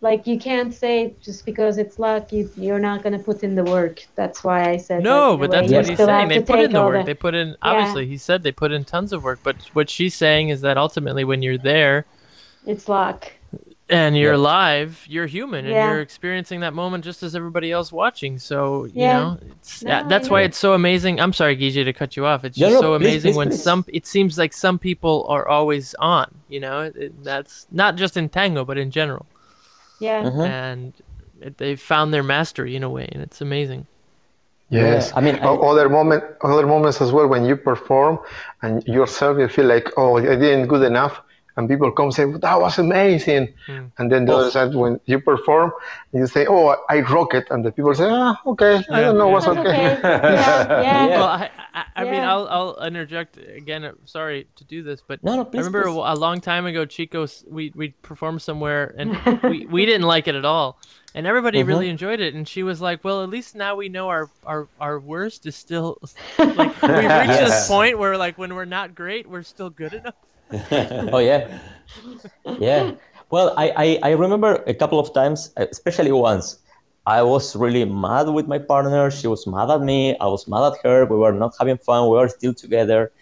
S2: like you can't say just because it's luck, you you're not gonna put in the work. That's why I said.
S1: No,
S2: like,
S1: but that's what he's saying. They put in the
S2: all
S1: work. They put in obviously he said they put in tons of work, but what she's saying is that ultimately when you're there
S2: It's luck.
S1: and you're
S8: Yeah.
S1: alive, you're human and
S2: Yeah.
S1: you're experiencing that moment just as everybody else watching. So, you
S2: Yeah.
S1: know, it's
S2: No,
S1: yeah,
S2: I
S1: that's why it's so amazing. I'm sorry, Gigi, to cut you off. It's
S8: No,
S1: just
S8: no,
S1: so
S8: please,
S1: amazing
S8: please,
S1: when
S8: please.
S1: some it seems like some people are always on, you know? It, it- that's not just in tango, but in general.
S2: Yeah.
S8: Mhm.
S1: And it, they've found their mastery in a way, and it's amazing.
S11: Yes.
S8: I mean, I-
S11: O- other moment, other moments as well when you perform and yourself you feel like, oh, I didn't good enough, and people come say well, that was amazing, and then the other side when you perform, you say, oh, I rock it, and the people say, ah, okay, I don't know what's
S2: That's
S11: okay.
S2: okay. Yeah, yeah.
S8: Yeah.
S1: Well, I, I, I mean, I'll, I'll interject again. uh, Sorry to do this, but
S8: No, no,
S1: I remember
S8: please.
S1: a, a long time ago, Chico, we we performed somewhere, and we, we didn't like it at all, and everybody
S8: Mm-hmm.
S1: really enjoyed it. And she was like, "Well, at least now we know our our, our worst is still like we reached this point where like when we're not great, we're still good enough."
S8: oh yeah, yeah. Well, I, I I remember a couple of times, especially once. I was really mad with my partner. She was mad at me. I was mad at her. We were not having fun. We were still together,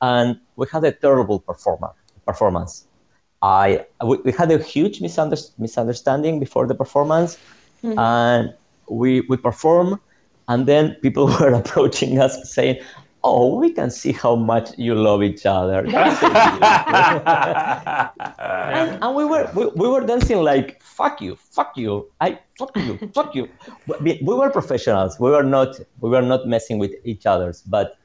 S8: and we had a terrible performer performance. I we, we had a huge misunder- misunderstanding before the performance,
S2: Mhm.
S8: and we we perform, and then people were approaching us saying, "Oh, we can see how much you love each other." That's and, and we were we, we were dancing like fuck you, fuck you, I fuck you, fuck you. We, we were professionals. We were not we were not messing with each other's, but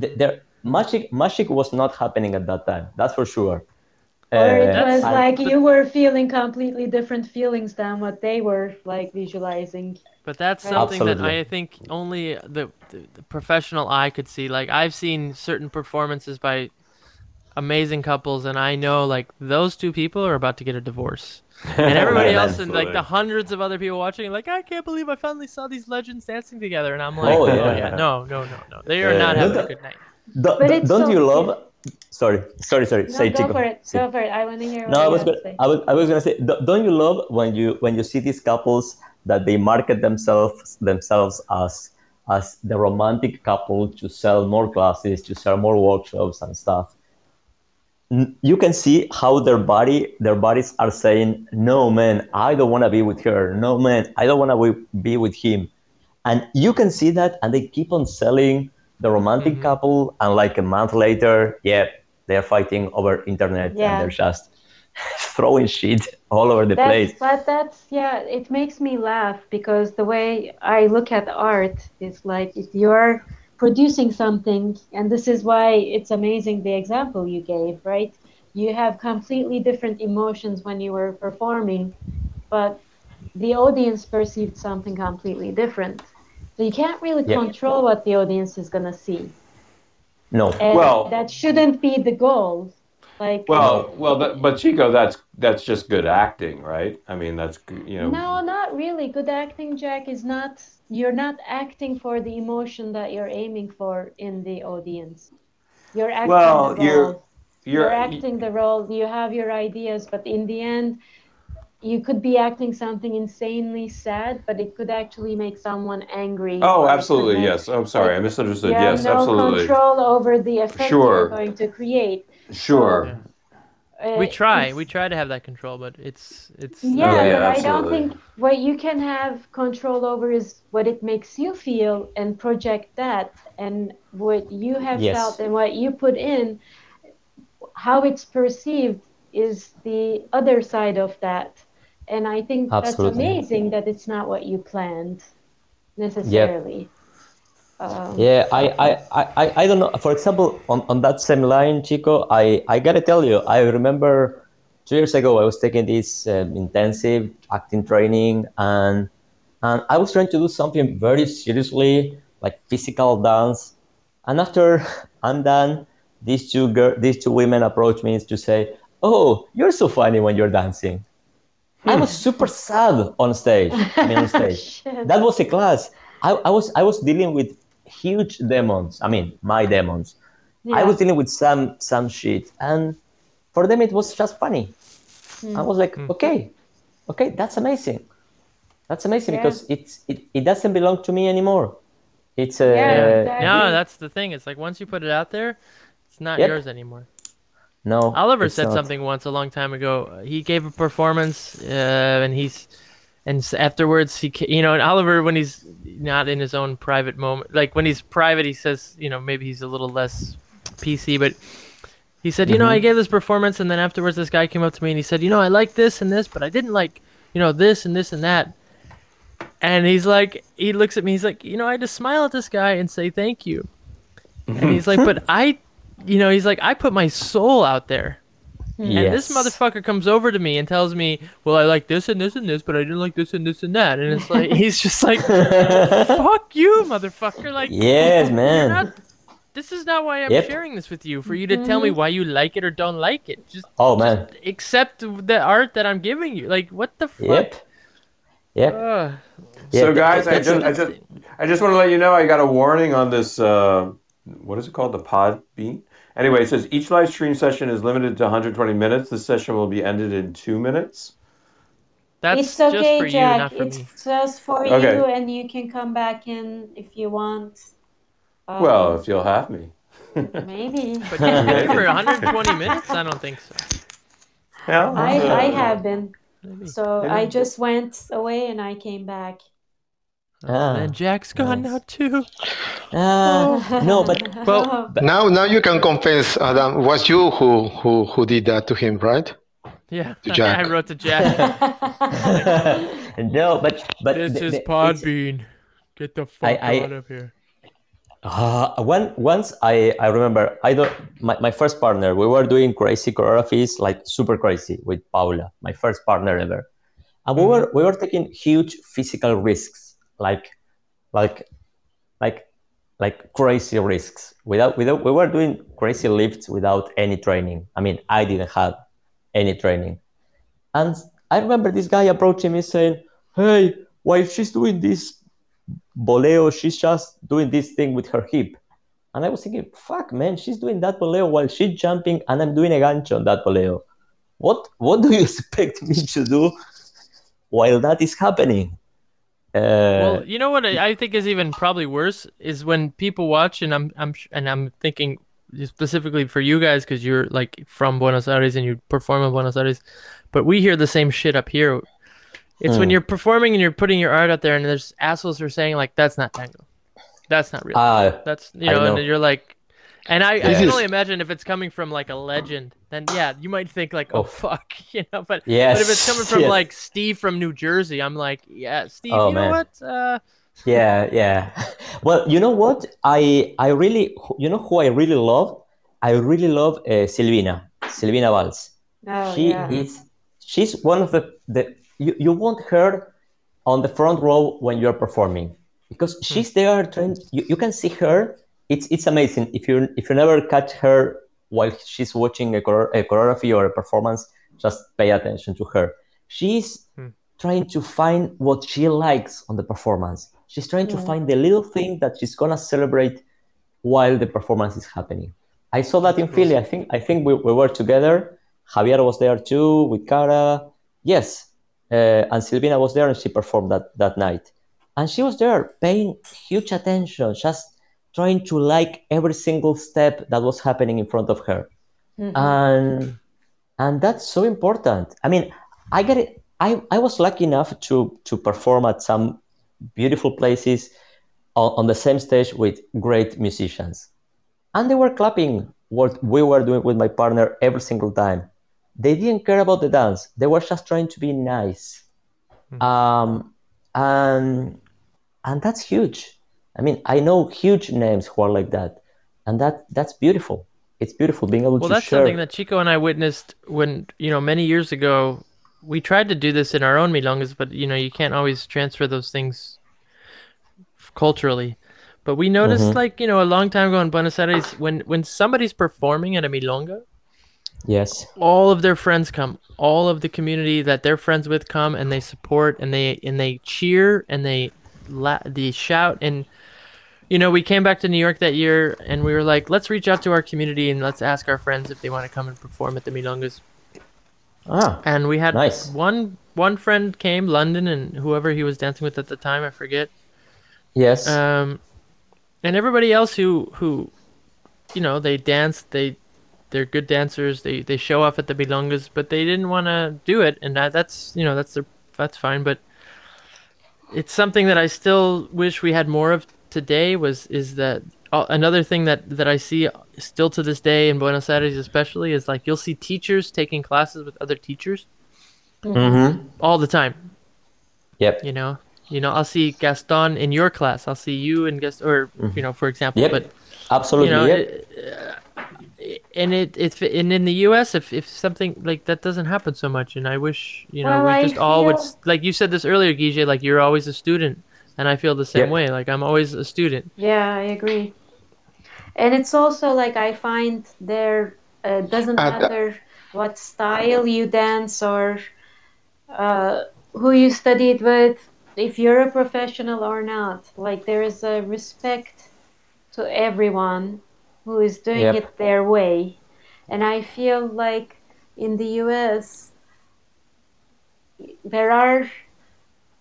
S8: th- there magic magic was not happening at that time. That's for sure.
S2: Or it
S8: Uh,
S2: was
S8: and-
S2: like you were feeling completely different feelings than what they were like visualizing.
S1: But that's
S2: Right.
S1: something that I think only the, the, the professional eye could see. Like I've seen certain performances by amazing couples, and I know like those two people are about to get a divorce, and everybody
S8: Yeah,
S1: else and like the hundreds of other people watching, like I can't believe I finally saw these legends dancing together, and I'm like,
S8: Oh,
S1: oh
S8: yeah.
S1: yeah, no, no, no, no, they are
S7: Yeah.
S1: not
S8: No,
S1: having a good night.
S8: Do-
S2: But
S8: do-
S2: it's
S8: don't
S2: so
S8: you
S2: cute.
S8: love? Sorry, sorry, sorry.
S2: No,
S8: say
S2: go
S8: Chico.
S2: for it.
S8: Say-
S2: Go for it. I want to hear what
S8: No, I was gonna,
S2: say.
S8: I was, I was gonna say, do- don't you love when you when you see these couples that they market themselves themselves as as the romantic couple to sell more classes, to sell more workshops and stuff. You can see how their body their bodies are saying, "No, man, I don't want to be with her. No, man, I don't want to be with him." And you can see that, and they keep on selling the romantic
S1: Mhm.
S8: couple, and like a month later, yeah, they're fighting over internet,
S2: Yeah.
S8: and they're just throwing shit all over the
S2: That's,
S8: place.
S2: but that's yeah, it makes me laugh because the way I look at art is like if you're producing something, and this is why it's amazing the example you gave, right? You have completely different emotions when you were performing, but the audience perceived something completely different. So you can't really
S8: Yeah.
S2: control what the audience is gonna see,
S8: No,
S2: and
S7: Well-
S2: that shouldn't be the goal. Like
S7: Well, well, that, but Chico, that's that's just good acting, right? I mean, that's you know.
S2: No, not really. Good acting, Jack, is not, you're not acting for the emotion that you're aiming for in the audience. You're acting
S7: Well,
S2: the
S7: you're-
S2: role. You're,
S7: You're
S2: acting the role. You have your ideas, but in the end, you could be acting something insanely sad, but it could actually make someone angry.
S7: Oh,
S2: or it could
S7: absolutely.
S2: make-
S7: Yes. I'm sorry, I misunderstood.
S2: You have
S7: Yes,
S2: no
S7: absolutely.
S2: control over the effect
S7: Sure.
S2: you're going to create.
S7: Sure.
S1: Yeah.
S2: Uh,
S1: We try,
S2: it's-
S1: we try to have that control, but it's it's
S2: Yeah,
S7: Oh, yeah,
S2: but I don't think what you can have control over is what it makes you feel and project that, and what you have
S8: Yes.
S2: felt and what you put in, how it's perceived is the other side of that. And I think that's amazing that it's not what you planned necessarily. Um,
S8: Yeah, I, I, I, I- don't know. For example, on, on that same line, Chico, I, I gotta tell you, I remember two years ago I was taking this um, intensive acting training, and and I was trying to do something very seriously, like physical dance. And after I'm done, these two girl, these two women approach me to say, "Oh, you're so funny when you're dancing." I was super sad on stage. I mean, on stage that was a class. I, I was I was dealing with huge demons. I mean, my demons. I was dealing with some some shit, and for them it was just funny.
S2: Hmm.
S8: I was like, okay, okay, that's amazing. That's amazing
S2: Yeah.
S8: because it's it, it doesn't belong to me anymore. It's uh,
S2: Yeah, exactly.
S1: no, that's the thing. It's like once you put it out there, it's not
S8: Yep.
S1: yours anymore.
S8: no.
S1: Oliver said
S8: not.
S1: something once a long time ago. Uh, He gave a performance, uh, and he's, and afterwards he, you know, and Oliver when he's not in his own private moment, like when he's private, he says, you know, maybe he's a little less PC, but he said, you know, I mm-hmm. gave this performance, and then afterwards this guy came up to me and he said, you know, I like this and this, but I didn't like, you know, this and this and that. And he's like, he looks at me, he's like, you know, I just smile at this guy and say thank you. And mm-hmm. he's like, but I, you know, he's like, I put my soul out there. And this motherfucker comes over to me and tells me, well, I like this and this and this, but I didn't like this and this and that. And it's like, he's just like, fuck you, motherfucker. Like,
S8: Yes, man.
S1: not, this is not why I'm
S8: Yep.
S1: sharing this with you, for you to tell me why you like it or don't like it. Just
S8: Oh man.
S1: accept the art that I'm giving you. Like, what the fuck?
S8: Yep. Yep.
S1: Ugh.
S8: Yeah,
S7: so guys, I just, I just, I just want to let you know I got a warning on this. Uh, what is it called? The pod beat. Anyway, it says each live stream session is limited to 120 minutes. This session will be ended in two minutes.
S1: That's
S2: it's okay,
S1: just for
S2: Jack.
S1: you, not for
S2: it's
S1: me.
S2: just for
S7: Okay.
S2: you, and you can come back in if you want. Um,
S7: well, if you'll have me.
S2: maybe.
S1: But you for 120 minutes? I don't think so.
S8: Yeah.
S2: I, I have been.
S1: Maybe.
S2: So
S8: Maybe.
S2: I just went away and I came back.
S8: Ah,
S1: and Jack's gone
S8: nice.
S1: now too.
S8: Ah, no, but
S1: Well-
S11: Now, now you can confess, Adam. Was you who who who did that to him, right?
S1: Yeah,
S11: To Jack.
S1: I wrote to Jack.
S8: no, but but
S1: this
S8: the-
S1: is
S8: the- it's-
S1: Podbean. Get the fuck
S8: I-
S1: out of here.
S8: Uh, one once I I remember I don't my, my first partner we were doing crazy choreographies like super crazy with Paula my first partner ever and we were we were taking huge physical risks like like like like crazy risks without without we were doing crazy lifts without any training I mean I didn't have any training and I remember this guy approaching me saying hey why she's doing this boleo, she's just doing this thing with her hip. And I was thinking, fuck, man, she's doing that boleo while she's jumping, and I'm doing a gancho on that boleo. What what do you expect me to do while that is happening? Uh,
S1: Well, you know what I think is even probably worse is when people watch, and I'm I'm and I'm thinking specifically for you guys because you're like from Buenos Aires and you perform in Buenos Aires, but we hear the same shit up here. It's when
S8: Hmm.
S1: you're performing and you're putting your art out there, and there's assholes who are saying like, "That's not tango, that's not real."
S8: Ah,
S1: That's you know,
S8: know.
S1: and you're like, and I, I can
S11: is-
S1: only imagine if it's coming from like a legend, then yeah, you might think like, oh,
S8: Oh.
S1: fuck, you know, but
S8: yes,
S1: but if it's coming from
S8: yes.
S1: like Steve from New Jersey, I'm like, yeah, Steve,
S8: Oh,
S1: you know what? Uh,
S8: yeah yeah well you know what i i really you know who i really love i really love uh, silvina silvina valz
S2: Oh,
S8: she
S2: yeah.
S8: is she's one of the the you, you want her on the front row when you're performing because she's there trying you, you can see her it's it's amazing if you if you never catch her while she's watching a, chore- a choreography or a performance just pay attention to her. She's
S1: Hmm.
S8: trying to find what she likes on the performance. She's trying to find the little thing that she's gonna celebrate while the performance is happening. I saw that in philly. I think i think we, we were together. Javier was there too with cara. Yes uh, and silvina was there and she performed that that night. And she was there paying huge attention just trying to like every single step that was happening in front of her.
S2: Mhm.
S8: and and that's so important. I mean i get it i i was lucky enough to to perform at some beautiful places on, on the same stage with great musicians. And they were clapping what we were doing with my partner every single time. They didn't care about the dance. They were just trying to be nice. Um, and and that's huge i mean i know huge names who are like that and that that's beautiful it's beautiful being able
S1: well,
S8: to Well,
S1: that's
S8: share
S1: something that Chico and I witnessed when you know many years ago. We tried to do this in our own milongas, but you know you can't always transfer those things culturally. But we noticed,
S8: Mhm.
S1: like you know, a long time ago in Buenos Aires, when when somebody's performing at a milonga,
S8: yes
S1: all of their friends come all of the community that they're friends with come and they support and they and they cheer and they la- they shout and you know we came back to new york that year and we were like let's reach out to our community and let's ask our friends if they want to come and perform at the milongas
S8: ah
S1: and we had
S8: Nice.
S1: one one friend came london and whoever he was dancing with at the time i forget
S8: yes
S1: um, and everybody else who who, you know, they dance, they they're good dancers. They they show off at the milongas, but they didn't want to do it, and that that's you know that's their that's fine. But it's something that I still wish we had more of today. Was is that uh, another thing that that I see still to this day in Buenos Aires, especially, is like you'll see teachers taking classes with other teachers
S8: mm-hmm.
S1: all the time
S8: yep
S1: you know you know i'll see gaston in your class i'll see you and gaston or you know for example
S8: Yep.
S1: but
S8: absolutely
S1: you know
S8: yep.
S1: it, uh, and it it's and in the us if if something like that doesn't happen so much and i wish you know
S2: Well,
S1: we
S2: I
S1: just all would like you said this earlier Guille, like you're always a student and i feel the same
S8: Yep.
S1: way like i'm always a student
S2: Yeah, I agree. And it's also like I find there uh, doesn't
S11: Uh,
S2: matter what style you dance or uh, who you studied with, if you're a professional or not. Like there is a respect to everyone who is doing
S8: Yep.
S2: it their way. And I feel like in the US, there are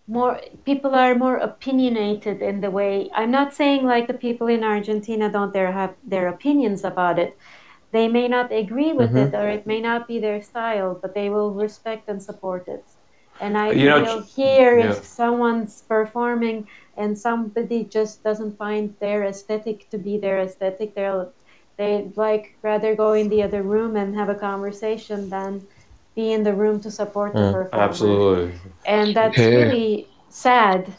S2: more people are more opinionated in the way i'm not saying like the people in argentina don't there have their opinions about it they may not agree with
S7: Mhm.
S2: it or it may not be their style, but they will respect and support it. And I
S7: You
S2: feel
S7: ch-
S2: here
S7: yeah.
S2: if someone's performing and somebody just doesn't find their aesthetic to be their aesthetic, they'll they'd like rather go in the other room and have a conversation than be in the room to support the
S7: Mm,
S2: performer.
S7: absolutely.
S2: And that's
S7: Yeah.
S2: really sad.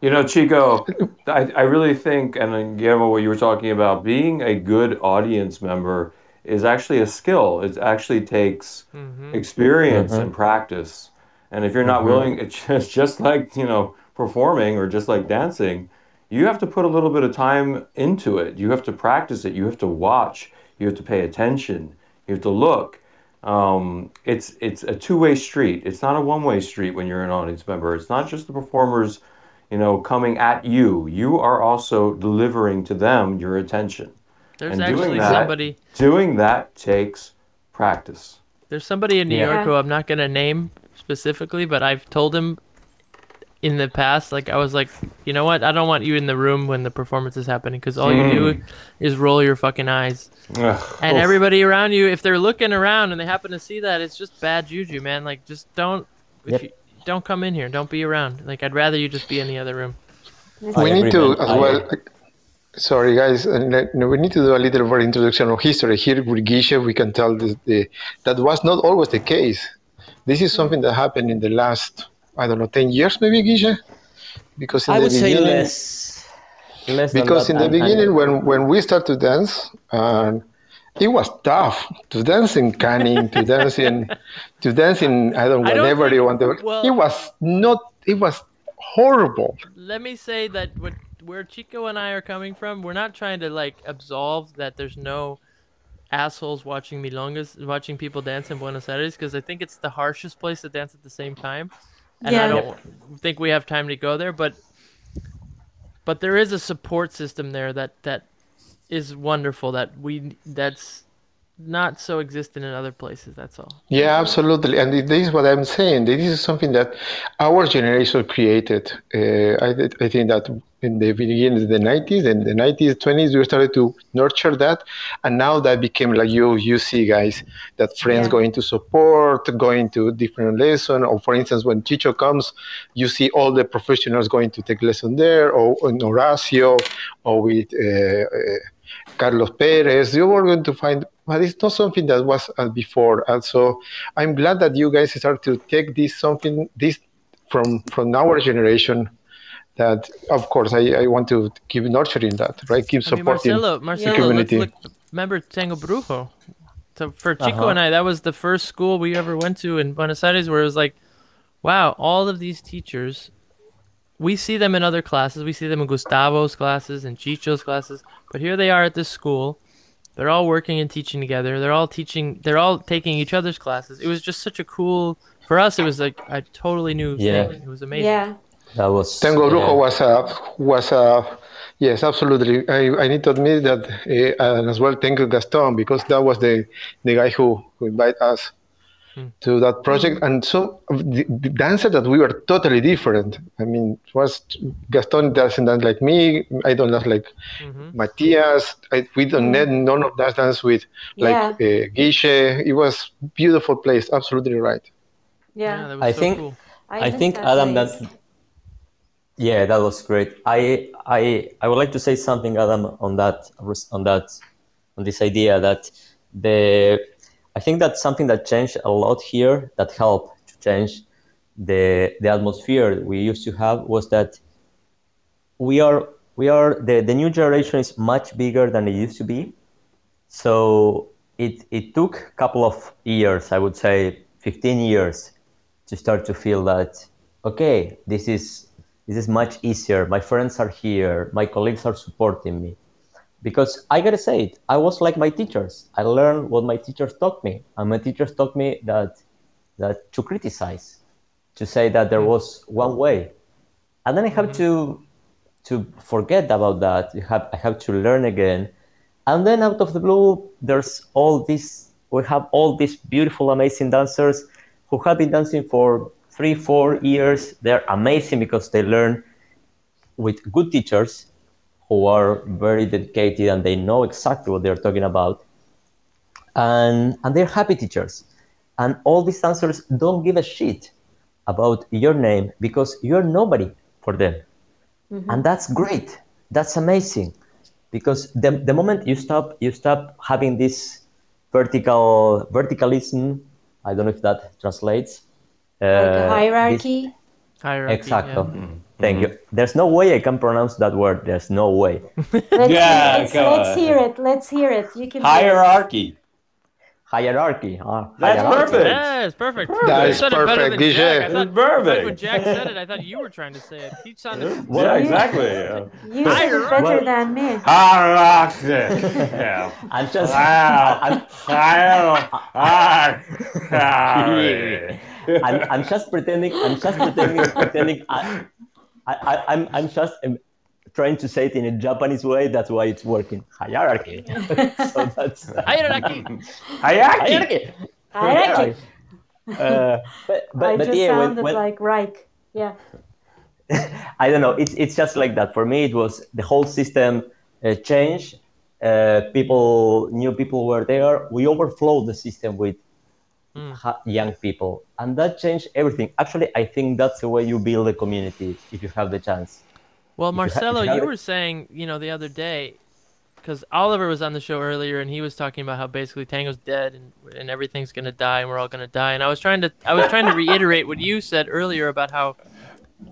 S7: You know, Chico, I, I really think, and then Guillermo, what you were talking about, being a good audience member is actually a skill. It actually takes experience
S1: Mm-hmm.
S7: and practice. And if you're not
S8: Mhm.
S7: willing, it's just, just like, you know, performing or just like dancing, you have to put a little bit of time into it. You have to practice it. You have to watch. You have to pay attention. You have to look. Um, it's it's a two-way street. It's not a one-way street when you're an audience member. It's not just the performers, you know, coming at you. You are also delivering to them your attention.
S1: There's
S7: And
S1: actually
S7: doing that,
S1: somebody-
S7: Doing that takes practice.
S1: There's somebody in New
S7: Yeah.
S1: York who I'm not gonna name specifically, but I've told him in the past, like I was like, you know what? I don't want you in the room when the performance is happening because all you do
S7: Mm.
S1: is roll your fucking eyes.
S7: Ugh.
S1: And
S7: Oof.
S1: everybody around you, if they're looking around and they happen to see that, it's just bad juju, man. Like just don't, if
S8: Yep.
S1: you, don't come in here. Don't be around. Like I'd rather you just be in the other room.
S11: we need to as well. Sorry, guys. uh, ne- ne- We need to do a little more introduction of history here with Guiche. We can tell the, the, that was not always the case. This is something that happened in the last, I don't know, ten years, maybe, Guiche. Because in the beginning,
S8: I
S11: the
S8: would say less. less than
S11: because
S8: that.
S11: in the
S8: And- and-
S11: beginning, when when we started to dance, and it was tough to dance in Canning, to dance in, to dance in I don't know
S1: I don't
S11: whatever you want to.
S1: well-
S11: it was not. It was horrible.
S1: Let me say that what, where Chico and I are coming from, we're not trying to like absolve that there's no assholes watching milongas, watching people dance in Buenos Aires, because I think it's the harshest place to dance at the same time, and I don't think we have time to go there. But but there is a support system there that that is wonderful. That we that's not so existent in other places. That's all.
S11: Yeah, absolutely. And this is what I'm saying. This is something that our generation created. Uh, I, th- I think that in the beginning of the 90s and the 90s, 20s, we started to nurture that. And now that became like you, you see guys, that friends
S2: Yeah.
S11: going to support, going to different lesson. Or for instance, when Chicho comes, you see all the professionals going to take lesson there or in Horacio or with uh, uh, Carlos Perez. You were going to find, but it's not something that was uh, before. And so I'm glad that you guys start to take this something this from from our generation. That of course I, I want to keep nurturing that, right? Keep
S1: I mean,
S11: supporting
S1: Marcelo,
S11: the
S1: Marcelo, let's look. Remember Tango Brujo? So for Chico
S8: Uh-huh.
S1: and I, that was the first school we ever went to in Buenos Aires, where it was like, wow, all of these teachers, we see them in other classes. We see them in Gustavo's classes and Chicho's classes, but here they are at this school. They're all working and teaching together. They're all teaching. They're all taking each other's classes. It was just such a cool. For us, it was like a totally new
S8: Yeah.
S1: thing. It was amazing.
S2: Yeah.
S8: That was
S11: Tango
S8: yeah.
S11: Brujo was a was a yes, absolutely. I, I need to admit that, uh, and as well, thank you Gaston because that was the the guy who who invited us Hmm. to that project. Hmm. And so the, the dancer that we were totally different. I mean, it was Gaston doesn't dance like me. I don't dance like mm-hmm. Matthias. I, we don't hmm. need none of that dance with like
S2: Yeah.
S11: uh, Guiche. It was beautiful place. Absolutely right.
S2: Yeah.
S1: that was
S8: I
S1: so
S8: think
S1: cool.
S2: I
S8: I think
S2: that
S8: Adam
S2: place.
S8: that yeah that was great. I I I would like to say something Adam on that on that on this idea that the I think that's something that changed a lot here that helped to change the the atmosphere we used to have was that we are we are the, the new generation is much bigger than it used to be. So it it took a couple of years i would say 15 years to start to feel that okay this is this is much easier. My friends are here. My colleagues are supporting me because i gotta say it i was like my teachers. I learned what my teachers taught me and my teachers taught me that that to criticize to say that there mm-hmm. was one way. And then i have mm-hmm. to to forget about that. You have i have to learn again. And then out of the blue there's all this we have all these beautiful amazing dancers who have been dancing for three four years. They're amazing because they learn with good teachers who are very dedicated and they know exactly what they're talking about and and they're happy teachers, and all these dancers don't give a shit about your name because you're nobody for them, and that's great. That's amazing, because the the moment you stop you stop having this vertical verticalism. I don't know if that translates.
S2: Like a
S8: uh, this-
S2: hierarchy.
S1: Hierarchy.
S8: Exacto.
S1: yeah.
S8: Thank you. Mm-hmm. There's no way I can pronounce that word. There's no way.
S2: Let's,
S12: Yeah,
S2: let's,
S12: come
S2: let's
S12: on.
S2: hear it. Let's hear it. You can. do it.
S12: Hierarchy.
S8: Hierarchy. Huh?
S12: That's
S8: Hierarchy.
S12: perfect.
S1: Yes, perfect.
S11: That
S1: You
S11: is
S1: said it better
S11: perfect, DJ.
S1: Jack. I thought,
S12: perfect.
S1: when Jack said it, I thought you were trying to say it. He sounded.
S12: Yeah, exactly. Yeah.
S2: You said it better than me.
S12: Hierarchy. Yeah.
S8: I'm just. I'm,
S12: Hierarchy.
S8: I'm, I'm just pretending. I'm just pretending. pretending. I, I, I, I'm, I'm just um, trying to say it in a Japanese way. That's why it's working. Hierarchy. so that's
S1: Hierarchy.
S12: Hierarchy.
S8: hierarchy.
S2: Hierarchy.
S8: Uh, but but,
S2: I
S8: but
S2: just
S8: yeah, when,
S2: sounded
S8: when,
S2: like Reich. Yeah.
S8: I don't know. It's it's just like that. For me, it was the whole system uh, changed. Uh, people, new people were there. We overflowed the system with
S1: Mm.
S8: young people, and that changed everything. Actually, I think that's the way you build a community if you have the chance.
S1: Well,
S8: If you ha- if
S1: Marcelo,
S8: you have
S1: you
S8: it-
S1: were saying, you know, the other day, because Oliver was on the show earlier, and he was talking about how basically Tango's dead and and everything's gonna die, and we're all gonna die. And I was trying to, I was trying to reiterate what you said earlier about how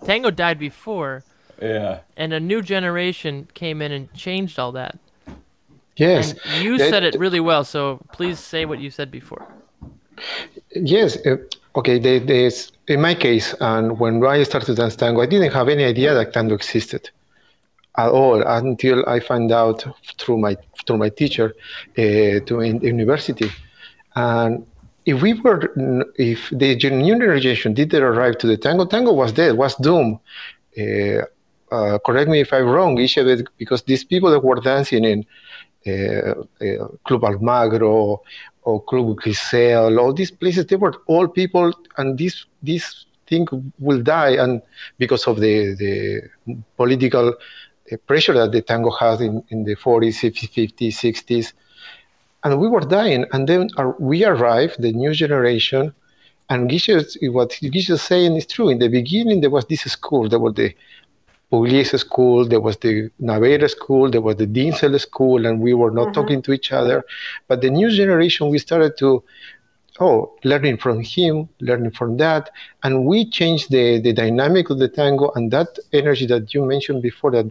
S1: Tango died before,
S12: Yeah.
S1: and a new generation came in and changed all that.
S11: Yes.
S1: And you
S11: That-
S1: said it really well, so please say what you said before.
S11: Yes. Uh, okay. There, there's in my case, and when I started to dance tango, I didn't have any idea that tango existed at all until I found out through my through my teacher uh, to in university. And if we were, if the new generation didn't arrive to the tango, tango was dead, was doomed. Uh, uh, correct me if I'm wrong, Isabel, because these people that were dancing in Club Almagro or Club Grisel, all these places, they were all people, and this this thing will die, and because of the the political uh, pressure that the tango had in, in the 40s, 50s, 50s, 60s, and we were dying, and then our, we arrived, the new generation, and Gisha, what Gisha is saying is true. In the beginning, there was this school, there was the Pugliese school, there was the Naveira school, there was the Dinzel school, and we were not talking to each other. But the new generation, we started to, oh, learning from him, learning from that, and we changed the, the dynamic of the tango and that energy that you mentioned before that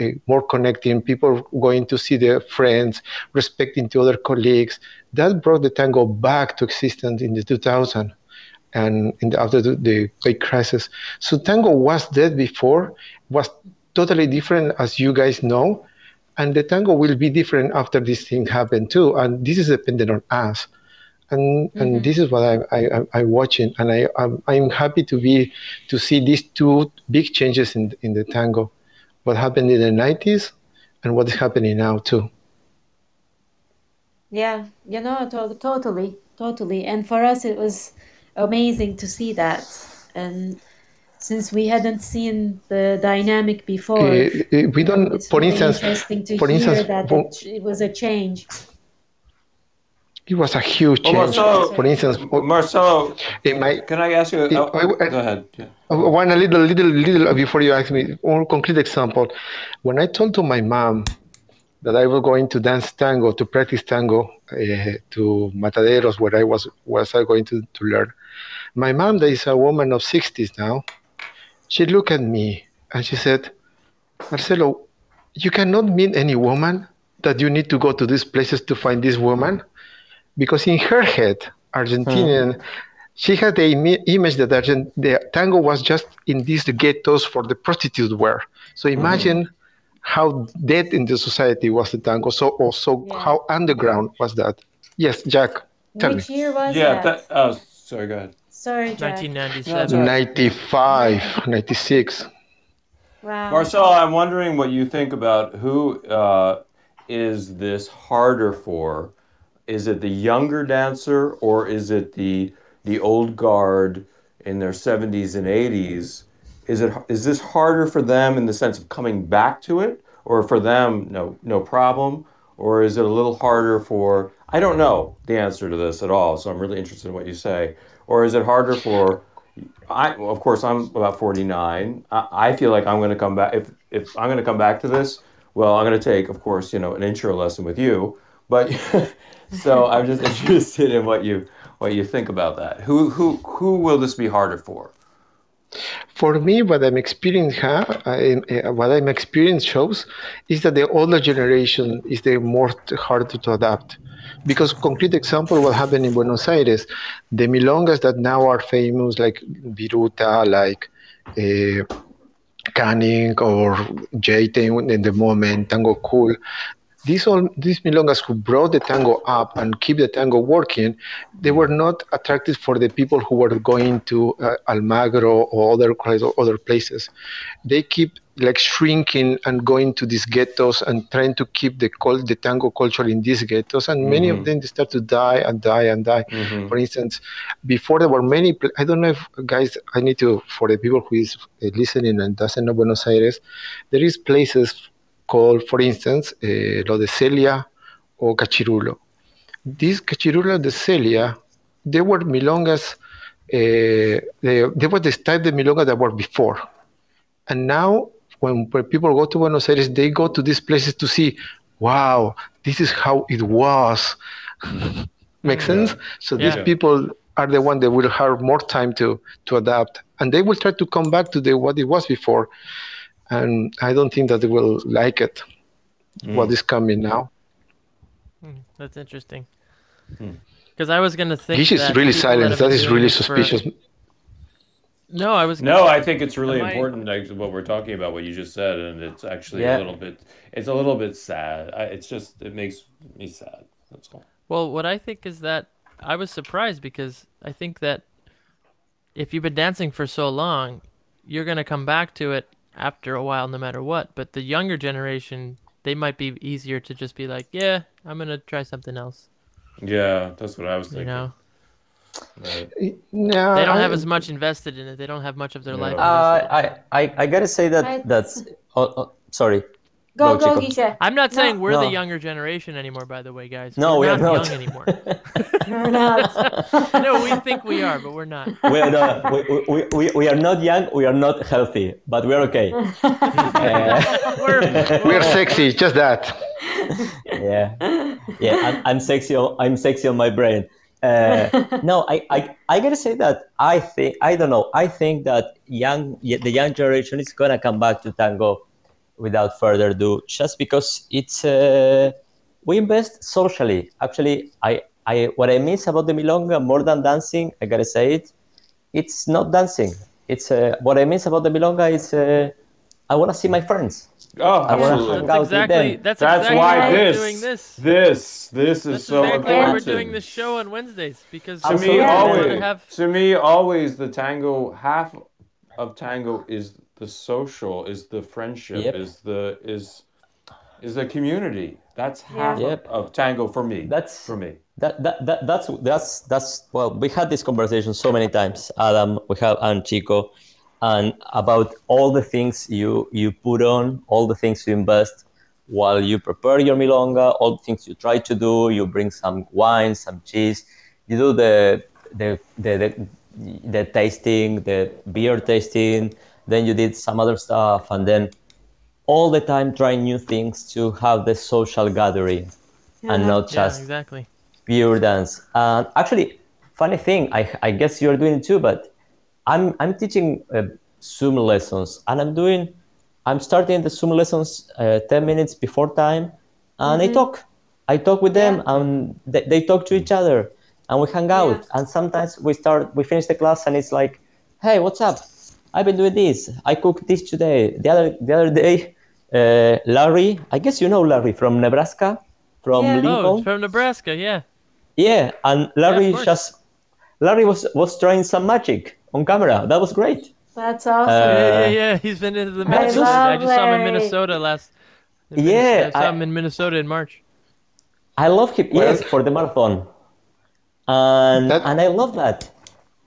S11: uh, more connecting, people going to see their friends, respecting to other colleagues. That brought the tango back to existence in the 2000 and in the, after the, the great crisis. So tango was dead before, was totally different as you guys know, and the tango will be different after this thing happened too. And this is dependent on us. And, and mm-hmm. this is what I, I, I, I'm watching, and I, I'm, I'm happy to be to see these two big changes in, in the tango what happened in the 90s and what is happening now too.
S2: Yeah, you know, to- totally, totally. And for us, it was amazing to see that. And since we hadn't seen the dynamic before,
S11: Uh, we don't,
S2: it's
S11: for
S2: really
S11: instance,
S2: interesting to
S11: for
S2: hear
S11: instance,
S2: that
S11: for-
S2: it, was a change.
S11: it was a huge
S7: Well,
S11: change.
S7: Marcelo-
S11: for instance, oh,
S7: Marcelo,
S11: in my,
S7: can I ask you?
S11: Yeah,
S7: oh,
S11: I- I-
S7: go ahead. Yeah.
S11: I want a little, little, little before you ask me. One concrete example. When I told to my mom that I was going to dance tango to practice tango uh, to Mataderos, where I was was I going to, to learn. My mom, that is a woman of 60s now, she looked at me and she said, Marcelo, you cannot meet any woman that you need to go to these places to find this woman, because in her head, Argentinian she had the imi- image that Argent- the tango was just in these ghettos for the prostitutes were. So imagine how dead in the society was the tango. So also
S2: Yeah.
S11: how underground was that? Yes, Jack, tell
S2: Which
S11: me.
S2: year was
S7: Yeah.
S2: that?
S7: That, oh, sorry. Go ahead.
S2: Sorry, Jack.
S1: 1997.
S11: 95, 96.
S2: Wow.
S7: Marcelo, I'm wondering what you think about who uh, is this harder for? Is it the younger dancer or is it the the old guard in their 70s and 80s? Is it is this harder for them in the sense of coming back to it, or for them no no problem, or is it a little harder for I don't know the answer to this at all, so I'm really interested in what you say. Or is it harder for? I of course I'm about 49. I, I feel like I'm going to come back if if I'm going to come back to this. Well, I'm going to take, of course, you know, an intro lesson with you. But so I'm just interested in what you what you think about that. Who who who will this be harder for?
S11: For me, what I'm experiencing, huh, uh, what I'm experiencing shows is that the older generation is the more harder to adapt. Because concrete example, what happened in Buenos Aires, the milongas that now are famous, like Viruta, like uh, Canning or J-Ten in the moment, Tango Cool, these all these milongas who brought the tango up and keep the tango working, they were not attractive for the people who were going to uh, Almagro or other other places. They keep like shrinking and going to these ghettos and trying to keep the cult, the tango culture in these ghettos, and many
S7: Mhm.
S11: of them they start to die and die and die.
S7: Mhm.
S11: For instance, before there were many. I don't know if guys. I need to for the people who is uh, listening and doesn't know Buenos Aires, there is places called, for instance, uh, Lo de Celia or Cachirulo. These Cachirulo de Celia, they were milongas. Uh, they, they were the type of milonga that were before, and now when, when people go to Buenos Aires, they go to these places to see, wow, this is how it was. Makes sense? So these
S1: Yeah.
S11: people are the one that will have more time to to adapt, and they will try to come back to the what it was before. And I don't think that they will like it. What is coming now?
S1: Hmm, That's interesting.
S7: Hmm.
S1: Because I was gonna think
S11: This is really
S1: people
S11: silent.
S1: have
S11: That
S1: been
S11: is
S1: doing
S11: really
S1: this for-
S11: suspicious.
S1: No, I was.
S7: No, I think it's really
S1: Am I-
S7: important what we're talking about, what you just said, and it's actually
S8: Yeah.
S7: a little bit. It's a little bit sad. I, it's just it makes me sad. That's all.
S1: Well, what I think is that I was surprised because I think that if you've been dancing for so long, you're gonna come back to it after a while, no matter what. But the younger generation, they might be easier to just be like, yeah, I'm gonna try something else.
S7: Yeah, that's what I was thinking.
S1: You
S7: thinking.
S1: know,
S7: Right.
S11: No,
S1: they don't
S11: I-
S1: have as much invested in it. They don't have much of their life.
S8: Uh. I, I, I gotta say that
S2: I-
S8: that's. Oh, oh, sorry.
S2: Go,
S8: No,
S2: go,
S8: Chico.
S2: Gisha.
S1: I'm not
S2: No.
S1: saying we're the younger generation anymore. By the way, guys.
S8: No,
S1: we're
S8: we are not.
S1: young anymore.
S2: You're not.
S1: no, we think we are, but we're not.
S8: we, are not, we, we, we, we are not young, we are not healthy, but we are okay. Uh,
S1: We're,
S11: we are sexy, just that.
S8: yeah, yeah. I'm, I'm sexy. On, I'm sexy on my brain. Uh, no, I, I, I gotta say that I think I don't know. I think that young, the young generation is gonna come back to tango without further ado, just because it's uh, we invest socially. Actually, I, I what I miss about the milonga more than dancing, I gotta say it, it's not dancing. It's uh, what I miss about the milonga is uh, I wanna see my friends.
S7: Oh,
S8: I wanna
S7: absolutely.
S8: hang
S1: That's
S8: out with
S1: exactly.
S8: them.
S1: That's,
S7: That's
S1: exactly
S7: why
S1: why we're
S7: this,
S1: doing this.
S7: this, this is
S1: That's
S7: so
S1: exactly why we're doing this show on Wednesdays because
S7: To me,
S8: Absolutely.
S1: wanna
S7: always,
S1: have
S7: to me, always the tango half of tango is the social, is the friendship,
S8: Yep.
S7: is the is is the community. That's half
S8: Yeah.
S7: of,
S8: Yep.
S7: of tango for me.
S8: That's
S7: for me.
S8: That, that, that that's that's that's well we had this conversation so many times adam we have and chico and about all the things you you put on all the things you invest while you prepare your milonga all the things you try to do you bring some wine some cheese you do the the the, the, the tasting the beer tasting then you did some other stuff and then all the time trying new things to have the social gathering and not
S1: yeah,
S8: just
S1: exactly.
S8: pure dance. And actually, funny thing, I, I guess you're doing it too, but I'm I'm teaching uh, Zoom lessons, and I'm doing, I'm starting the Zoom lessons uh, ten minutes before time, and I talk, I talk with them, and they, they talk to each other, and we hang out,
S2: Yeah.
S8: and sometimes we start, we finish the class, and it's like, hey, what's up? I've been doing this. I cooked this today. The other the other day, uh, Larry, I guess you know Larry from Nebraska, from
S2: Yeah.
S8: Lincoln.
S1: Oh, it's from Nebraska, yeah.
S8: Yeah, and Larry
S1: course.
S8: just Larry was was trying some magic on camera. That was great.
S2: That's awesome.
S8: Uh,
S1: yeah, yeah, yeah. He's been into the
S2: I
S1: Minnesota. I, just saw him in Minnesota last. in
S8: Yeah,
S1: Minnesota. I saw
S8: I-
S1: him in Minnesota in March.
S8: I love him.
S11: Well-
S8: yes, for the marathon, and
S11: That-
S8: and I love that.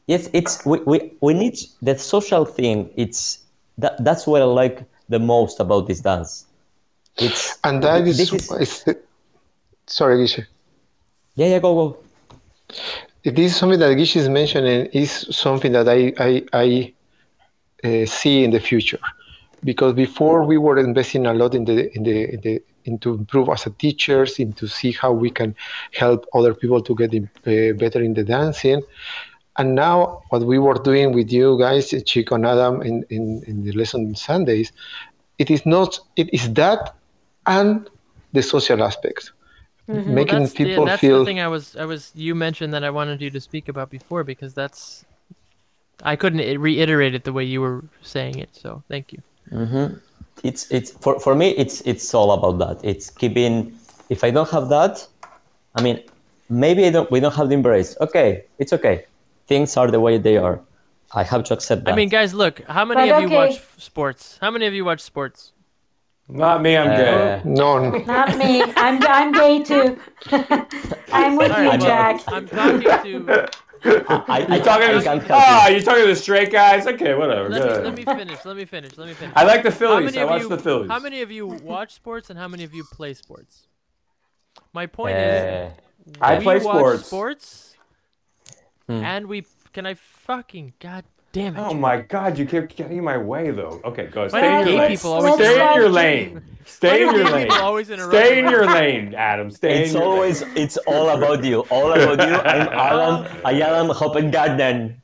S8: Yes, it's we, we, we need the social thing. It's that that's what I like the most about this dance. It's
S11: And that is,
S8: this is
S11: is sorry, Gisha.
S8: Yeah, yeah, go, go.
S11: This is something that Gish is mentioning is something that I, I, I uh, see in the future. Because before we were investing a lot in the, in the, in the into improve as a teachers, into see how we can help other people to get in, uh, better in the dancing. And now what we were doing with you guys, Chico and Adam, in, in, in the lesson Sundays, it is not, it is that and the social aspects.
S1: Well,
S11: Making
S1: that's the,
S11: people
S1: that's
S11: feel
S1: the thing I was I was you mentioned that I wanted you to speak about before because that's I couldn't reiterate it the way you were saying it. So thank you.
S8: hmm It's it's for, for me it's it's all about that. It's keeping if I don't have that, I mean maybe I don't we don't have the embrace. Okay, it's okay. Things are the way they are. I have to accept that.
S1: I mean, guys, look. How many
S2: But
S1: of you watch sports? How many of you watch sports?
S12: Not me, I'm
S8: Uh,
S12: gay.
S11: none.
S2: Not me. I'm I'm gay too. I'm with
S1: All
S2: you,
S1: right, well,
S2: Jack.
S1: I'm talking to.
S8: I, I,
S12: You talking
S8: I
S12: to
S8: can't
S12: ah?
S8: you.
S12: You talking to the straight guys? Okay, whatever.
S1: Let me, let me finish. Let me finish. Let me finish.
S12: I like the
S1: How
S12: Phillies. I watch
S1: you?
S12: the Phillies.
S1: How many of you watch sports and how many of you play sports? My point
S8: Uh,
S1: is,
S12: I
S1: we
S12: play
S1: watch
S12: sports.
S1: sports,
S8: Hmm.
S1: and we can I fucking god damn it.
S12: Oh my God! You keep getting in my way, though. Okay, go.
S1: Why
S12: Stay
S1: do
S12: in
S1: gay
S12: your lane.
S1: people always
S12: Stay in
S2: interrupt
S12: your
S2: you?
S12: lane.
S1: Why
S12: Stay
S1: do
S12: in your
S1: gay
S12: lane.
S1: people always interrupt
S12: Stay in
S1: me?
S12: your lane, Adam. Stay
S8: It's
S12: in your
S8: always
S12: lane.
S8: it's all about you. All about you. I'm Alan. I am Hoppengarden.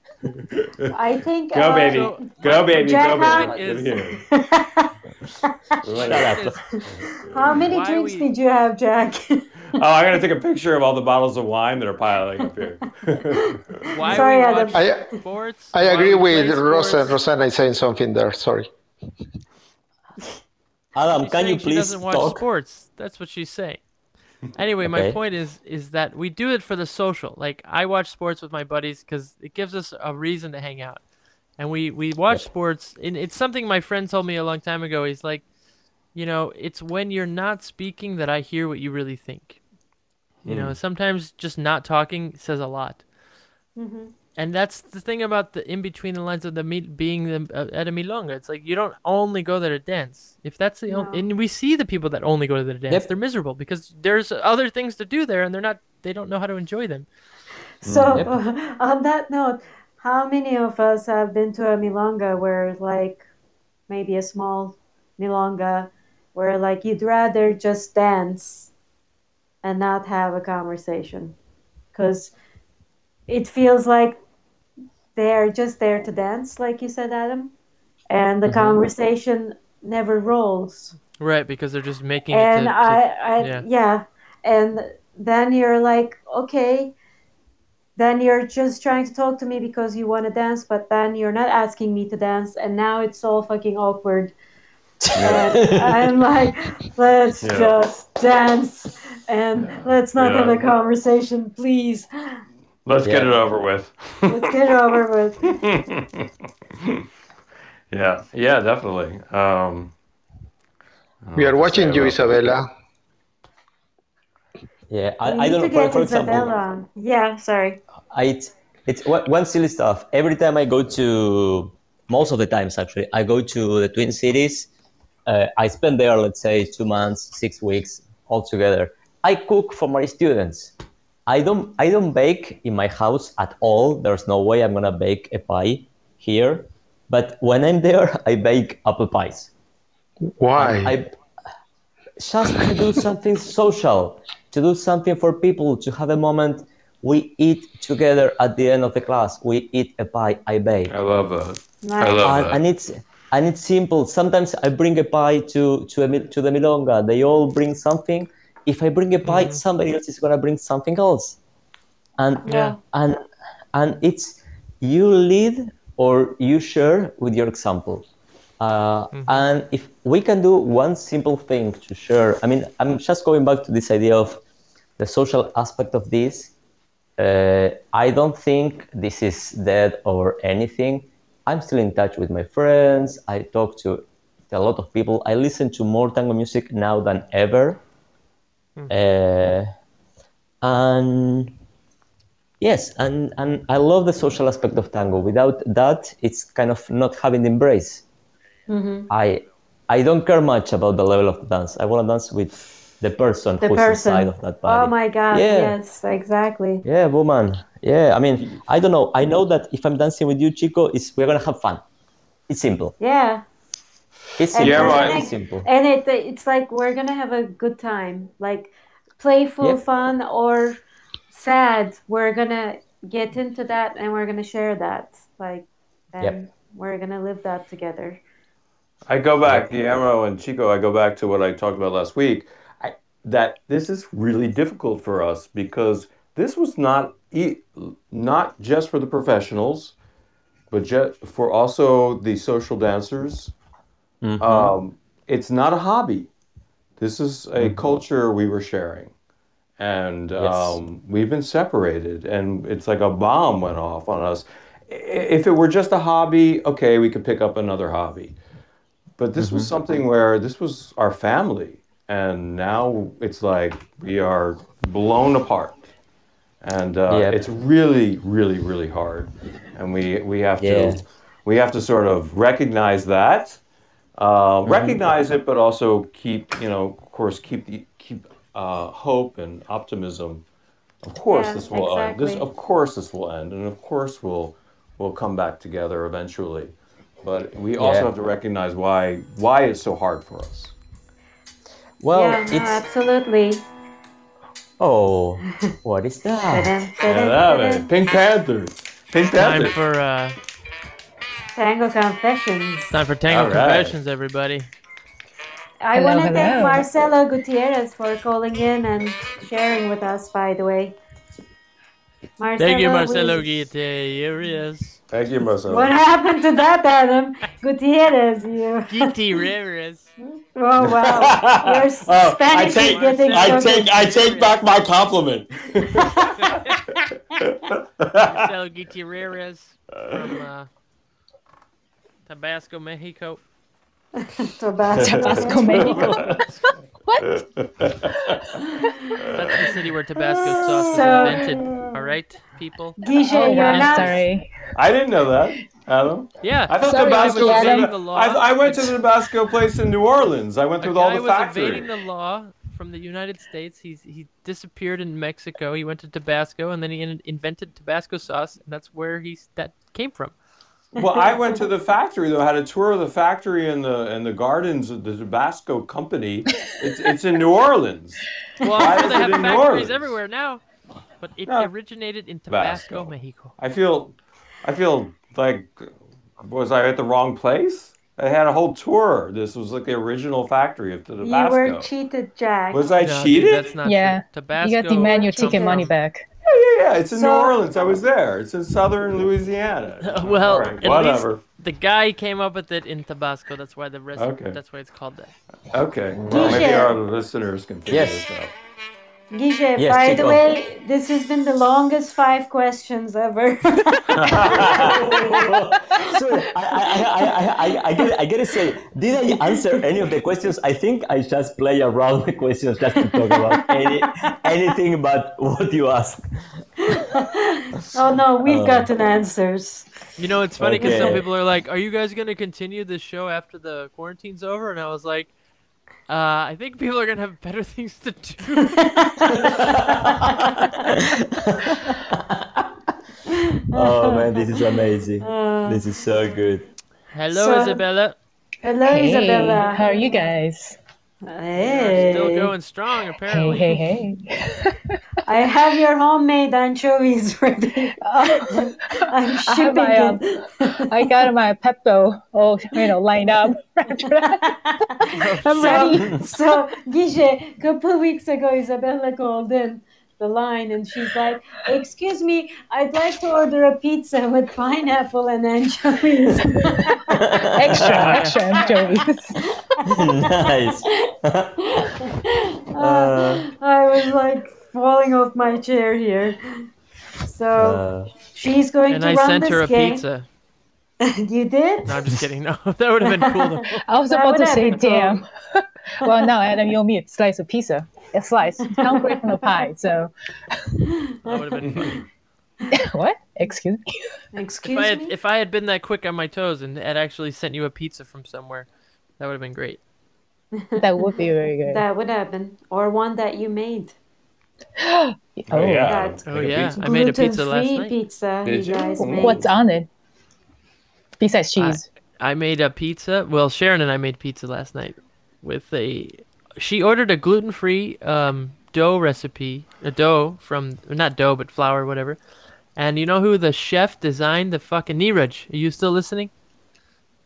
S2: I think.
S12: I go,
S2: uh,
S12: baby.
S1: So,
S12: Go, baby.
S2: Jack,
S12: Go,
S2: how-
S12: baby.
S1: is-
S12: Give here.
S8: Shut up.
S2: How many
S1: Why
S2: drinks
S1: we-
S2: did you have, Jack?
S12: Oh, I'm gonna take a picture of all the bottles of wine that are piling up here.
S1: Why
S2: Sorry,
S1: we
S2: Adam.
S11: I-
S1: sports?
S11: I
S1: why
S11: agree
S1: we
S11: with Rosa.
S1: sports.
S11: Rosanna is saying something there. Sorry.
S8: Adam,
S1: She's
S8: can you
S1: saying she
S8: please
S1: doesn't watch
S8: talk?
S1: sports. That's what she's saying. Anyway, my point is is that we do it for the social. Like I watch sports with my buddies because it gives us a reason to hang out, and we we watch
S8: Yep.
S1: sports. And it's something my friend told me a long time ago. He's like, you know, it's when you're not speaking that I hear what you really think. You know, mm. sometimes just not talking says a lot. Mm-hmm. And that's the thing about the in between the lines of the meet being the, uh, at a milonga. It's like you don't only go there to dance. If that's the only,
S2: No.
S1: and we see the people that only go to the dance,
S8: Yep.
S1: they're miserable because there's other things to do there, and they're not. They don't know how to enjoy them.
S2: Mm, so,
S8: Yep.
S2: on that note, how many of us have been to a milonga where, like, maybe a small milonga, where like you'd rather just dance and not have a conversation, because it feels like they're just there to dance, like you said, Adam, and the mm-hmm. conversation never rolls.
S1: Right, because they're just making
S2: and
S1: to,
S2: I, I
S1: yeah.
S2: yeah. and then you're like okay then you're just trying to talk to me because you want to dance but then you're not asking me to dance and now it's all fucking awkward and i'm like let's
S12: Yeah.
S2: just dance and let's not have a conversation please
S12: Let's get it over with.
S2: let's get it over with
S12: yeah, yeah, definitely. Um,
S11: We are
S12: know what to
S11: watching you. Isabella.
S8: Yeah, I, I don't know. For, for example,
S2: yeah sorry
S8: I, it's it's one one silly stuff. Every time I go to, most of the times actually, I go to the Twin Cities. Uh, I spend there, let's say, two months, six weeks altogether. I cook for my students. I don't I don't bake in my house at all. There's no way I'm gonna bake a pie here. But when I'm there, I bake apple pies.
S11: Why?
S8: I just to do something social, to do something for people, to have a moment. We eat together at the end of the class. We eat a pie. I bake,
S12: I love that.
S2: nice.
S12: I love
S8: and,
S12: that.
S8: and it's and it's simple. Sometimes I bring a pie to to a, to the milonga. They all bring something. If I bring a pie, somebody else is gonna bring something else, and
S2: yeah.
S8: and and it's you lead or you share with your example. Uh, and if we can do one simple thing to share i mean i'm just going back to this idea of the social aspect of this. Uh, i don't think this is dead or anything i'm still in touch with my friends i talk to a lot of people i listen to more tango music now than ever uh, and Yes, and, and I love the social aspect of tango. Without that, it's kind of not having the embrace. I I don't care much about the level of the dance. I want to dance with the person
S2: The
S8: who's
S2: person.
S8: inside of that body.
S2: Oh my God!
S8: Yeah.
S2: Yes, exactly.
S8: Yeah, woman. Yeah, I mean, I don't know. I know that if I'm dancing with you, Chico, is we're gonna have fun. It's simple.
S2: Yeah.
S8: It's
S2: And
S8: simple.
S2: I
S8: It's simple.
S2: And it it's like we're gonna have a good time, like playful
S8: Yep.
S2: fun or sad. We're gonna get into that and we're gonna share that, like, and
S7: Yep.
S2: we're gonna live that together.
S7: I go back, Guillermo and Chico. I go back to what I talked about last week. That this is really difficult for us because this was not e- not just for the professionals, but just for also the social dancers. Um, it's not a hobby. This is a culture we were sharing, and um, we've been separated, and it's like a bomb went off on us. If it were just a hobby, okay, we could pick up another hobby. But this was
S8: Mhm.
S7: something where this was our family, and now it's like we are blown apart, and uh,
S8: Yep.
S7: it's really, really, really hard, and we we have
S8: Yeah.
S7: to we have to sort of recognize that, uh, recognize it, but also keep you know, of course, keep the keep uh, hope and optimism. Of course,
S2: Yeah,
S7: this will end. This, of course, this will end, and of course, we'll we'll come back together eventually. But we also
S8: Yeah.
S7: have to recognize why why it's so hard for us.
S8: Well,
S2: yeah, no,
S8: it's
S2: absolutely.
S8: oh, what is that?
S2: Ta-dam,
S7: Yeah,
S2: ta-dam,
S7: man. Pink Panther.
S1: Time for uh,
S2: Tango confessions.
S1: time for Tango
S7: All right.
S1: Confessions, everybody.
S2: I want to thank. Marcelo Gutierrez for calling in and sharing with us. By the way, Marcelo,
S1: Thank you, Marcelo
S2: we-
S1: Gutierrez.
S7: Thank you, Marcelo.
S2: What happened to that, Adam Gutierrez? You.
S1: Gutierrez.
S2: Oh wow, your
S12: Oh, I
S2: Spanish is
S12: take,
S2: getting
S12: I
S2: so
S12: take,
S2: good.
S12: I take back my compliment.
S1: Marcelo Gutierrez from uh, Tabasco, Mexico.
S2: Tabasco.
S13: Tabasco, Mexico. What?
S1: That's the city where Tabasco sauce
S2: So-
S1: was invented. All right, people.
S2: Guiche,
S13: Oh,
S2: you're
S13: I'm
S2: not.
S13: sorry.
S7: I didn't know that, Adam.
S1: Yeah.
S7: I thought
S13: Sorry,
S7: Tabasco was
S13: Adam.
S7: in
S1: the law.
S7: I, I went to the Tabasco place in New Orleans. I went through all
S1: guy
S7: the
S1: was
S7: factory.
S1: evading the law from the United States. He's he disappeared in Mexico. He went to Tabasco, and then he in- invented Tabasco sauce, and that's where he's that came from.
S7: Well, I went to the factory though. I had a tour of the factory and the and the gardens of the Tabasco company. It's it's in New Orleans.
S1: Well,
S7: Why
S1: I'm sure
S7: is
S1: they
S7: it
S1: have
S7: in New
S1: factories
S7: Orleans?
S1: everywhere now, but it
S7: No.
S1: originated in Tabasco,
S7: Tabasco.
S1: Mexico.
S7: I feel, I feel like, was I at the wrong place? I had a whole tour. This was like the original factory of the Tabasco.
S2: You were cheated, Jack.
S7: was I
S1: No, dude,
S7: cheated?
S1: that's not
S13: Yeah.
S1: true. Tabasco.
S13: You got the man your
S1: come
S13: ticket money back.
S7: Yeah, yeah, yeah. It's in New Orleans. I was there. It's in southern Louisiana.
S1: Well,
S7: All right,
S1: at
S7: whatever.
S1: least the guy came up with it in Tabasco. That's why the rest.
S7: Okay.
S1: That's why it's called that.
S7: Okay. Well, maybe our listeners can figure
S8: Yes.
S7: this out.
S2: Guiche,
S8: Yes,
S2: by the
S8: Chico.
S2: way, this has been the longest five questions ever.
S8: so I, I, I, I, I, I, get, I gotta say, did I answer any of the questions? I think I just play around the questions just to talk about any, anything but what you ask.
S2: oh no, we've
S8: Uh,
S2: gotten answers.
S1: You know, it's funny because some people are like, "Are you guys gonna continue this show after the quarantine's over?" And I was like, uh, "I think people are gonna have better things to do."
S8: oh man, this is amazing.
S2: Uh,
S8: This is so good.
S1: Hello,
S2: So-
S1: Isabella.
S2: hello,
S13: Hey,
S2: Isabella.
S13: how are you guys?
S2: Hey.
S1: Still going strong,
S13: Hey,
S1: apparently.
S13: hey, hey.
S2: I have your homemade anchovies ready. I'm
S13: I have
S2: shipping
S13: my, um. I got my Pepto, oh, you know, lined up. I'm ready.
S2: So, so Guiche, a couple weeks ago, Isabella called in the line and she's like, Excuse me, I'd like to order a pizza with pineapple and anchovies.
S13: Extra, extra anchovies.
S8: nice.
S2: Uh, I was like falling off my chair here. So
S8: Uh,
S2: she's going to
S1: I
S2: run
S1: sent
S2: this
S1: her a
S2: game.
S1: pizza.
S2: you did?
S1: No, I'm just kidding. No, that would have been cool. Though.
S13: I was
S2: That
S13: about to say, damn. well, now Adam, you owe me a slice of pizza. A slice. Hungry from the pie. So,
S1: That would have been funny.
S13: what? Excuse me.
S2: Excuse
S1: If I had
S2: me.
S1: if I had been that quick on my toes and had actually sent you a pizza from somewhere, that would have been great.
S13: That would be very good.
S2: That would happen, or one that you made.
S13: oh,
S7: yeah.
S2: That
S1: Oh yeah, I made a pizza last
S2: gluten-free
S1: night.
S2: pizza
S7: Did
S2: you
S7: you?
S2: guys
S7: Oh,
S2: made.
S13: What's on it? Besides cheese.
S1: I made a pizza. Well, Sharon and I made pizza last night with a. She ordered a gluten-free um, dough recipe, a dough from not dough but flour, whatever. And you know who the chef designed the fucking Neeraj? Are you still listening?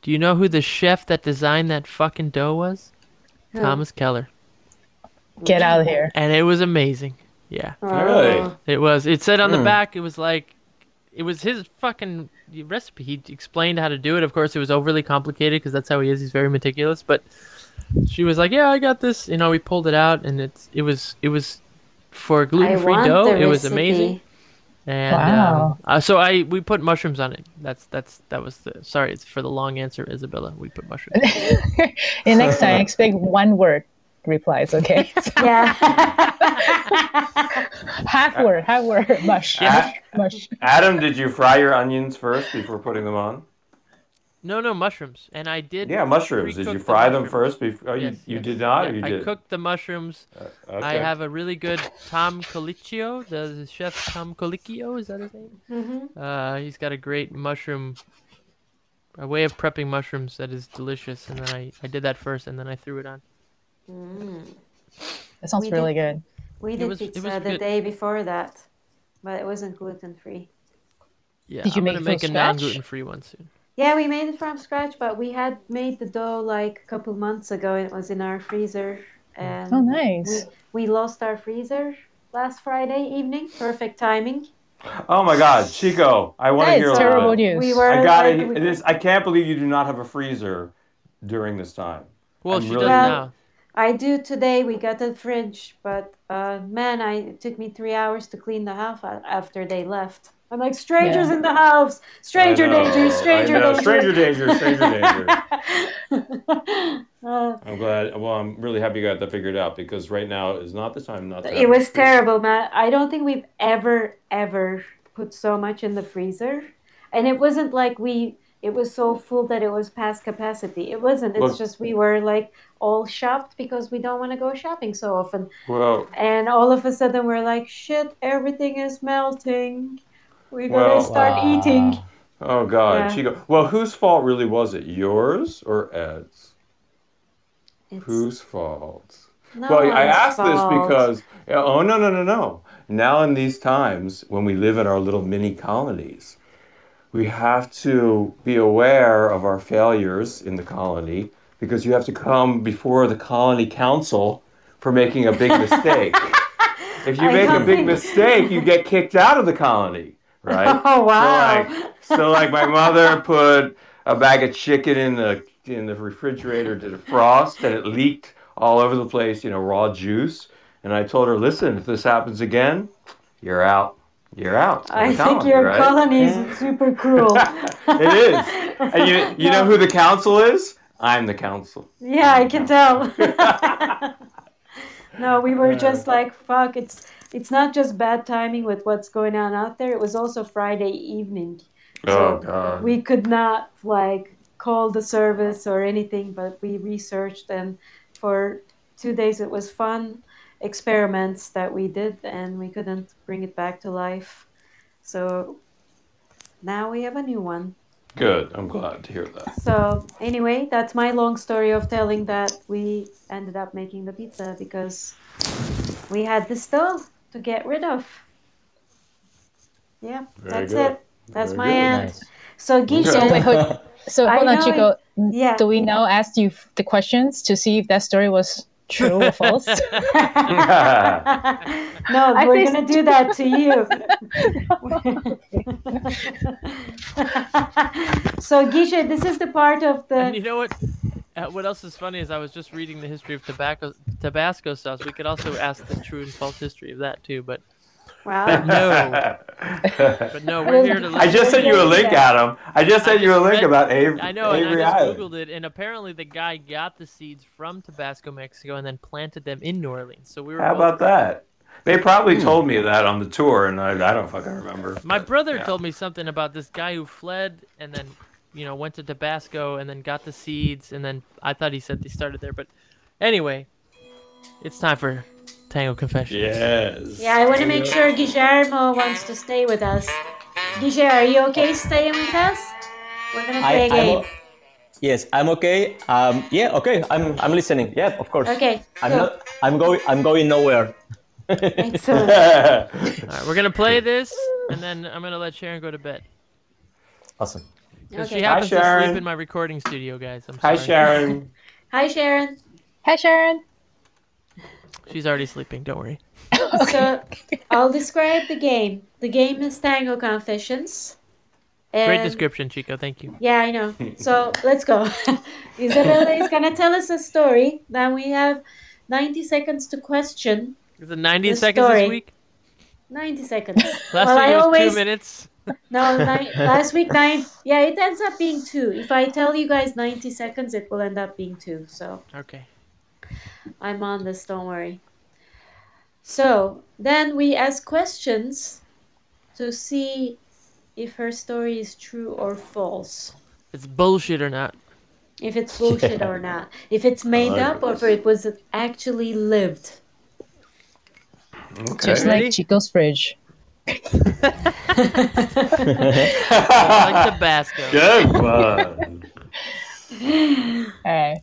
S1: Do you know who the chef that designed that fucking dough was?
S2: Who?
S1: Thomas Keller.
S13: Get out of here.
S1: And it was amazing. Yeah.
S7: Really?
S2: Oh.
S1: It was. It said on the
S7: Hmm.
S1: back. It was like, it was his fucking recipe. He explained how to do it. Of course, it was overly complicated because that's how he is. He's very meticulous. But she was like, "Yeah, I got this." You know, we pulled it out, and it's it was it was for gluten free dough.
S2: the
S1: It was amazing. And
S13: Wow.
S1: um, uh, so I we put mushrooms on it. That's that's that was the sorry. It's for the long answer, Isabella. We put mushrooms.
S13: and next time, expect one word replies, okay?
S2: Yeah.
S13: half word, half word, mush,
S7: Ah.
S13: mush.
S7: Adam, did you fry your onions first before putting them on?
S1: No, no mushrooms. And I did.
S7: Yeah, mushrooms. Did
S1: pre-cook
S7: you
S1: the
S7: fry them first before? Oh, you,
S1: Yes,
S7: you
S1: yes.
S7: did not,
S1: Yeah,
S7: or you
S1: I
S7: did?
S1: cooked the mushrooms. I
S7: okay.
S1: have a really good Tom Colicchio, the chef Tom Colicchio, is that his name?
S2: Mm-hmm.
S1: Uh, he's got a great mushroom, a way of prepping mushrooms that is delicious. And then I, I did that first, and then I threw it on.
S2: Mm.
S13: That sounds
S2: We
S13: really
S2: did-
S13: good.
S2: We
S1: It
S2: did
S1: was- it
S2: pizza
S1: was
S2: the
S1: good.
S2: day before that, but it wasn't gluten free.
S1: Yeah,
S13: Did you
S1: I'm
S13: make
S1: gonna make a
S13: scratch?
S1: non-gluten free one soon.
S2: Yeah, we made it from scratch, but we had made the dough like a couple months ago. It was in our freezer, and
S13: Oh, nice.
S2: we, we lost our freezer last Friday evening. Perfect timing.
S7: Oh my God, Chico! I want to hear
S13: is
S7: a little
S13: terrible
S7: bit.
S13: news.
S2: We were
S7: I got
S2: like,
S7: it.
S2: we-
S7: This I can't believe you do not have a freezer during this time.
S1: Well,
S7: I'm
S1: she
S7: really-
S1: does
S2: Well,
S1: now.
S2: I do today. We got a fridge, but uh, man, I it took me three hours to clean the house after they left. I'm like strangers
S13: Yeah.
S2: in the house, stranger
S7: I
S2: danger, stranger
S7: I
S2: danger,
S7: Stranger danger, stranger danger.
S2: Uh,
S7: I'm glad. Well, I'm really happy you got that figured out because right now is not the time not to.
S2: It was terrible, Matt. I don't think we've ever, ever put so much in the freezer. And it wasn't like we, it was so full that it was past capacity. It wasn't. It's
S7: Look-
S2: just we were like all shopped because we don't want to go shopping so often.
S7: Well,
S2: And all of a sudden we're like, shit, everything is melting. We gotta
S7: Well-
S2: start eating.
S7: Uh, oh God,
S2: Yeah.
S7: Chico. Well, whose fault really was it? Yours or Ed's?
S2: It's
S7: Whose fault?
S2: no
S7: well, I ask this because oh no no no no. Now in these times when we live in our little mini colonies, we have to be aware of our failures in the colony because you have to come before the colony council for making a big mistake. if you
S2: I
S7: make a big
S2: think-
S7: mistake, you get kicked out of the colony, right?
S2: Oh, wow.
S7: So like, so like my mother put a bag of chicken in the in the refrigerator to defrost, and it leaked all over the place, you know, raw juice. And I told her, listen, if this happens again, you're out. You're out.
S2: I
S7: the
S2: think
S7: colony,
S2: your
S7: right?
S2: colony is super cruel.
S7: It is. And you, you know who the council is? I'm the council.
S2: Yeah, I can tell. no, we were just like, fuck, it's it's not just bad timing with what's going on out there. It was also Friday evening.
S7: Oh, God.
S2: We could not like call the service or anything, but we researched and for two days it was fun experiments that we did and we couldn't bring it back to life. So now we have a new one.
S7: Good. I'm glad to hear that.
S2: So anyway, that's my long story of telling that we ended up making the pizza because we had the stove to get rid of. Yeah,
S8: Very
S2: that's
S8: good.
S2: it. That's
S8: Very
S2: my
S8: good.
S2: end.
S8: Nice.
S2: So
S8: Good.
S2: Gisha,
S13: So wait, hold, so
S2: I
S13: hold on, Chico.
S2: it- yeah.
S13: Do we now ask you the questions to see if that story was true or false?
S2: no,
S13: I
S2: we're gonna do that to you. so Gisha, this is the part of
S1: And
S2: the
S1: you know what? Uh, what else is funny is I was just reading the history of tobacco Tabasco sauce. We could also ask the true and false history of that too, but
S2: wow.
S1: but no, but no, we're here to.
S7: I just sent you a link, Adam. I just sent you a link
S1: read-
S7: about Avery,
S1: I know, and I just googled it, and apparently the guy got the seeds from Tabasco, Mexico, and then planted them in New Orleans. So we were.
S7: How
S1: both
S7: about that? They probably told me that on the tour, and I, I don't fucking remember.
S1: My brother
S7: yeah.
S1: told me something about this guy who fled and then, you know, went to Tabasco and then got the seeds and then I thought he said they started there, but Anyway, it's time for Tango Confessions.
S12: Yes.
S2: Yeah, I want to make sure Guillermo wants to stay with us. Guillermo, are you okay staying with us? We're gonna
S8: I,
S2: play a
S8: I'm
S2: game.
S8: o- yes, I'm okay. Um, yeah, okay. I'm I'm listening. Yeah, of course.
S2: Okay,
S8: I'm
S2: go.
S8: not. I'm going. I'm going nowhere.
S2: Excellent.
S1: All right, we're gonna play this, and then I'm gonna let Sharon go to bed.
S8: Awesome.
S1: Because
S2: Okay.
S1: she
S2: Hi,
S1: happens to sleep
S12: Sharon.
S1: in my recording studio, guys. I'm
S12: Hi,
S1: sorry.
S12: Sharon.
S2: Hi, Sharon.
S13: Hi, Sharon.
S1: She's already sleeping. Don't worry.
S2: So I'll describe the game. The game is Tango Confessions.
S1: Great description, Chico. Thank you.
S2: Yeah, I know. So let's go. Isabella is gonna tell us a story. Then we have 90 seconds to question.
S1: Is it 90
S2: The
S1: seconds
S2: story.
S1: this week?
S2: 90 seconds.
S1: Last
S2: well,
S1: week
S2: I
S1: it was
S2: always
S1: two minutes.
S2: No ni- last week nine. Yeah, it ends up being two. If I tell you guys 90 seconds, it will end up being two. So
S1: Okay.
S2: I'm on this. Don't worry. So then we ask questions to see if her story is true or false.
S1: It's bullshit or not.
S2: If it's bullshit or not. If it's made
S12: like
S2: up or if it was actually lived.
S12: Okay.
S13: Just like Chico's fridge.
S1: Like Tabasco.
S12: Good one.
S13: All right.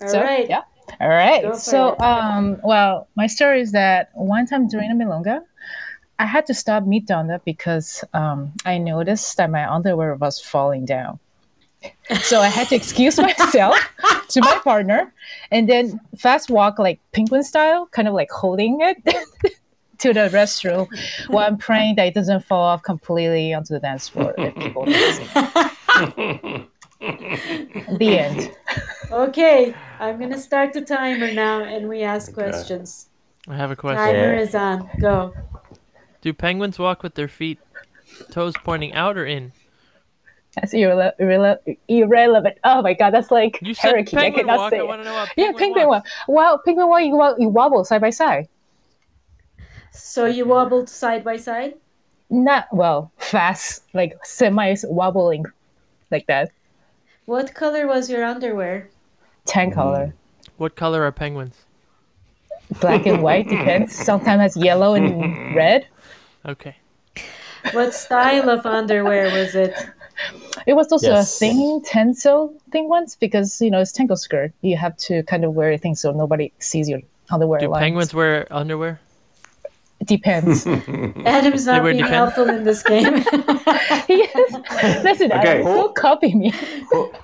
S2: All
S13: so,
S2: right.
S13: Yeah. All right. So,
S2: it.
S13: um, well, my story is that one time during a milonga, I had to stop mid-tanda because um, I noticed that my underwear was falling down. So I had to excuse myself to my partner and then fast walk like penguin style, kind of like holding it to the restroom while I'm praying that it doesn't fall off completely onto the dance floor. and people the end.
S2: Okay, I'm gonna start the timer now and we ask
S12: Okay.
S2: questions.
S1: I have a question.
S2: Timer
S8: Yeah.
S2: is on. Go.
S1: Do penguins walk with their feet, toes pointing out or in?
S13: That's irrele- irrele- irrelevant. Oh my god, that's like
S1: You said
S13: hurricane. I
S1: penguin
S13: cannot
S1: walk.
S13: say
S1: I want to know how
S13: Yeah,
S1: penguin
S13: penguin walk. Well, penguin walk, you, wa- you wobble side by side.
S2: So you wobbled side by side?
S13: Not well, fast, like semi wobbling, like that.
S2: What color was your underwear?
S13: Tan mm. color,
S1: What color are penguins?
S13: black and white depends. Sometimes it's yellow and red.
S1: Okay.
S2: What style of underwear was it?
S13: It was also
S8: Yes.
S13: a thing, tencel thing once because you know it's tango skirt. You have to kind of wear things so nobody sees your underwear.
S1: Do
S13: lines.
S1: penguins wear underwear?
S13: It depends.
S2: Adam's not being
S1: depend.
S2: helpful in this game.
S13: yes. Listen,
S12: Okay.
S13: Adam, don't copy me.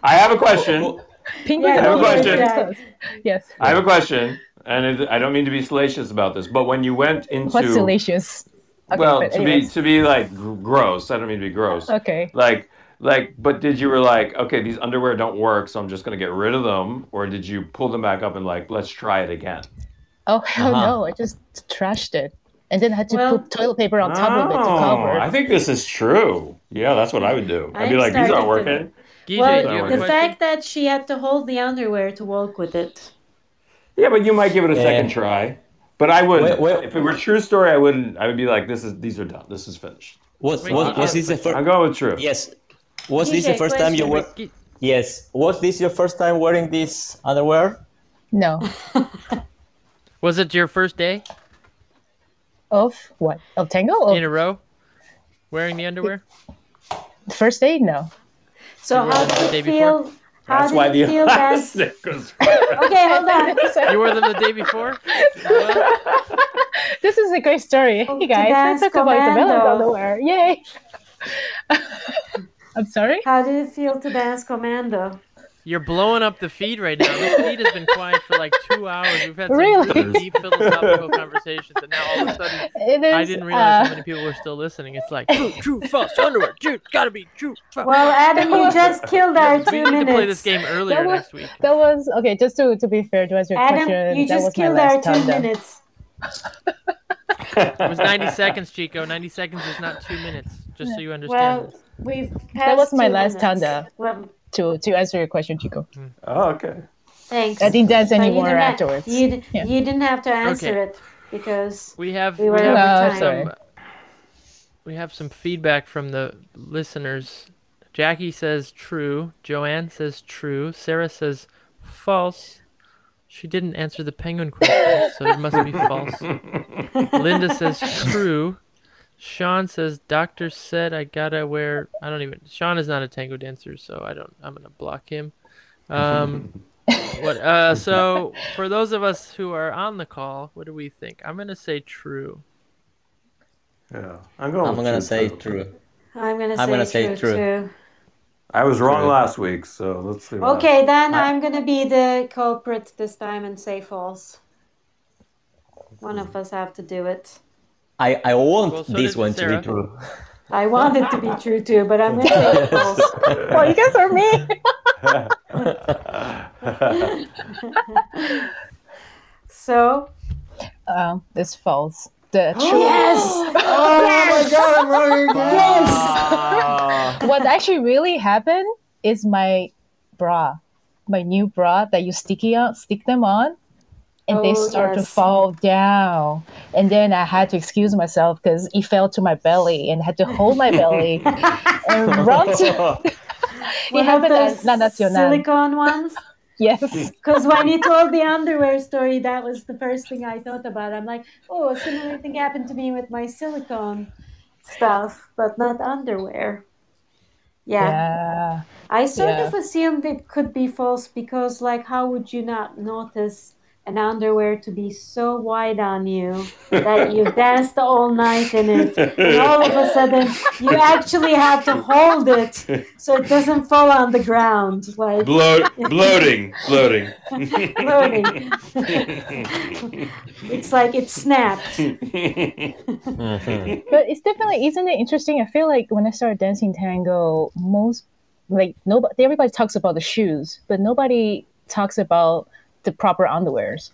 S12: I have a question.
S13: Penguins
S2: Yeah,
S12: I have a question.
S13: Yes.
S12: I have a question, and it, I don't mean to be salacious about this, but when you went into
S13: What's salacious? Okay,
S12: well,
S13: but
S12: to be to be like gross. I don't mean to be gross.
S13: Okay.
S12: Like like, but did you were like, okay, these underwear don't work, so I'm just gonna get rid of them, or did you pull them back up and like, let's try it again?
S13: Oh hell
S8: Uh-huh.
S13: no! I just trashed it, and then had to
S2: Well-
S13: put toilet paper on top of it to
S12: Oh,
S13: cover.
S12: I think this is true. Yeah, that's what I would do. I'd be
S2: I'm
S12: like, these aren't
S2: starting to-
S12: working.
S1: Gijay,
S2: well,
S1: do you have a
S2: the
S1: question?
S2: fact that she had to hold the underwear to walk with it.
S12: Yeah, but you might give it a second
S8: Yeah.
S12: try. But I would,
S8: Wait, wait.
S12: if it were a true story, I wouldn't. I would be like, this is these are done. This is finished.
S8: Was
S1: Wait,
S8: was,
S1: uh,
S8: was this the first?
S12: I'm going with true.
S8: Yes. Was this the first time you were? Yes. Was this your first time wearing this underwear?
S13: No.
S1: Was it your first day
S13: Of what? Of tango? Of
S1: in a row wearing the underwear?
S13: first date? No.
S2: So
S1: You
S2: how
S1: them the
S2: did you
S1: before?
S2: feel? How
S12: That's why
S2: you
S12: the
S2: feel that? Okay, hold on.
S1: You wore them the day before?
S13: This is a great story.
S2: Oh,
S13: Hey guys, let's
S2: Tabasco
S13: talk about Isabella's
S2: Mando.
S13: underwear. Yay! I'm sorry.
S2: How did it feel to dance commando?
S1: You're blowing up the feed right now. The feed has been quiet for like two hours. We've had some
S13: Really?
S1: really deep philosophical conversations, and now all of a sudden,
S13: It is.
S1: I didn't realize
S13: uh,
S1: how many people were still listening. It's like true, true, false, underwear, true, gotta be true. False.
S2: Well, Adam, you just killed our
S1: we
S2: two
S1: need to play this game earlier
S13: was-
S1: next week.
S13: That was okay. Just to to be fair to answer your
S2: Adam,
S13: question,
S2: you
S13: that
S2: just
S13: was
S2: killed our two
S13: tanda.
S2: minutes.
S1: It was 90 seconds, Chico. 90 seconds is not two minutes. Just so you understand.
S2: Well,
S1: this.
S2: we've passed
S13: That was my last
S2: minutes.
S13: tanda.
S2: Well,
S13: To to answer your question, Chico.
S12: Oh, okay.
S2: thanks.
S13: I didn't dance
S2: But you
S13: anymore
S2: didn't ha-
S13: afterwards.
S2: You, d-
S13: Yeah.
S2: you didn't have to answer
S1: Okay.
S2: it because
S1: We have
S2: We
S1: we, have
S2: oh,
S13: time.
S1: some we have some feedback from the listeners. Jackie says true. Joanne says true. Sarah says false. She didn't answer the penguin question, so it must be false. Linda says true. Sean says doctor said I gotta wear. I don't even. Sean is not a tango dancer, so I don't. I'm gonna block him. Um, what? Uh, so for those of us who are on the call, what do we think? I'm gonna say true.
S12: Yeah, I'm going.
S8: I'm gonna
S12: true,
S8: say
S12: too.
S8: true.
S2: I'm gonna say,
S8: I'm gonna say
S2: true,
S8: true.
S2: too.
S12: I was wrong
S8: True.
S12: last week, so let's see. What
S2: Okay, then
S8: I-
S2: I'm gonna be the culprit this time and say false. One of us have to do it.
S8: I, I want
S1: Well, so
S8: this
S1: did
S8: one to be true.
S2: I want it to be true too, but I'm gonna say false.
S13: Well, you guys are me.
S2: So
S13: Um, it's false. The truth.
S2: yes,
S3: Oh my god, I'm wrong again.
S2: yes.
S13: what actually really happened is my bra, my new bra that you sticky on, stick them on, and they
S2: Oh,
S13: start to fall down. And then I had to excuse myself because it fell to my belly and had to hold my belly and run to.
S2: One of
S13: happened
S2: those
S13: Nacional.
S2: silicone ones.
S13: Yes.
S2: Because when you told the underwear story, that was the first thing I thought about. I'm like, oh, a similar thing happened to me with my silicone stuff, but not underwear. Yeah.
S13: Yeah.
S2: I sort
S13: Yeah.
S2: of assumed it could be false because, like, how would you not notice an underwear to be so wide on you that you've danced all night in it, and all of a sudden you actually have to hold it so it doesn't fall on the ground, like
S12: Bloat, bloating, bloating.
S2: Bloating. it's like it snapped.
S8: Mhm.
S13: But it's definitely isn't it interesting? I feel like when I started dancing tango, most like nobody everybody talks about the shoes, but nobody talks about the proper underwears.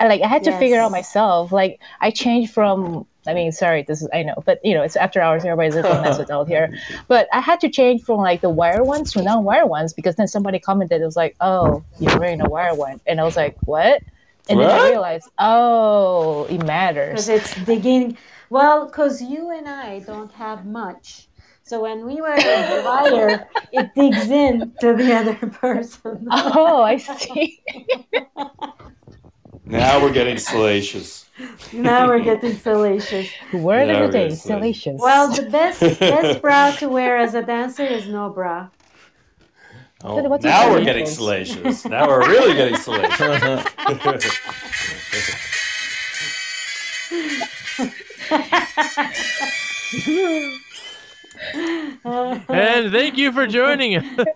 S13: I like I had to figure out myself. Like I changed from I mean, sorry, this is I know, but you know, it's after hours, everybody's a ass adult here. But I had to change from like the wire ones to non-wire ones because then somebody commented it was like, Oh, you're wearing a wire one. And I was like, What? And then I realized, oh, it matters."
S2: Because it's digging. Well, because you and I don't have much. So when we wear the wire, it digs in to the other person.
S13: Oh, I see.
S12: Now we're getting salacious.
S2: now we're getting salacious.
S13: Word
S12: Yeah,
S13: of the day, salacious.
S2: Well, the best best bra to wear as a dancer is no bra.
S12: Oh,
S13: what's
S12: now we're getting
S13: pose?
S12: salacious. Now we're really getting salacious.
S1: And thank you for joining us.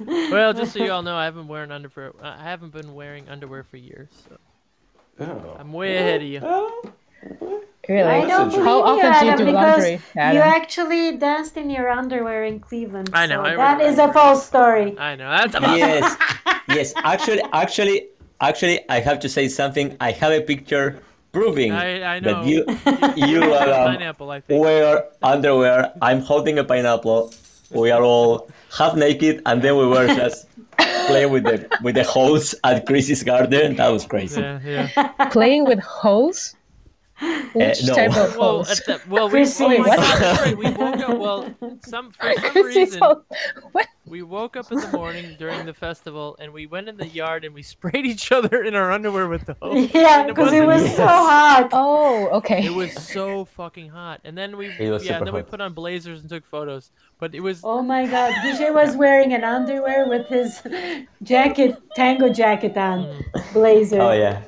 S1: well, just so you all know, I haven't wearing underwear. I haven't been wearing underwear for years, so
S12: Oh.
S1: I'm way ahead of you.
S13: really?
S2: I don't believe
S13: How
S2: you,
S13: often do you do
S2: because
S13: laundry,
S2: you actually danced in your underwear in Cleveland.
S1: I know,
S2: so
S1: I
S2: that
S1: remember.
S2: is a false story.
S1: I know that's
S8: yes, yes. Actually, actually, actually, I have to say something. I have a picture proving
S1: I, I know.
S8: that you you are um,
S1: pineapple, I think.
S8: wear underwear. I'm holding a pineapple. We are all half naked, and then we were just playing with the with the hose at Chris's garden. That was crazy.
S1: Yeah, yeah.
S13: Playing with hose? Which
S8: no.
S13: type of
S1: Well,
S13: hose?
S1: the, well, we,
S2: Chrissy.
S1: oh my God, that's right. We woke up. Well, some for some
S13: Chrissy's
S1: reason we woke up in the morning during the festival and we went in the yard and we sprayed each other in our underwear with the hose.
S2: Yeah, because it
S1: wasn't-
S2: was so hot.
S13: Oh, okay.
S1: It was so fucking hot, and then we yeah,
S8: super
S1: then we put on blazers and took photos. But it was
S2: Oh my god, Guichet was wearing an underwear with his jacket, tango jacket on, mm. blazer.
S8: Oh yeah.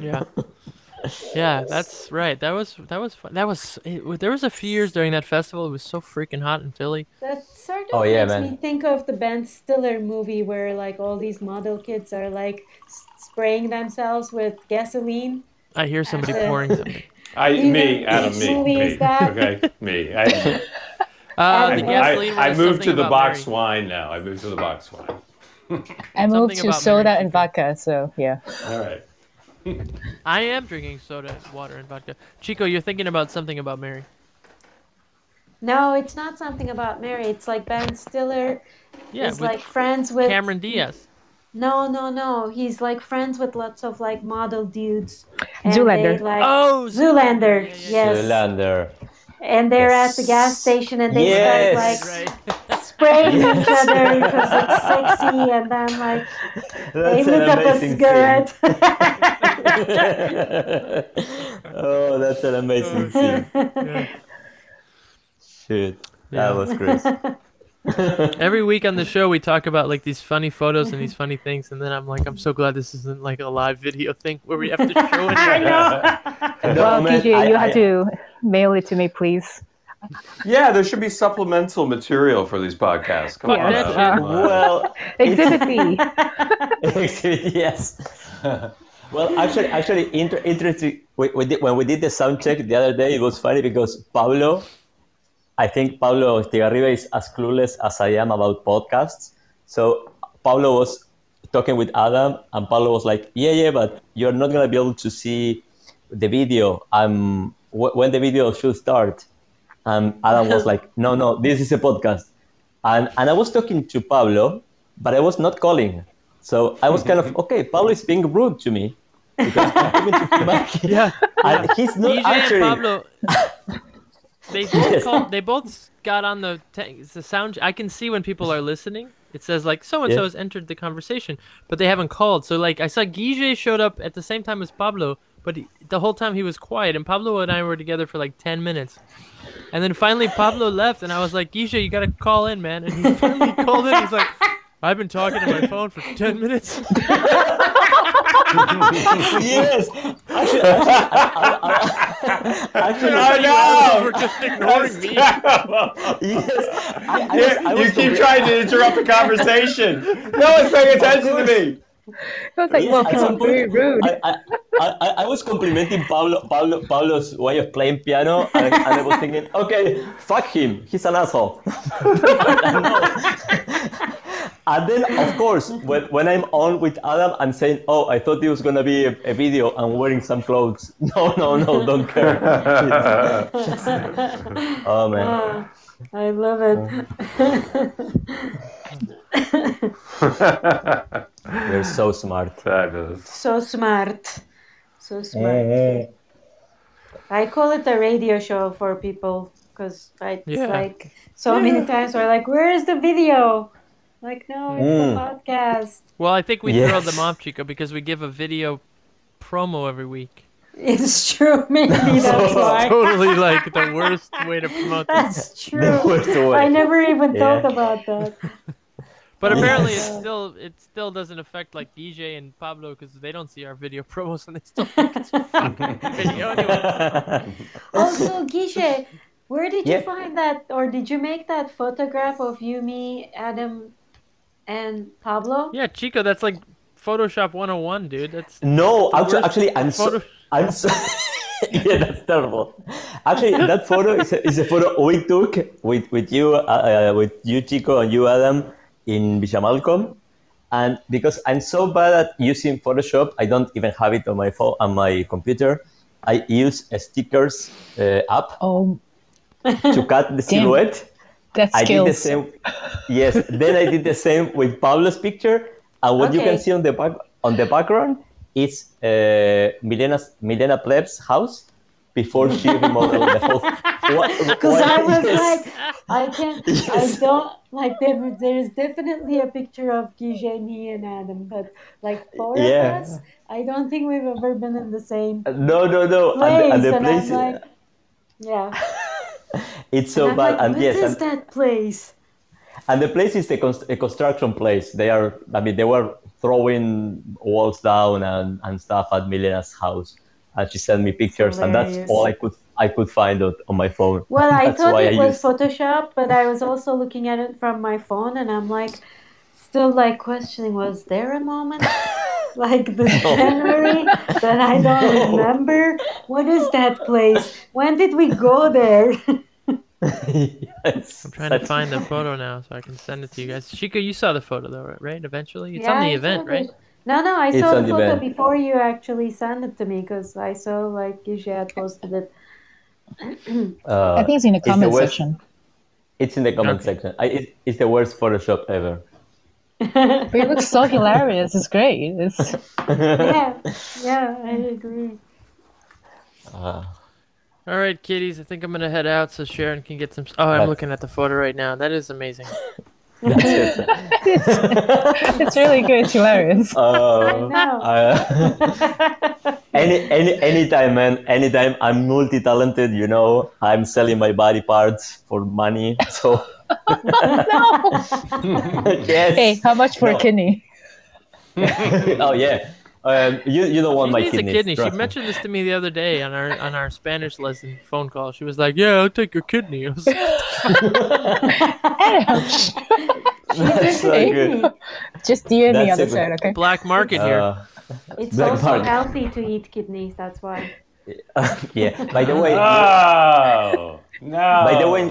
S1: yeah, yeah, that's right. That was that was fun. That was it, there was a few years during that festival. It was so freaking hot in Philly.
S2: That sort of
S8: Oh, yeah,
S2: makes
S8: man.
S2: me think of the Ben Stiller movie where like all these model kids are like spraying themselves with gasoline.
S1: I hear somebody
S2: Uh,
S1: pouring something.
S12: I, me, Adam, me, me.
S2: that?
S12: Okay, me. I,
S1: Uh,
S12: I,
S1: the gasoline
S12: I, I
S1: was
S12: moved to the
S1: about
S12: box
S1: Mary.
S12: wine now. I moved to the box wine.
S13: I moved to soda
S1: Mary
S13: and vodka, so yeah.
S12: All right.
S1: I am drinking soda, water, and vodka. Chico, you're thinking about something about Mary.
S2: No, it's not something about Mary. It's like Ben Stiller
S1: Yeah,
S2: is like friends with
S1: Cameron Diaz.
S2: No, no, no. He's like friends with lots of like model dudes. and
S13: Zoolander.
S2: they, like,
S1: Oh,
S2: Zoolander.
S1: Yeah, yeah, yeah.
S2: Yes.
S8: Zoolander.
S2: And they're at the gas station and they
S8: Yes.
S2: start like
S1: Right.
S2: spraying each other because it's sexy, and then like they
S8: That's an
S2: lit up a cigarette.
S8: oh, that's an amazing oh, scene. Shit,
S1: Yeah.
S8: that was great.
S1: Every week on the show, we talk about like these funny photos and these funny things, and then I'm like, I'm so glad this isn't like a live video thing where we have to show it.
S2: I know.
S8: No,
S13: well,
S8: man,
S13: PJ,
S8: I-
S13: you
S8: I-
S13: have to mail it to me, please.
S12: Yeah, there should be supplemental material for these podcasts. Come
S1: Fuck
S12: on.
S1: that
S12: now.
S1: shit.
S8: Well,
S13: Exhibit B.
S8: Exhibit, yes. well, actually, actually, inter- interesting. We, we did, when we did the sound check the other day, it was funny because Pablo, I think Pablo Estigarribia is as clueless as I am about podcasts. So Pablo was talking with Adam, and Pablo was like, "Yeah, yeah, but you're not gonna be able to see the video. Um, wh- when the video should start." And Adam was like, "No, no, this is a podcast." And and I was talking to Pablo, but I was not calling. So I was kind of okay. Pablo is being rude to me because I'm talking to him back.
S1: Yeah.
S8: and he's not
S1: DJ and
S8: answering.
S1: Pablo, they both
S8: Yes.
S1: called, they both got on the te- the sound. I can see when people are listening. It says like so and so has entered the conversation, but they haven't called. So like I saw Guille showed up at the same time as Pablo, but he, the whole time he was quiet. And Pablo and I were together for like ten minutes, and then finally Pablo left, and I was like, Guille, you gotta call in, man. And he finally called in. He's like. I've been talking to my phone for 10 minutes.
S8: yes. Actually, actually, I, I, I, actually,
S12: I know.
S1: We're just ignoring me.
S8: yes. I, I was, I was
S12: you keep
S8: compli-
S12: trying to interrupt the conversation. No one's paying attention to me.
S13: I was like,
S8: Yes,
S13: well,
S8: at some
S13: people are very
S8: point,
S13: rude.
S8: I, I, I, I was complimenting Pablo, Pablo, Pablo's way of playing piano, and, and I was thinking, okay, fuck him, he's an asshole. and then, of course, when, when I'm on with Adam, I'm saying, oh, I thought it was gonna be a, a video. I'm wearing some clothes. No, no, no, don't care. oh man.
S2: Ah, I love it.
S8: You're so smart.
S12: Fabulous.
S2: so smart. So smart. I call it a radio show for people because it's
S1: Yeah.
S2: like so many times we're like, "Where is the video?" Like, no, it's
S8: Mm.
S2: a podcast.
S1: Well, I think we throw them off, Chico, because we give a video promo every week.
S2: It's true. Maybe that's why.
S1: totally like the worst way to promote this.
S2: That's true.
S8: worst.
S2: I never even
S8: Yeah.
S2: thought about that.
S1: But apparently, it still it still doesn't affect like DJ and Pablo because they don't see our video promos and they still think it's a fucking video anyway.
S2: Also, Guiche, where did
S8: Yeah.
S2: you find that, or did you make that photograph of you, me, Adam, and Pablo?
S1: Yeah, Chico, that's like Photoshop 101, dude. That's
S8: No, actually, actually, I'm so, I'm so, yeah, that's terrible. Actually, that photo is a, is a photo we took with with you, uh, uh, with you, Chico, and you, Adam, in Villa Malcolm. And because I'm so bad at using Photoshop, I don't even have it on my phone, on my computer. I use a stickers uh, app
S13: oh,
S8: to cut the silhouette.
S13: that's
S8: I did the
S13: skills.
S8: same. Yes. then I did the same with Pablo's picture, and what you can see on the back on the background is uh, Milena's Milena Plebs' house before she remodeled the whole.
S2: Because I was
S8: yes.
S2: like, I can't,
S8: Yes.
S2: I don't, like, there, there's definitely a picture of Guiche, me, and Adam, but like, four
S8: Yeah.
S2: of us, I don't think we've ever been in the same uh,
S8: no, no, no,
S2: place.
S8: and the, and the
S2: and
S8: place
S2: I'm like, uh, yeah.
S8: it's so
S2: and
S8: bad,
S2: like,
S8: and
S2: what
S8: yes,
S2: is
S8: and,
S2: that place?
S8: and the place is the const- a construction place. They are, I mean, they were throwing walls down and, and stuff at Milena's house, and she sent me pictures, and that's all I could I could find it on my phone.
S2: Well, I thought it
S8: I
S2: was
S8: used-
S2: Photoshop, but I was also looking at it from my phone, and I'm like, still like questioning, was there a moment like the January that I don't
S8: No.
S2: remember? What is that place? When did we go there?
S8: yes,
S1: I'm trying to find the photo now so I can send it to you guys. Chico, you saw the photo though, right? Eventually, it's
S2: Yeah,
S1: on the
S2: I
S1: event, right?
S2: it. No, no, I
S8: It's
S2: saw the
S8: the
S2: photo
S8: event.
S2: before you actually sent it to me because I saw like Gisha had posted it.
S8: Uh,
S13: I think it's in the
S8: the
S13: comment
S8: worst-
S13: section.
S8: It's in the comment
S1: Okay.
S8: section. I, it, it's the worst Photoshop ever.
S13: But it looks so hilarious. It's great. It's
S2: yeah, yeah, I agree.
S8: Uh,
S1: All right, kiddies. I think I'm gonna head out so Sharon can get some. Oh, I'm looking at the photo right now. That is amazing.
S8: That's it.
S13: it's really good. It's hilarious.
S8: Uh,
S2: know.
S8: uh, any, any, anytime, man. Anytime. I'm multi-talented. You know, I'm selling my body parts for money. So yes.
S13: Hey, how much for a
S8: No.
S13: kidney?
S8: oh yeah. Um, you you don't want
S1: she
S8: my
S1: needs
S8: kidneys.
S1: a kidney. She
S8: me.
S1: mentioned this to me the other day on our on our Spanish lesson phone call. She was like, "Yeah, I'll take your kidney." I was like,
S8: That's so good.
S13: Just DM me
S8: That's
S13: on the
S8: it.
S13: side, okay?
S1: Black market here.
S8: Uh,
S2: It's
S8: Black
S2: also
S8: market.
S2: healthy to eat kidneys. That's why.
S8: yeah. By the way,
S7: Oh no.
S8: By the way,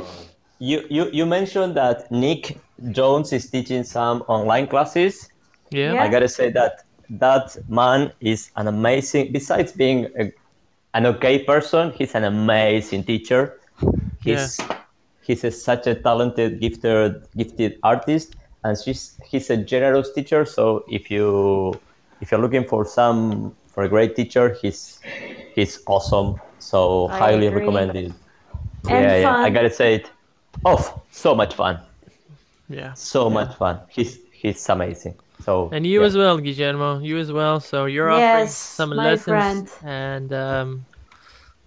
S8: you, you, you mentioned that Nick Jones is teaching some online classes.
S1: Yeah.
S2: Yeah.
S8: I gotta say that that man is an amazing. Besides being a, an okay person, he's an amazing teacher. He's he's a, such a talented, gifted, gifted artist, and she's he's a generous teacher. So if you if you're looking for some for a great teacher, he's he's awesome. So
S2: I
S8: highly
S2: agree.
S8: recommended.
S2: And
S8: yeah, yeah, I gotta say it. Oh, so much fun,
S1: Yeah.
S8: so much fun. He's he's amazing. So
S1: And you
S8: yeah.
S1: as well, Guillermo. You as well. So you're offering
S2: Yes,
S1: some lessons,
S2: friend.
S1: and um,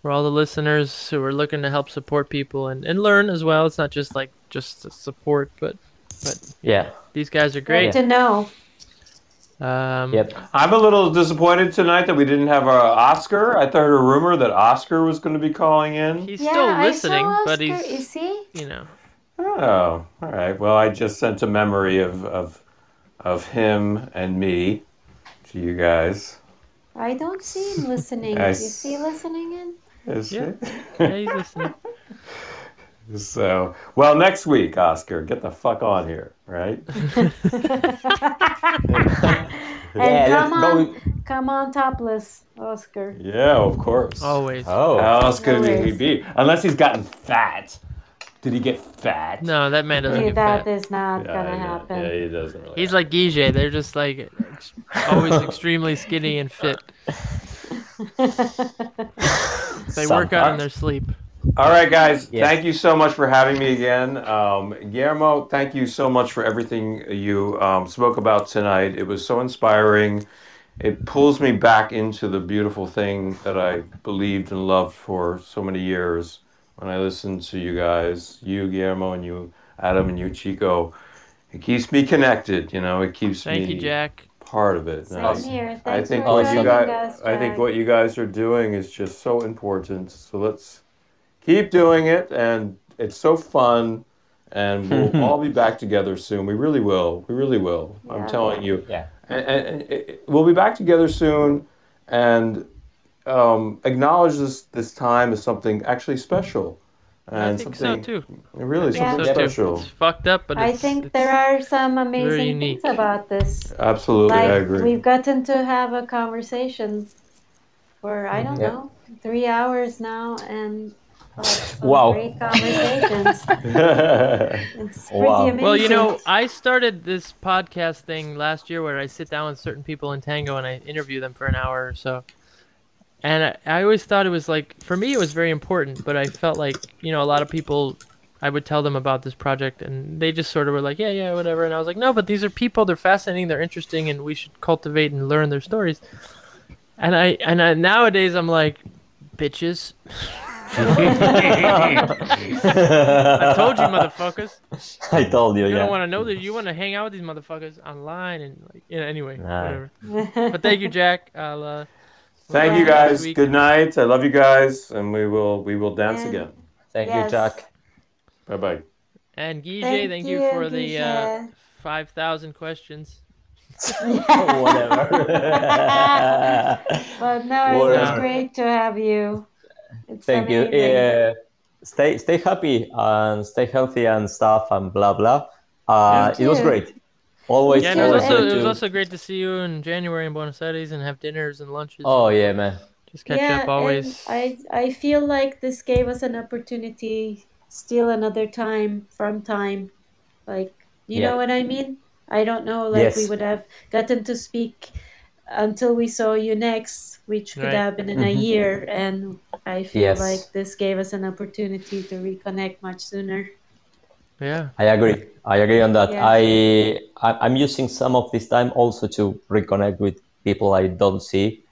S1: for all the listeners who are looking to help support people and, and learn as well. It's not just like just support, but but
S8: yeah,
S1: these guys are
S2: Great
S1: great.
S2: to know.
S1: Um,
S8: yep.
S7: I'm a little disappointed tonight that we didn't have our Oscar. I heard a rumor that Oscar was going to be calling in.
S1: He's
S2: yeah,
S1: still
S2: I
S1: listening,
S2: saw
S1: but he's
S2: Is he?
S1: you know
S7: Oh, all right. Well, I just sent a memory of of of him and me to you guys.
S2: I don't see him listening.
S7: I
S2: Is he listening in?
S7: Is
S1: Yeah.
S7: it?
S1: yeah he's listening.
S7: So, well, next week, Oscar, get the fuck on here, right?
S2: And
S8: Yeah,
S2: come
S8: let's go.
S2: on, come on, topless, Oscar.
S7: Yeah, of course.
S1: Always.
S8: Oh,
S7: How else could he be? Unless he's gotten fat. Did he get fat?
S1: No, that man doesn't
S2: Yeah,
S1: get
S2: that
S1: fat.
S2: is not
S7: Yeah,
S2: gonna
S7: I
S2: happen.
S7: Yeah, he doesn't really.
S1: He's like Guille. They're just like always extremely skinny and fit. They work out in their sleep.
S7: All right, guys.
S8: Yeah.
S7: Thank you so much for having me again. Um, Guillermo, thank you so much for everything you um, spoke about tonight. It was so inspiring. It pulls me back into the beautiful thing that I believed and loved for so many years when I listen to you guys, you, Guillermo, and you, Adam, and you, Chico. It keeps me connected, you know, it keeps
S1: Thank
S7: me
S1: you, Jack.
S7: part of it.
S2: Same
S7: And
S2: here.
S7: I
S2: Thanks
S7: think
S2: for
S7: what you
S2: joining
S7: guys,
S2: us,
S7: I think what you guys are doing is just so important. So let's keep doing it, and it's so fun, and we'll all be back together soon. We really will. We really will. I'm telling you.
S8: Yeah.
S7: And, and, and it- we'll be back together soon, and um, acknowledge this this time as something actually special, and
S1: I think so
S7: something
S1: too.
S7: really
S1: I think
S7: something
S1: so too.
S7: special.
S1: It's fucked up, but
S2: I think
S1: it's-
S2: there are some amazing things about this.
S7: Absolutely,
S2: like
S7: I agree.
S2: we've gotten to have a conversation for I don't
S8: Yeah.
S2: know three hours now, and
S8: Wow.
S2: great conversations. It's pretty
S8: Wow.
S2: amazing.
S1: Well, you know, I started this podcast thing last year where I sit down with certain people in Tango and I interview them for an hour or so. And I, I always thought it was like, for me, it was very important, but I felt like, you know, a lot of people, I would tell them about this project and they just sort of were like, yeah, yeah, whatever. And I was like, no, but these are people, they're fascinating, they're interesting, and we should cultivate and learn their stories. And I, and I, nowadays I'm like, bitches. I told you, motherfuckers.
S8: I told you,
S1: You
S8: yeah.
S1: don't want to know that. You want to hang out with these motherfuckers online and like, yeah. Anyway,
S8: Nah.
S1: whatever. But thank you, Jack. I'll. Uh,
S7: Thank you guys. Good night. I love you guys, and we will we will dance
S2: And-
S7: again.
S8: Thank
S2: Yes.
S8: you, Jack.
S7: Bye bye.
S1: And Guille,
S2: Thank
S1: thank, you,
S2: you,
S1: for the uh, five thousand questions.
S8: Whatever.
S2: But no, it was great to have you. It's
S8: Thank you.
S2: amazing.
S8: Yeah. Stay stay happy and stay healthy and stuff and blah blah. Uh, it was great. Always,
S1: Yeah, and it was also
S8: great
S1: it was
S8: to-
S1: also great to see you in January in Buenos Aires and have dinners and lunches.
S8: Oh
S1: and
S8: yeah, man.
S1: just catch
S2: yeah,
S1: up always.
S2: I I feel like this gave us an opportunity, still another time from time, like you
S8: Yeah.
S2: know what I mean. I don't know, like we would have gotten to speak until we saw you next, which could
S1: Right.
S2: have been in a
S8: Mhm.
S2: year, and I feel
S8: Yes.
S2: like this gave us an opportunity to reconnect much sooner.
S1: Yeah.
S8: I agree. I agree on that.
S2: Yeah.
S8: I I- I'm using some of this time also to reconnect with people I don't see.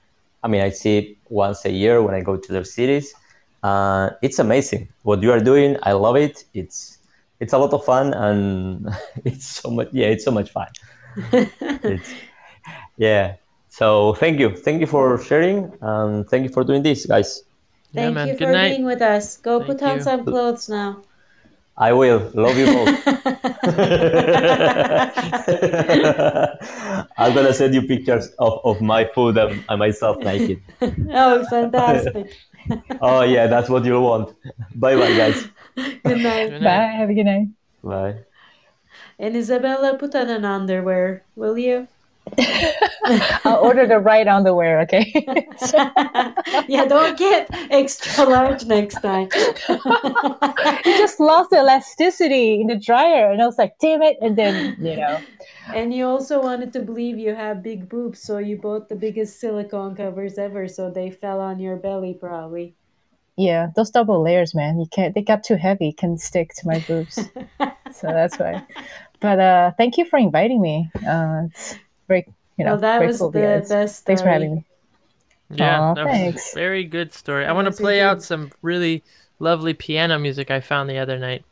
S8: I mean, I see once a year when I go to their cities. Uh, it's amazing what you are doing. I love it. It's it's a lot of fun and it's so much. Yeah, it's so much fun. It's, yeah. So thank you, thank you for sharing, and thank you for doing this, guys.
S2: Thank
S1: man.
S2: you
S1: Good
S2: for
S1: night.
S2: being with us. Go
S1: Thank
S2: put on
S1: you.
S2: some clothes now.
S8: I will love you both. I'm gonna send you pictures of, of my food and, and myself naked.
S2: oh, fantastic.
S8: Oh yeah, that's what you'll want. Bye bye guys.
S2: Good night.
S1: Good
S13: Bye. Have a good night.
S8: Bye.
S2: And Isabella, put on an underwear, will you?
S13: I'll order the right underwear, okay?
S2: yeah, don't get extra large next time.
S13: it just lost the elasticity in the dryer, and I was like, "Damn it!" And then you know,
S2: And you also wanted to believe you have big boobs, so you bought the biggest silicone covers ever, so they fell on your belly probably.
S13: yeah, those double layers, man, you can't. They got too heavy, can stick to my boobs, so that's why. But uh, thank you for inviting me. Uh, it's very, you know,
S2: well, that was
S13: cool,
S2: the
S13: guys.
S2: best.
S13: Thanks for having me.
S1: Yeah,
S13: Aw,
S1: that was
S13: thanks.
S1: a very good story. I want to play out some really lovely piano music I found the other night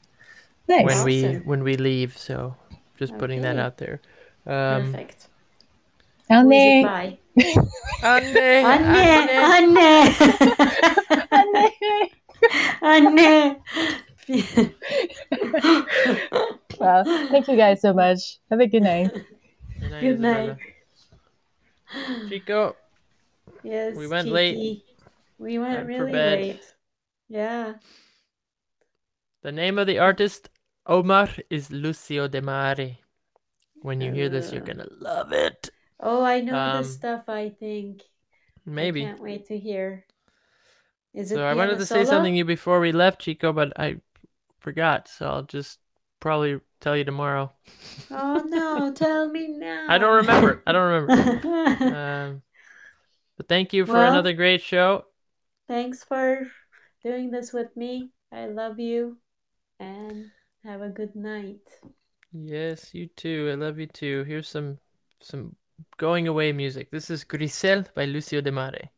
S13: Nice.
S1: when we when we leave. So just putting that out there. Um,
S2: Perfect. Who is it
S13: Anne.
S2: by?
S1: Anne,
S2: Anne, Anne, Anne.
S13: Well, thank you guys so much. Have a good night.
S1: Good night,
S2: Good night.
S1: Isabella. Chico,
S2: Yes,
S1: We went late.
S2: We went really late. Yeah.
S1: the name of the artist Omar is Lucio Demare. When you hear this, you're
S2: Uh.
S1: gonna love it.
S2: Oh, I know this
S1: Um,
S2: stuff. I think.
S1: Maybe.
S2: I can't wait to hear. Is it
S1: So I wanted to say something to you before we left, Chico, but I forgot. So I'll just probably tell you tomorrow.
S2: Oh no! Tell me now.
S1: I don't remember. I don't remember. Um, but thank you for
S2: Well-
S1: another great show.
S2: Thanks for doing this with me. I love you, and have a good night.
S1: Yes, you too. I love you too. Here's some some going away music. This is Grisel by Lucio Demare.